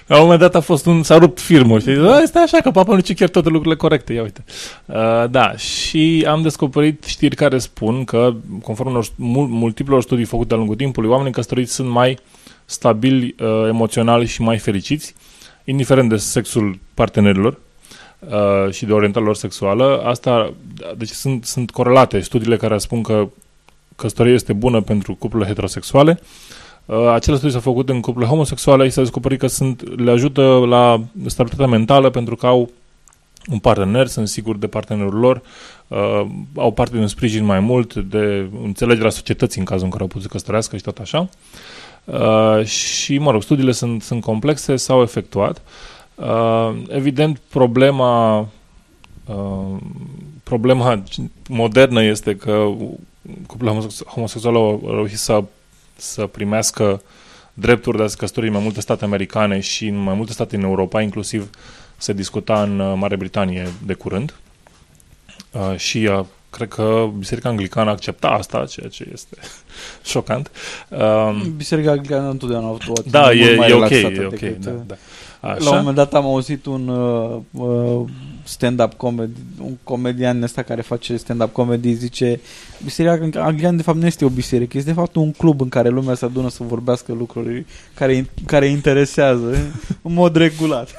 [SPEAKER 7] La un moment dat a fost un, s-a rupt filmul, știi? Da, este așa că papa nu zice chiar toate lucrurile corecte, ia uite. Uh, da, și am descoperit știri care spun că, conform unor mul- multiplor studii făcute de-a lungul timpului, oamenii căsătoriți sunt mai stabili uh, emoțional și mai fericiți, indiferent de sexul partenerilor uh, și de orientarea lor sexuală. Asta, deci sunt, sunt corelate studiile care spun că căsătoria este bună pentru cuplurile heterosexuale. Uh, acele studii s-au făcut în cuplurile homosexuale și s-a descoperit că sunt, le ajută la stabilitatea mentală pentru că au un partener, sunt siguri de partenerul lor, uh, au parte de un sprijin mai mult, de înțelegerea societății în cazul în care au putut să căsătorească și tot așa. Uh, și, mă rog, studiile sunt, sunt complexe, s-au efectuat. Uh, evident, problema uh, problema modernă este că cuplurile homosex- homosexuale au reușit să, să primească drepturi de a se căsători în mai multe state americane și în mai multe state în Europa, inclusiv se discuta în uh, Marea Britanie de curând uh, și a cred că Biserica Anglicană accepta asta, ceea ce este șocant. Um,
[SPEAKER 6] Biserica Anglicană întotdeauna a avut o atitudine
[SPEAKER 7] da,
[SPEAKER 6] mult
[SPEAKER 7] e,
[SPEAKER 6] mai
[SPEAKER 7] e ok,
[SPEAKER 6] relaxată
[SPEAKER 7] e ok.
[SPEAKER 6] decât,
[SPEAKER 7] Da,
[SPEAKER 6] uh,
[SPEAKER 7] da.
[SPEAKER 6] La un
[SPEAKER 7] Așa?
[SPEAKER 6] moment dat am auzit un uh, uh, stand-up comedy, un comedian ăsta care face stand-up comedy zice Biserica Anglicană de fapt nu este o biserică, este de fapt un club în care lumea se adună să vorbească lucruri care, care interesează în mod regulat.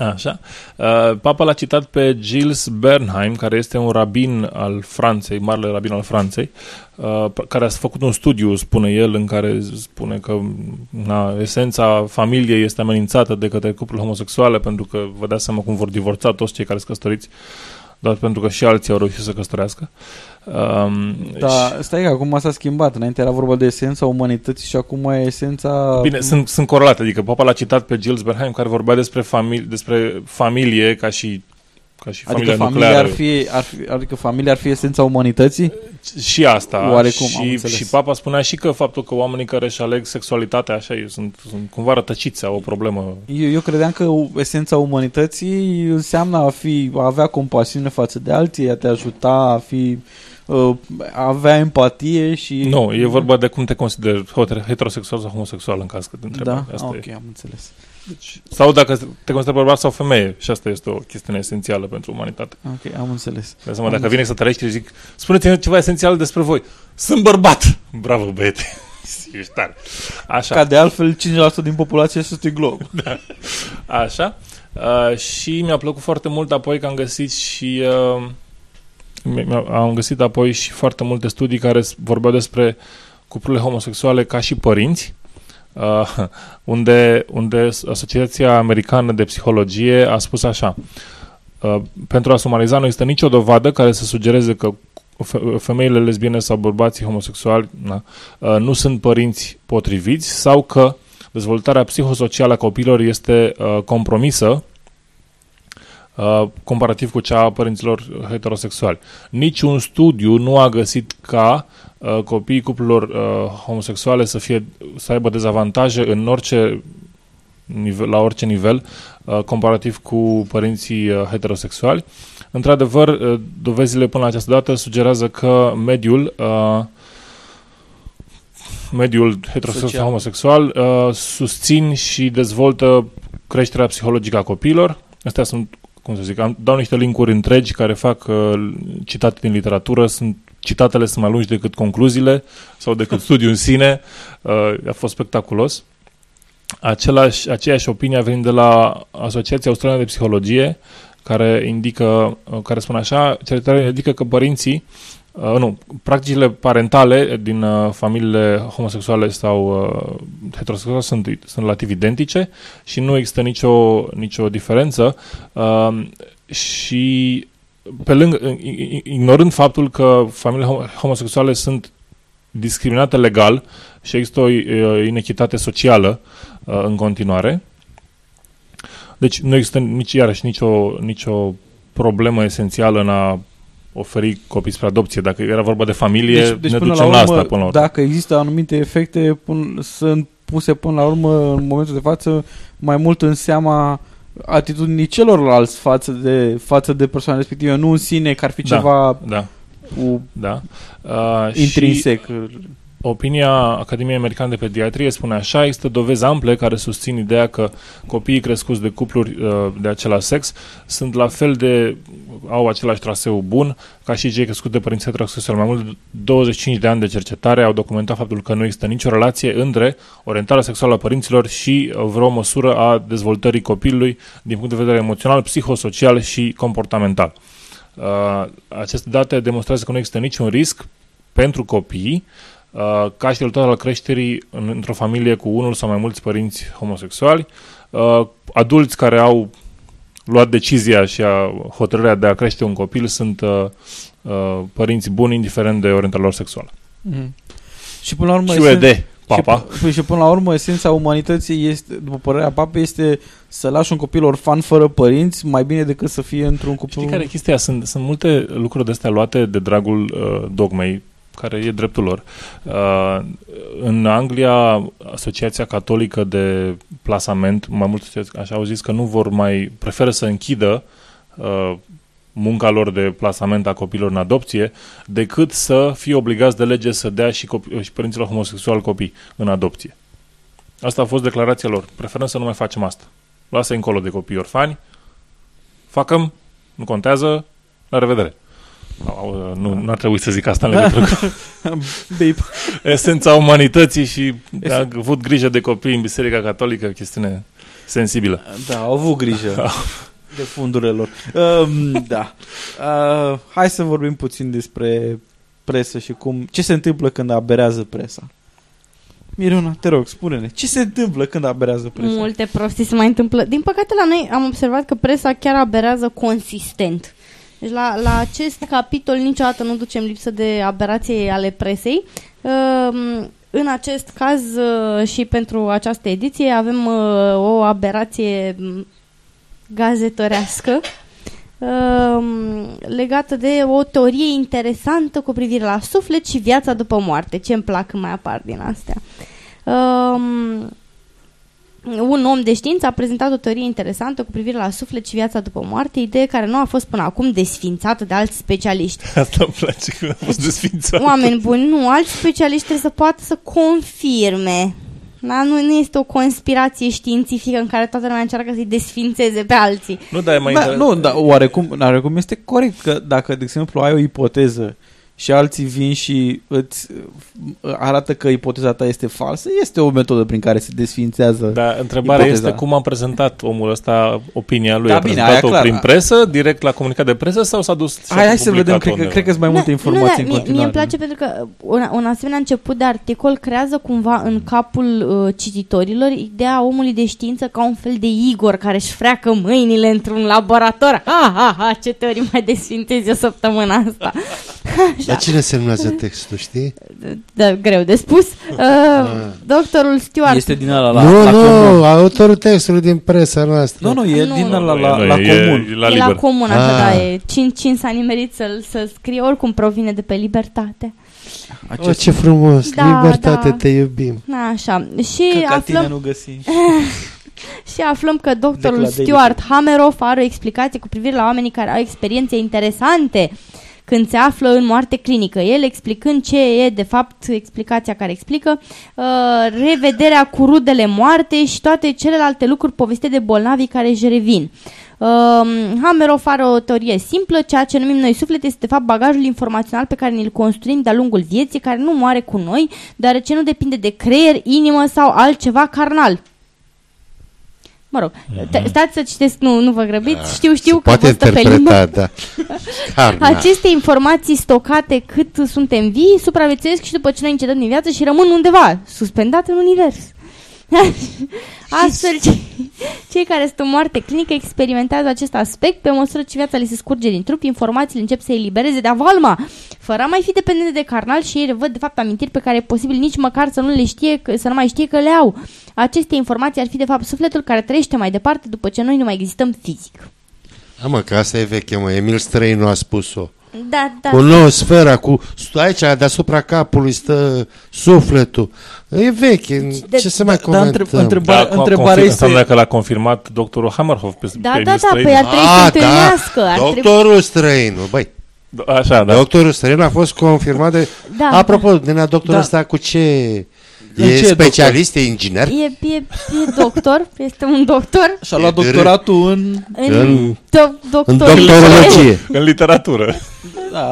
[SPEAKER 7] Așa. Uh, Papa l-a citat pe Gilles Bernheim, care este un rabin al Franței, marele rabin al Franței, uh, p- care a făcut un studiu, spune el, în care spune că na, esența familiei este amenințată de către cuplul homosexuale, pentru că vă dați seama cum vor divorța toți cei care sunt căsătoriți, doar pentru că și alții au reușit să căsătorească. Um,
[SPEAKER 6] Dar stai că acum s-a schimbat. Înainte era vorba de esența umanității și acum e esența...
[SPEAKER 7] Bine, sunt, sunt corelate, adică Papa l-a citat pe Gilles Bernheim care vorbea despre, famili- despre familie ca și, ca și
[SPEAKER 6] Adică
[SPEAKER 7] familia
[SPEAKER 6] familia
[SPEAKER 7] nucleară.
[SPEAKER 6] ar fi, ar fi, adică familia ar fi esența umanității?
[SPEAKER 7] Și asta.
[SPEAKER 6] Oarecum, am
[SPEAKER 7] și,
[SPEAKER 6] înțeles.
[SPEAKER 7] și papa spunea și că faptul că oamenii care își aleg sexualitatea așa ei sunt, sunt cumva rătăciți, au o problemă.
[SPEAKER 6] Eu, eu credeam că esența umanității înseamnă a, fi, a avea compasiune față de alții, a te ajuta, a fi uh, a avea empatie și...
[SPEAKER 7] Nu, e vorba de cum te consideri heter- heterosexual sau homosexual în caz că te întrebi.
[SPEAKER 6] Da?
[SPEAKER 7] Asta
[SPEAKER 6] Ah,
[SPEAKER 7] e.
[SPEAKER 6] ok, am înțeles.
[SPEAKER 7] Deci, sau dacă te consideri bărbat sau femeie și asta este o chestiune esențială pentru umanitate.
[SPEAKER 6] Ok, am înțeles.
[SPEAKER 7] De seama,
[SPEAKER 6] Am
[SPEAKER 7] dacă vine să trăiești și zic, spuneți-mi ceva esențial despre voi. Sunt bărbat! Bravo, băiete! Ești tare. Așa.
[SPEAKER 6] Ca de altfel 5% din populație este glob.
[SPEAKER 7] Da. Așa. Uh, și mi-a plăcut foarte mult apoi că am găsit și uh, mi- mi- am găsit apoi și foarte multe studii care s- vorbeau despre cuplurile homosexuale ca și părinți. Uh, unde, unde Asociația Americană de Psihologie a spus așa uh, pentru a sumariza nu există nicio dovadă care să sugereze că fe- femeile lesbiene sau bărbații homosexuali na, uh, nu sunt părinți potriviți sau că dezvoltarea psihosocială a copiilor este uh, compromisă uh, comparativ cu cea a părinților heterosexuali. Niciun studiu nu a găsit ca uh, copiii cuplurilor uh, homosexuale să fie să aibă dezavantaje în orice nivel, la orice nivel uh, comparativ cu părinții uh, heterosexuali. Într-adevăr, uh, dovezile până la această dată sugerează că mediul uh, mediul heterosexual
[SPEAKER 6] Social.
[SPEAKER 7] sau homosexual uh, susțin și dezvoltă creșterea psihologică a copiilor. Astea sunt, cum să zic, am, dau niște linkuri întregi care fac uh, citate din literatură, sunt citatele sunt mai lungi decât concluziile sau decât studiul în sine. Uh, a fost spectaculos. Același, aceeași opinie a venit de la Asociația Australiană de Psihologie, care indică, uh, care spune așa, cercetarea indică că părinții Uh, nu, practicile parentale din uh, familiile homosexuale sau uh, heterosexuale sunt, sunt relativ identice și nu există nicio, nicio diferență. Uh, și pe lângă, i- i- ignorând faptul că familiile hom- homosexuale sunt discriminate legal și există o uh, inechitate socială uh, în continuare, deci nu există nici, iarăși nicio, nicio problemă esențială în a oferi copii spre adopție. Dacă era vorba de familie,
[SPEAKER 6] Deci, deci
[SPEAKER 7] ne
[SPEAKER 6] până
[SPEAKER 7] ducem
[SPEAKER 6] la
[SPEAKER 7] la,
[SPEAKER 6] urmă,
[SPEAKER 7] asta până la urmă.
[SPEAKER 6] dacă există anumite efecte, pun, sunt puse până la urmă, în momentul de față, mai mult în seama atitudinii celorlalți față de, față de persoane respective, nu în sine că ar fi
[SPEAKER 7] Da,
[SPEAKER 6] ceva
[SPEAKER 7] da.
[SPEAKER 6] cu
[SPEAKER 7] Da. Uh,
[SPEAKER 6] intrinsec.
[SPEAKER 7] Și opinia Academiei Americane de Pediatrie spune așa, există dovezi ample care susțin ideea că copiii crescuți de cupluri uh, de același sex sunt la fel de au același traseu bun ca și cei crescuți de părinți heterosexuali. Mai mult de 25 de ani de cercetare au documentat faptul că nu există nicio relație între orientarea sexuală a părinților și uh, vreo măsură a dezvoltării copilului din punct de vedere emoțional, psihosocial și comportamental. Uh, aceste date demonstrează că nu există niciun risc pentru copii uh, ca și rezultat al creșterii în, într-o familie cu unul sau mai mulți părinți homosexuali, uh, adulți care au luat decizia și a, hotărârea de a crește un copil sunt uh, uh, părinți buni, indiferent de orientarea lor sexuală.
[SPEAKER 6] Mhm. Și până la urmă...
[SPEAKER 7] Și
[SPEAKER 6] esen-
[SPEAKER 7] UED, papa.
[SPEAKER 6] Și, păi și până la urmă, esența umanității este, după părerea papei, este să lași un copil orfan fără părinți mai bine decât să fie într-un cuplu...
[SPEAKER 7] Știi care e chestia? Sunt, sunt multe lucruri de astea luate de dragul uh, dogmei, care e dreptul lor. Uh, în Anglia, Asociația Catolică de Plasament, mai mult așa au zis că nu vor mai, preferă să închidă uh, munca lor de plasament a copiilor în adopție, decât să fie obligați de lege să dea și, copi- și părinților homosexuali copii în adopție. Asta a fost declarația lor. Preferăm să nu mai facem asta. Lasă încolo de copii orfani, facem, nu contează, la revedere. Au, Nu, nu ar trebui să zic asta în legătură cu
[SPEAKER 6] Beep.
[SPEAKER 7] esența umanității și a avut grijă de copii în Biserica Catolică, chestiune sensibilă.
[SPEAKER 6] Da, au avut grijă de fundurile lor. Um, da. Uh, hai să vorbim puțin despre presă și cum ce se întâmplă când aberează presa. Miruna, te rog, spune-ne, ce se întâmplă când aberează presa?
[SPEAKER 5] Multe prostii se mai întâmplă. Din păcate la noi am observat că presa chiar aberează consistent. Deci la, la acest capitol niciodată nu ducem lipsă de aberație ale presei. Um, În acest caz uh, și pentru această ediție avem uh, o aberație m, gazetorească um, legată de o teorie interesantă cu privire la suflet și viața după moarte. Ce îmi plac când mai apar din astea. Um, un om de știință a prezentat o teorie interesantă cu privire la suflet și viața după moarte, idee care nu a fost până acum desfințată de alți specialiști.
[SPEAKER 7] Asta îmi place că a fost desfințat.
[SPEAKER 5] Oameni buni, nu, alți specialiști trebuie să poată să confirme. Da? Nu, nu este o conspirație științifică în care toată lumea încearcă să-i desfințeze pe alții.
[SPEAKER 7] Nu, dar e mai
[SPEAKER 6] Da,
[SPEAKER 7] inter-
[SPEAKER 6] nu, dar oarecum, oarecum este corect că dacă, de exemplu, ai o ipoteză și alții vin și îți uh, arată că ipoteza ta este falsă, este o metodă prin care se desfințează
[SPEAKER 7] Dar întrebarea
[SPEAKER 6] ipoteza.
[SPEAKER 7] este cum a prezentat omul ăsta opinia lui.
[SPEAKER 6] Da,
[SPEAKER 7] a
[SPEAKER 6] bine,
[SPEAKER 7] prezentat-o
[SPEAKER 6] aia clar.
[SPEAKER 7] prin presă, direct la comunicat de presă sau s-a dus și a
[SPEAKER 6] Hai, hai să vedem,
[SPEAKER 7] publicat-o
[SPEAKER 6] cred că,
[SPEAKER 7] undeva?
[SPEAKER 6] cred că sunt mai multe informații
[SPEAKER 5] nu,
[SPEAKER 6] în
[SPEAKER 5] da, mie,
[SPEAKER 6] continuare.
[SPEAKER 5] mie îmi place pentru că un, un asemenea început de articol creează cumva în capul uh, cititorilor ideea omului de știință ca un fel de Igor care își freacă mâinile într-un laborator. Ha, ha, ha, ce teorii mai desfintezi eu săptămâna asta.
[SPEAKER 8] Dar cine semnează textul, știi?
[SPEAKER 5] Da, greu de spus. Uh, doctorul Stewart.
[SPEAKER 6] Este din ala la,
[SPEAKER 8] nu,
[SPEAKER 6] la
[SPEAKER 8] nu,
[SPEAKER 6] comun.
[SPEAKER 8] autorul textului din presa noastră.
[SPEAKER 6] Nu, nu, e
[SPEAKER 5] Nu,
[SPEAKER 6] din
[SPEAKER 5] nu.
[SPEAKER 6] ala
[SPEAKER 7] Nu,
[SPEAKER 6] la,
[SPEAKER 7] nu,
[SPEAKER 6] la
[SPEAKER 7] e-
[SPEAKER 6] comun.
[SPEAKER 7] e la
[SPEAKER 5] e la
[SPEAKER 7] liber.
[SPEAKER 5] comun, așa,
[SPEAKER 8] Ah.
[SPEAKER 5] da, e 5, 5 s-a nimerit să, să scrie, oricum provine de pe libertate.
[SPEAKER 8] Oh, ce frumos,
[SPEAKER 5] Da,
[SPEAKER 8] libertate,
[SPEAKER 5] da.
[SPEAKER 8] te iubim.
[SPEAKER 5] Așa, și
[SPEAKER 6] Că ca tine
[SPEAKER 5] aflăm...
[SPEAKER 6] nu găsi.
[SPEAKER 5] Și aflăm că doctorul
[SPEAKER 6] Decla
[SPEAKER 5] Stuart Hammeroff are o explicație cu privire la oamenii care au experiențe interesante când se află în moarte clinică. El explicând ce e de fapt explicația care explică uh, revederea cu rudele moarte și toate celelalte lucruri povestite de bolnavi care își revin. Uh, Hammeroff are o teorie simplă, ceea ce numim noi suflet este de fapt bagajul informațional pe care ne-l construim de-a lungul vieții, care nu moare cu noi, deoarece nu depinde de creier, inimă sau altceva carnal. Mă rog, te- stați să citesc, nu, nu vă grăbiți, știu, știu că
[SPEAKER 8] Poate
[SPEAKER 5] vă stă pe limbă.
[SPEAKER 8] interpreta, da. Carna.
[SPEAKER 5] Aceste informații stocate cât suntem vii, supraviețuiesc și după ce noi încetăm din viață și rămân undeva, suspendate în univers. Astfel, cei, cei care sunt în moarte clinică experimentează acest aspect pe măsură ce viața li se scurge din trup, informațiile încep să elibereze de avalma, fără a mai fi dependente de carnal și ei revăd de fapt amintiri pe care e posibil nici măcar să nu le știe, că- să nu mai știe că le au. Aceste informații ar fi de fapt sufletul care trăiește mai departe după ce noi nu mai existăm fizic.
[SPEAKER 8] Da, mă, că asta e veche, mă. Emil Străinu a spus-o.
[SPEAKER 5] Da, da.
[SPEAKER 8] Cu noosfera, cu aici, deasupra capului stă sufletul. E veche, ce să mai
[SPEAKER 6] dar între-
[SPEAKER 8] comentăm?
[SPEAKER 6] întrebarea-
[SPEAKER 7] acum
[SPEAKER 6] întrebarea
[SPEAKER 7] confir-
[SPEAKER 6] este-
[SPEAKER 7] Înseamnă că l-a confirmat doctorul Hammerhoff pe,
[SPEAKER 5] Da,
[SPEAKER 7] pe
[SPEAKER 5] da,
[SPEAKER 7] Emil
[SPEAKER 5] da,
[SPEAKER 7] Străinu.
[SPEAKER 5] păi ar trebui să
[SPEAKER 8] Ah,
[SPEAKER 5] întâlnească. Ar trebui...
[SPEAKER 8] Doctorul Străinu, băi.
[SPEAKER 7] Așa, da.
[SPEAKER 8] Doctorul Străinu a fost confirmat de...
[SPEAKER 5] Da,
[SPEAKER 8] Apropo, din doctorul
[SPEAKER 6] Da.
[SPEAKER 8] ăsta cu ce...
[SPEAKER 6] În
[SPEAKER 8] E
[SPEAKER 6] ce
[SPEAKER 8] specialist, e inginer?
[SPEAKER 5] E, e, e doctor, este un doctor.
[SPEAKER 6] Și-a luat
[SPEAKER 8] E
[SPEAKER 6] doctoratul în...
[SPEAKER 5] În,
[SPEAKER 8] În-
[SPEAKER 5] do- doctor,
[SPEAKER 8] În doctorologie.
[SPEAKER 7] În literatură.
[SPEAKER 6] Da,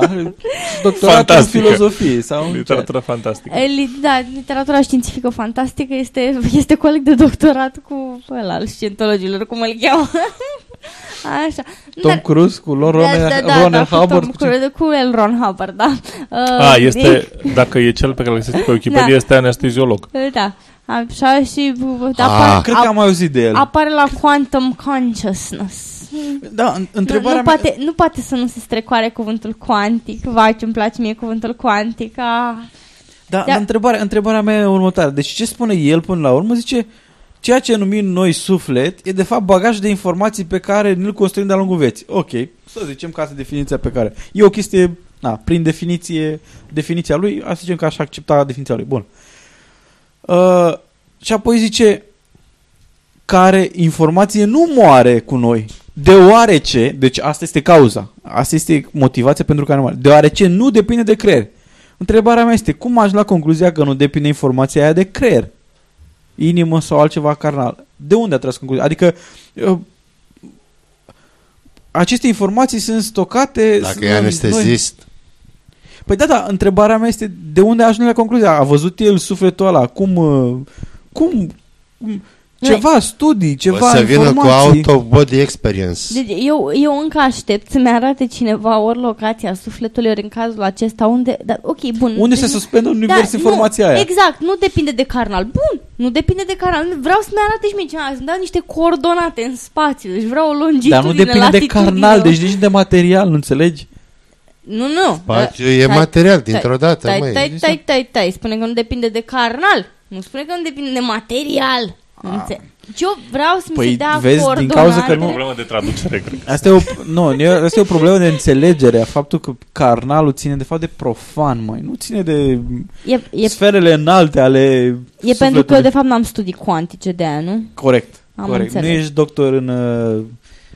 [SPEAKER 6] doctoratul în
[SPEAKER 7] Fantastică.
[SPEAKER 6] filozofie sau în ce?
[SPEAKER 7] Literatură fantastică.
[SPEAKER 5] E, li- Da, literatura științifică fantastică este, este coleg de doctorat cu ăla al scientologilor, cum îl cheamă. Așa.
[SPEAKER 6] Tom
[SPEAKER 5] Dar-
[SPEAKER 6] Cruise cu Ron,
[SPEAKER 5] da, da, da,
[SPEAKER 6] Ron
[SPEAKER 5] da, cu
[SPEAKER 6] Hubbard.
[SPEAKER 5] Tom Cruise, cu el Ron Hubbard, da. Uh,
[SPEAKER 7] A, este, dacă e cel pe care îl găsești pe Wikipedia,
[SPEAKER 5] Da.
[SPEAKER 7] este anesteziolog.
[SPEAKER 5] Da, așa și
[SPEAKER 8] Ah.
[SPEAKER 5] apare,
[SPEAKER 6] Cred că am mai auzit de el.
[SPEAKER 5] apare la Quantum Consciousness.
[SPEAKER 6] Da, în-
[SPEAKER 5] Nu,
[SPEAKER 6] întrebarea
[SPEAKER 5] nu,
[SPEAKER 6] mea...
[SPEAKER 5] poate, nu poate să nu se strecoare cuvântul cuantic. Vai, ce-mi place mie cuvântul cuantic. Ah.
[SPEAKER 6] Da,
[SPEAKER 5] Da.
[SPEAKER 6] da. Întrebarea, întrebarea mea e următoare. Deci ce spune el până la urmă? Zice, ceea ce numim noi suflet e de fapt bagaj de informații pe care ne-l construim de-a lungul vieții. Ok, să zicem că asta e definiția pe care... E o chestie, na, prin definiție, definiția lui, să zicem că aș accepta definiția lui. Bun. Uh, și apoi zice, care informație nu moare cu noi. deoarece, deci asta este cauza, asta este motivația pentru care nu deoarece nu depinde de creier. Întrebarea mea este, cum ajung la concluzia că nu depinde informația aia de creier? Inimă sau altceva carnal? De unde a tras concluzia? Adică, uh, aceste informații sunt stocate...
[SPEAKER 8] Dacă e anestezist...
[SPEAKER 6] Păi da, da, întrebarea mea este de unde ajunge la concluzia? A văzut el sufletul ăla? Cum... uh, Cum... cum ceva studii, ceva
[SPEAKER 8] o să vină cu
[SPEAKER 6] informații.
[SPEAKER 8] out of body experience.
[SPEAKER 5] Deci eu, eu încă aștept să-mi arate cineva ori locația sufletului, ori în cazul acesta unde... Da, ok, bun.
[SPEAKER 6] Unde
[SPEAKER 5] deci,
[SPEAKER 6] se suspendă în univers informația
[SPEAKER 5] nu,
[SPEAKER 6] aia?
[SPEAKER 5] Exact, nu depinde de carnal. Bun, nu depinde de carnal. Vreau să-mi arate și mie cineva, să-mi dea niște coordonate în spațiu. Deci vreau o longitudine,
[SPEAKER 6] Dar nu depinde de
[SPEAKER 5] latitudine.
[SPEAKER 6] carnal, deci nici de material, nu înțelegi?
[SPEAKER 5] Nu, nu.
[SPEAKER 8] Spațiu
[SPEAKER 5] Da,
[SPEAKER 8] e
[SPEAKER 5] stai,
[SPEAKER 8] material,
[SPEAKER 5] stai,
[SPEAKER 8] dintr-o dată,
[SPEAKER 5] stai,
[SPEAKER 8] măi.
[SPEAKER 5] Stai, stai, stai, stai, spune că nu depinde de carnal. Nu spune că nu depinde de material. Înțe- Deci eu vreau să-mi
[SPEAKER 6] Ah. Păi,
[SPEAKER 5] se dea
[SPEAKER 6] vezi, din
[SPEAKER 5] coordonate.
[SPEAKER 6] cauza că nu-
[SPEAKER 7] Problemă de traducere, cred.
[SPEAKER 6] Asta e o, nu, e- asta e o problemă de înțelegere a faptul că carnalul ține de fapt de profan, mai nu ține de
[SPEAKER 5] E, e,
[SPEAKER 6] sferele înalte ale
[SPEAKER 5] e pentru că
[SPEAKER 6] sufletului.
[SPEAKER 5] eu de fapt n-am studii cuantice de aia, nu?
[SPEAKER 6] Corect,
[SPEAKER 5] Am
[SPEAKER 6] corect.
[SPEAKER 5] înțeles.
[SPEAKER 6] Nu ești doctor în uh,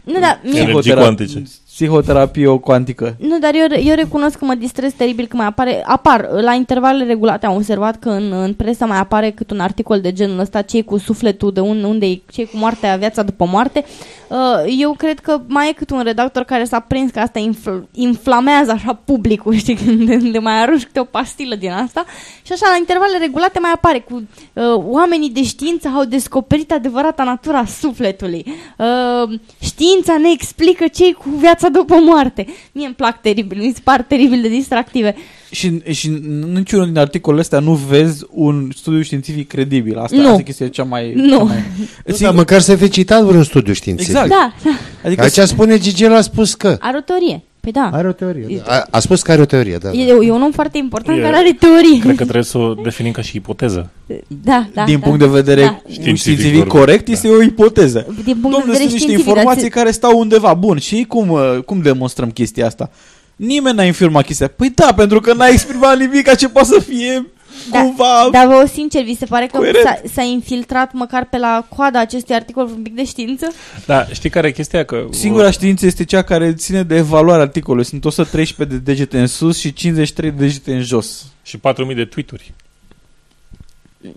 [SPEAKER 5] Nu, dar mie-
[SPEAKER 7] Energii cuantice.
[SPEAKER 6] Psihoterapie cuantică.
[SPEAKER 5] Nu, dar eu, eu recunosc că mă distrez teribil că mai apare, apar la intervale regulate, am observat că în, în presă mai apare cât un articol de genul ăsta, cei cu sufletul, de un, unde e cei cu moartea, viața după moarte. Uh, eu cred că mai e cât un redactor care s-a prins că asta infl- inflamează așa publicul, știi, când de, de mai arunci câte o pastilă din asta. Și așa, la intervale regulate mai apare cu uh, oamenii de știință au descoperit adevărata natura sufletului. Uh, știința ne explică cei cu viața după moarte. Mie îmi plac teribil, mi se par teribil de distractive.
[SPEAKER 6] Și, și în niciunul din articolele astea nu vezi un studiu științific credibil. Asta,
[SPEAKER 5] Nu.
[SPEAKER 6] asta e chestia cea mai...
[SPEAKER 5] Nu.
[SPEAKER 6] Cea mai...
[SPEAKER 8] Nu, dar măcar să fi citat vreun studiu științific.
[SPEAKER 6] Exact.
[SPEAKER 5] Da, da.
[SPEAKER 6] Adică
[SPEAKER 8] Aici spune Gigel a spus că.
[SPEAKER 5] Are o teorie. Păi da.
[SPEAKER 8] Are o teorie. Da. A, a spus că are o teorie, da.
[SPEAKER 5] E, e un om foarte important
[SPEAKER 7] E-
[SPEAKER 5] care are teorie.
[SPEAKER 7] Cred că trebuie să o definim ca și ipoteză.
[SPEAKER 5] Da, da.
[SPEAKER 6] din
[SPEAKER 5] da.
[SPEAKER 6] punct de vedere
[SPEAKER 5] Da.
[SPEAKER 6] științific,
[SPEAKER 7] Științific
[SPEAKER 6] științific corect, este o ipoteză.
[SPEAKER 5] Din punct
[SPEAKER 6] Domnule,
[SPEAKER 5] de vedere
[SPEAKER 6] sunt niște
[SPEAKER 5] științific,
[SPEAKER 6] informații
[SPEAKER 5] dar
[SPEAKER 6] care stau undeva. Bun, și cum, uh, cum demonstrăm chestia asta? Nimeni n-a infirmat chestia. Păi da, pentru că n-a exprimat nimic ce poate să fie
[SPEAKER 5] Da,
[SPEAKER 6] cumva...
[SPEAKER 5] Dar vă sincer, vi se pare că
[SPEAKER 6] Coerent.
[SPEAKER 5] s-a, s-a infiltrat măcar pe la coada acestui articol un pic de știință?
[SPEAKER 7] Da, știi care e chestia? Că
[SPEAKER 6] Singura știință este cea care ține de evaluarea articolului. Sunt 113 de degete în sus și 53 de degete în jos.
[SPEAKER 7] Și 4.000 de tweet-uri.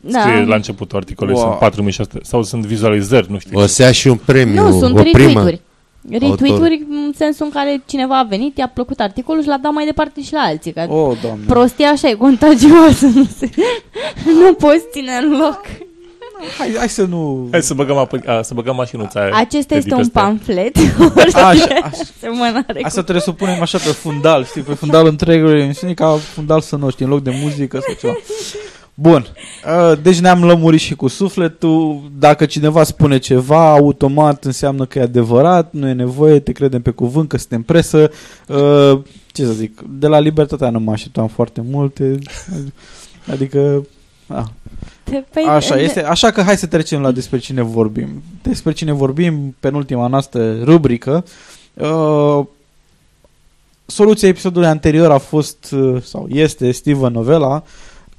[SPEAKER 5] Da.
[SPEAKER 7] Scrie la începutul articolului,
[SPEAKER 6] Wow.
[SPEAKER 7] sunt 4.600 sau sunt vizualizări, nu știu.
[SPEAKER 8] O să ia și un premiu,
[SPEAKER 5] Nu, sunt
[SPEAKER 8] o primă.
[SPEAKER 5] Retweet-uri. Retweet-uri în sensul în care cineva a venit, i-a plăcut articolul și l-a dat mai departe și la alții. Că
[SPEAKER 6] Oh, doamne.
[SPEAKER 5] prostia așa e contagioasă. Nu, se, nu poți ține în loc.
[SPEAKER 6] Hai, hai să nu...
[SPEAKER 7] Hai să băgăm, apă, a, să băgăm mașinuța aia
[SPEAKER 5] Acesta
[SPEAKER 7] de
[SPEAKER 5] este
[SPEAKER 7] tip
[SPEAKER 5] un
[SPEAKER 7] ăsta.
[SPEAKER 5] pamflet.
[SPEAKER 6] Așa, așa.
[SPEAKER 5] Semănare
[SPEAKER 6] Asta
[SPEAKER 5] cu...
[SPEAKER 6] trebuie să o punem așa pe fundal, știi, pe fundal întregului emisiune, ca fundal să nu știi, în loc de muzică sau ceva. Bun, uh, deci ne-am lămurit și cu sufletul, dacă cineva spune ceva, automat înseamnă că e adevărat, nu e nevoie, te credem pe cuvânt, că suntem presă, Uh, ce să zic, de la libertatea nu mă așteptam foarte multe, adică... A,
[SPEAKER 5] Te- păi,
[SPEAKER 6] Așa
[SPEAKER 5] de-
[SPEAKER 6] este, așa că hai să trecem la despre cine vorbim. Despre cine vorbim, penultima noastră rubrică. Uh, soluția episodului anterior a fost, uh, sau este, Steven Novella,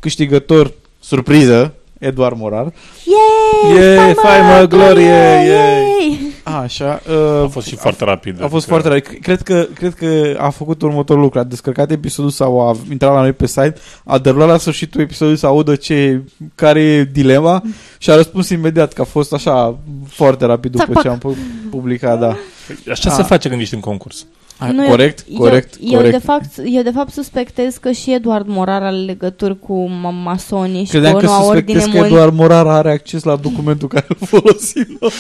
[SPEAKER 6] câștigător, surpriză, Eduard Morar.
[SPEAKER 5] Yay!
[SPEAKER 6] Yay, faimă, glorie, yay!
[SPEAKER 5] yay!
[SPEAKER 6] Așa.
[SPEAKER 7] A
[SPEAKER 6] Uh,
[SPEAKER 7] fost și foarte rapid.
[SPEAKER 6] a fost
[SPEAKER 7] adică-
[SPEAKER 6] foarte rapid. Cred că, cred că a făcut următorul lucru. A descărcat episodul sau a intrat la noi pe site, a derulat la sfârșitul episodului să audă ce, care e dilema și a răspuns imediat, că a fost așa foarte rapid după
[SPEAKER 5] Țac,
[SPEAKER 6] ce am pu- publicat, da.
[SPEAKER 7] Așa
[SPEAKER 6] A.
[SPEAKER 7] se face când ești în concurs.
[SPEAKER 6] A,
[SPEAKER 5] Nu, eu-
[SPEAKER 6] corect,
[SPEAKER 5] eu,
[SPEAKER 6] corect,
[SPEAKER 5] eu,
[SPEAKER 6] corect.
[SPEAKER 5] de fapt, eu de fapt suspectez că și Eduard Morar are legături cu ma- masonii și
[SPEAKER 6] Credeam
[SPEAKER 5] cu
[SPEAKER 6] că
[SPEAKER 5] noua ordine
[SPEAKER 6] suspectez că
[SPEAKER 5] mon-
[SPEAKER 6] Eduard Morar are acces la documentul care îl folosim noi.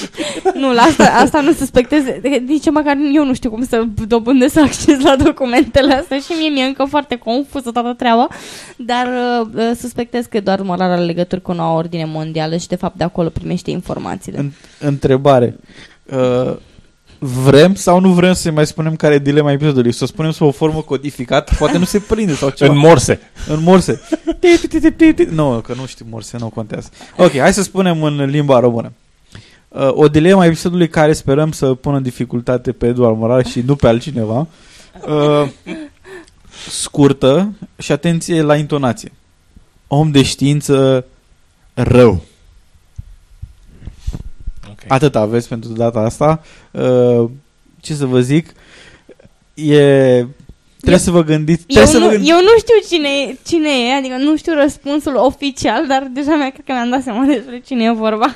[SPEAKER 5] Nu, la asta, asta nu suspectez. Nici măcar eu nu știu cum să dobândesc acces la documentele astea și mie mi-e încă foarte confuză toată treaba. Dar uh, uh, suspectez că Eduard Morar are legături cu noua ordine mondială și de fapt de acolo primește informațiile.
[SPEAKER 6] În, întrebare. Uh, vrem sau nu vrem să mai spunem care e dilema episodului? Să o spunem sub o formă codificată? Poate nu se prinde sau ceva.
[SPEAKER 7] În morse.
[SPEAKER 6] În morse. Ti, ti, ti, ti, ti, ti. Nu, că nu știu morse, nu contează. Ok, hai să spunem în limba română. Uh, o dilemă a episodului care sperăm să pună dificultate pe Eduard Moral și nu pe altcineva. Uh, scurtă și atenție la intonație. Om de știință rău.
[SPEAKER 7] Okay.
[SPEAKER 6] Atât aveți pentru data asta. Uh, ce să vă zic, e... Trebuie să vă gândiți.
[SPEAKER 5] Eu
[SPEAKER 6] Trebuie să
[SPEAKER 5] nu,
[SPEAKER 6] vă gândiți.
[SPEAKER 5] eu nu știu cine e, cine e, adică nu știu răspunsul oficial, dar deja mi-a cred că mi-am dat seama despre cine e vorba.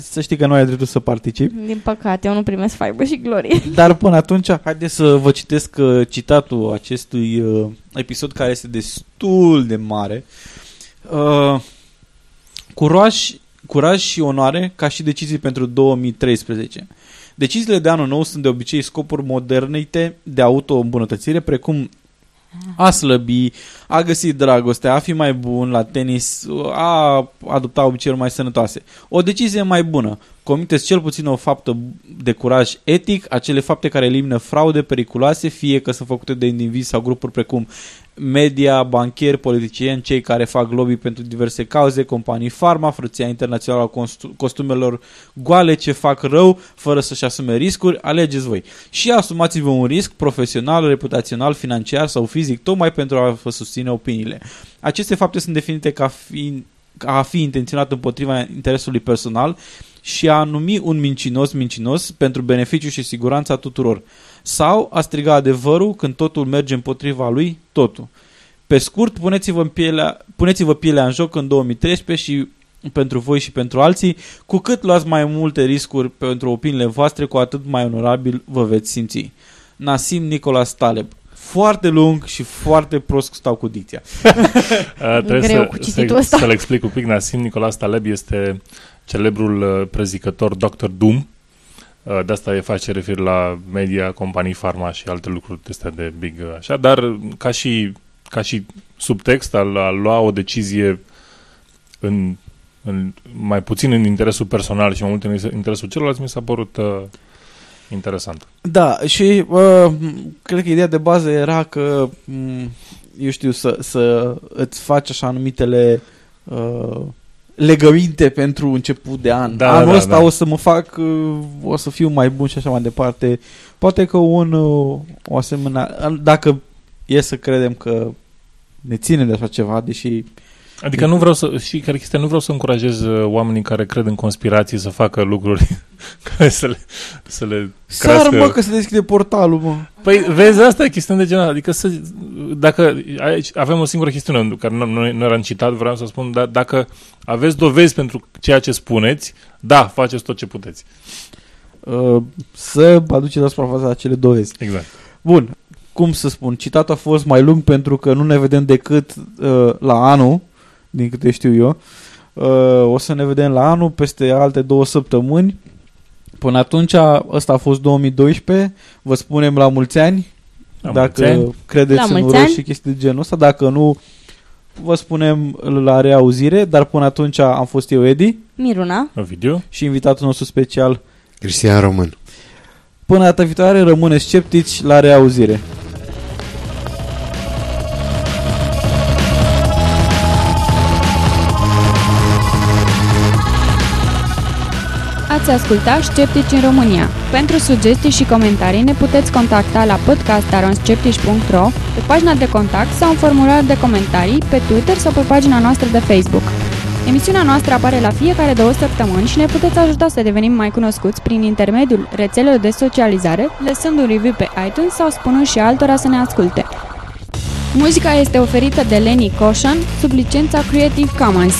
[SPEAKER 6] Să știi că nu ai dreptul să participi.
[SPEAKER 5] Din păcate, eu nu primesc faibă și glorie.
[SPEAKER 6] Dar până atunci, haideți să vă citesc uh, citatul acestui uh, episod care este destul de mare. Uh, curaj, curaj și onoare ca și decizii pentru 2013. Deciziile de anul nou sunt de obicei scopuri modernite de auto-îmbunătățire, precum a slăbi, a găsi dragoste, a fi mai bun la tenis, a adopta obiceiuri mai sănătoase. O decizie mai bună. Comiteți cel puțin o faptă de curaj etic, acele fapte care elimină fraude periculoase, fie că sunt făcute de indivizi sau grupuri precum media, banchieri, politicieni, cei care fac lobby pentru diverse cauze, companii farma, frăția internațională a costu- costumelor goale ce fac rău fără să-și asume riscuri, alegeți voi. Și asumați-vă un risc profesional, reputațional, financiar sau fizic, tocmai pentru a vă susține opiniile. Aceste fapte sunt definite ca fiind ca a fi intenționat împotriva interesului personal și a numi un mincinos mincinos pentru beneficiu și siguranța tuturor. Sau a striga adevărul când totul merge împotriva lui, totul. Pe scurt, puneți-vă, în pielea, puneți-vă pielea în joc în 2013 și pentru voi și pentru alții, cu cât luați mai multe riscuri pentru opiniile voastre, cu atât mai onorabil vă veți simți. Nasim Nicolas Taleb foarte lung și foarte prost stau cu dicția.
[SPEAKER 7] Uh, trebuie
[SPEAKER 5] Greu
[SPEAKER 7] să,
[SPEAKER 5] cu cititul
[SPEAKER 7] să,
[SPEAKER 5] ăsta.
[SPEAKER 7] să-l explic un pic. Nassim Nicolas Taleb este celebrul uh, prezicător Dr. Doom. Uh, De asta e face refer la media, companii farma și alte lucruri de astea de big uh, așa, dar uh, ca și, ca și subtext al a lua o decizie în, în, mai puțin în interesul personal și mai mult în interesul celorlalți mi s-a părut uh, interesant.
[SPEAKER 6] Da, și uh, cred că ideea de bază era că, m, eu știu, să, să îți faci așa numitele uh, legăminte pentru început de an.
[SPEAKER 7] Da,
[SPEAKER 6] Anul
[SPEAKER 7] da,
[SPEAKER 6] ăsta
[SPEAKER 7] da.
[SPEAKER 6] o să mă fac, uh, o să fiu mai bun și așa mai departe. Poate că un, uh, o asemenea, dacă e să credem că ne ține de așa ceva, deși
[SPEAKER 7] Adică nu vreau să, și care chestia, nu vreau să încurajez uh, oamenii care cred în conspirații să facă lucruri care să le, să le
[SPEAKER 6] Sar,
[SPEAKER 7] crească.
[SPEAKER 6] mă, că se deschide portalul, mă.
[SPEAKER 7] Păi, vezi, asta e chestiune de genul. Adică să, dacă aici avem o singură chestiune care nu, nu, nu eram citat, vreau să spun, dar dacă aveți dovezi pentru ceea ce spuneți, da, faceți tot ce puteți.
[SPEAKER 6] Uh, să aduce la suprafața acele dovezi.
[SPEAKER 7] Exact.
[SPEAKER 6] Bun, cum să spun, citatul a fost mai lung pentru că nu ne vedem decât uh, la anul, din câte știu eu. Uh, o să ne vedem la anul peste alte două săptămâni. Până atunci, ăsta a fost 2012. Vă spunem la mulți ani.
[SPEAKER 7] La
[SPEAKER 6] dacă
[SPEAKER 7] mulți ani.
[SPEAKER 6] credeți
[SPEAKER 5] La
[SPEAKER 6] în
[SPEAKER 5] mulți
[SPEAKER 6] urări
[SPEAKER 5] ani.
[SPEAKER 6] și chestii de genul ăsta. Dacă nu, vă spunem la reauzire. Dar până atunci am fost eu, Edi,
[SPEAKER 5] Miruna.
[SPEAKER 7] Ovidiu?
[SPEAKER 6] și invitatul nostru special.
[SPEAKER 8] Cristian Român.
[SPEAKER 6] Până data viitoare, rămâneți sceptici la reauzire.
[SPEAKER 3] Ați ascultat Sceptici în România. Pentru sugestii și comentarii ne puteți contacta la podcast.aronsceptici.ro, pe pagina de contact sau în formular de comentarii, pe Twitter sau pe pagina noastră de Facebook. Emisiunea noastră apare la fiecare două săptămâni și ne puteți ajuta să devenim mai cunoscuți prin intermediul rețelelor de socializare, lăsând un review pe iTunes sau spunând și altora să ne asculte. Muzica este oferită de Lenny Caution sub licența Creative Commons.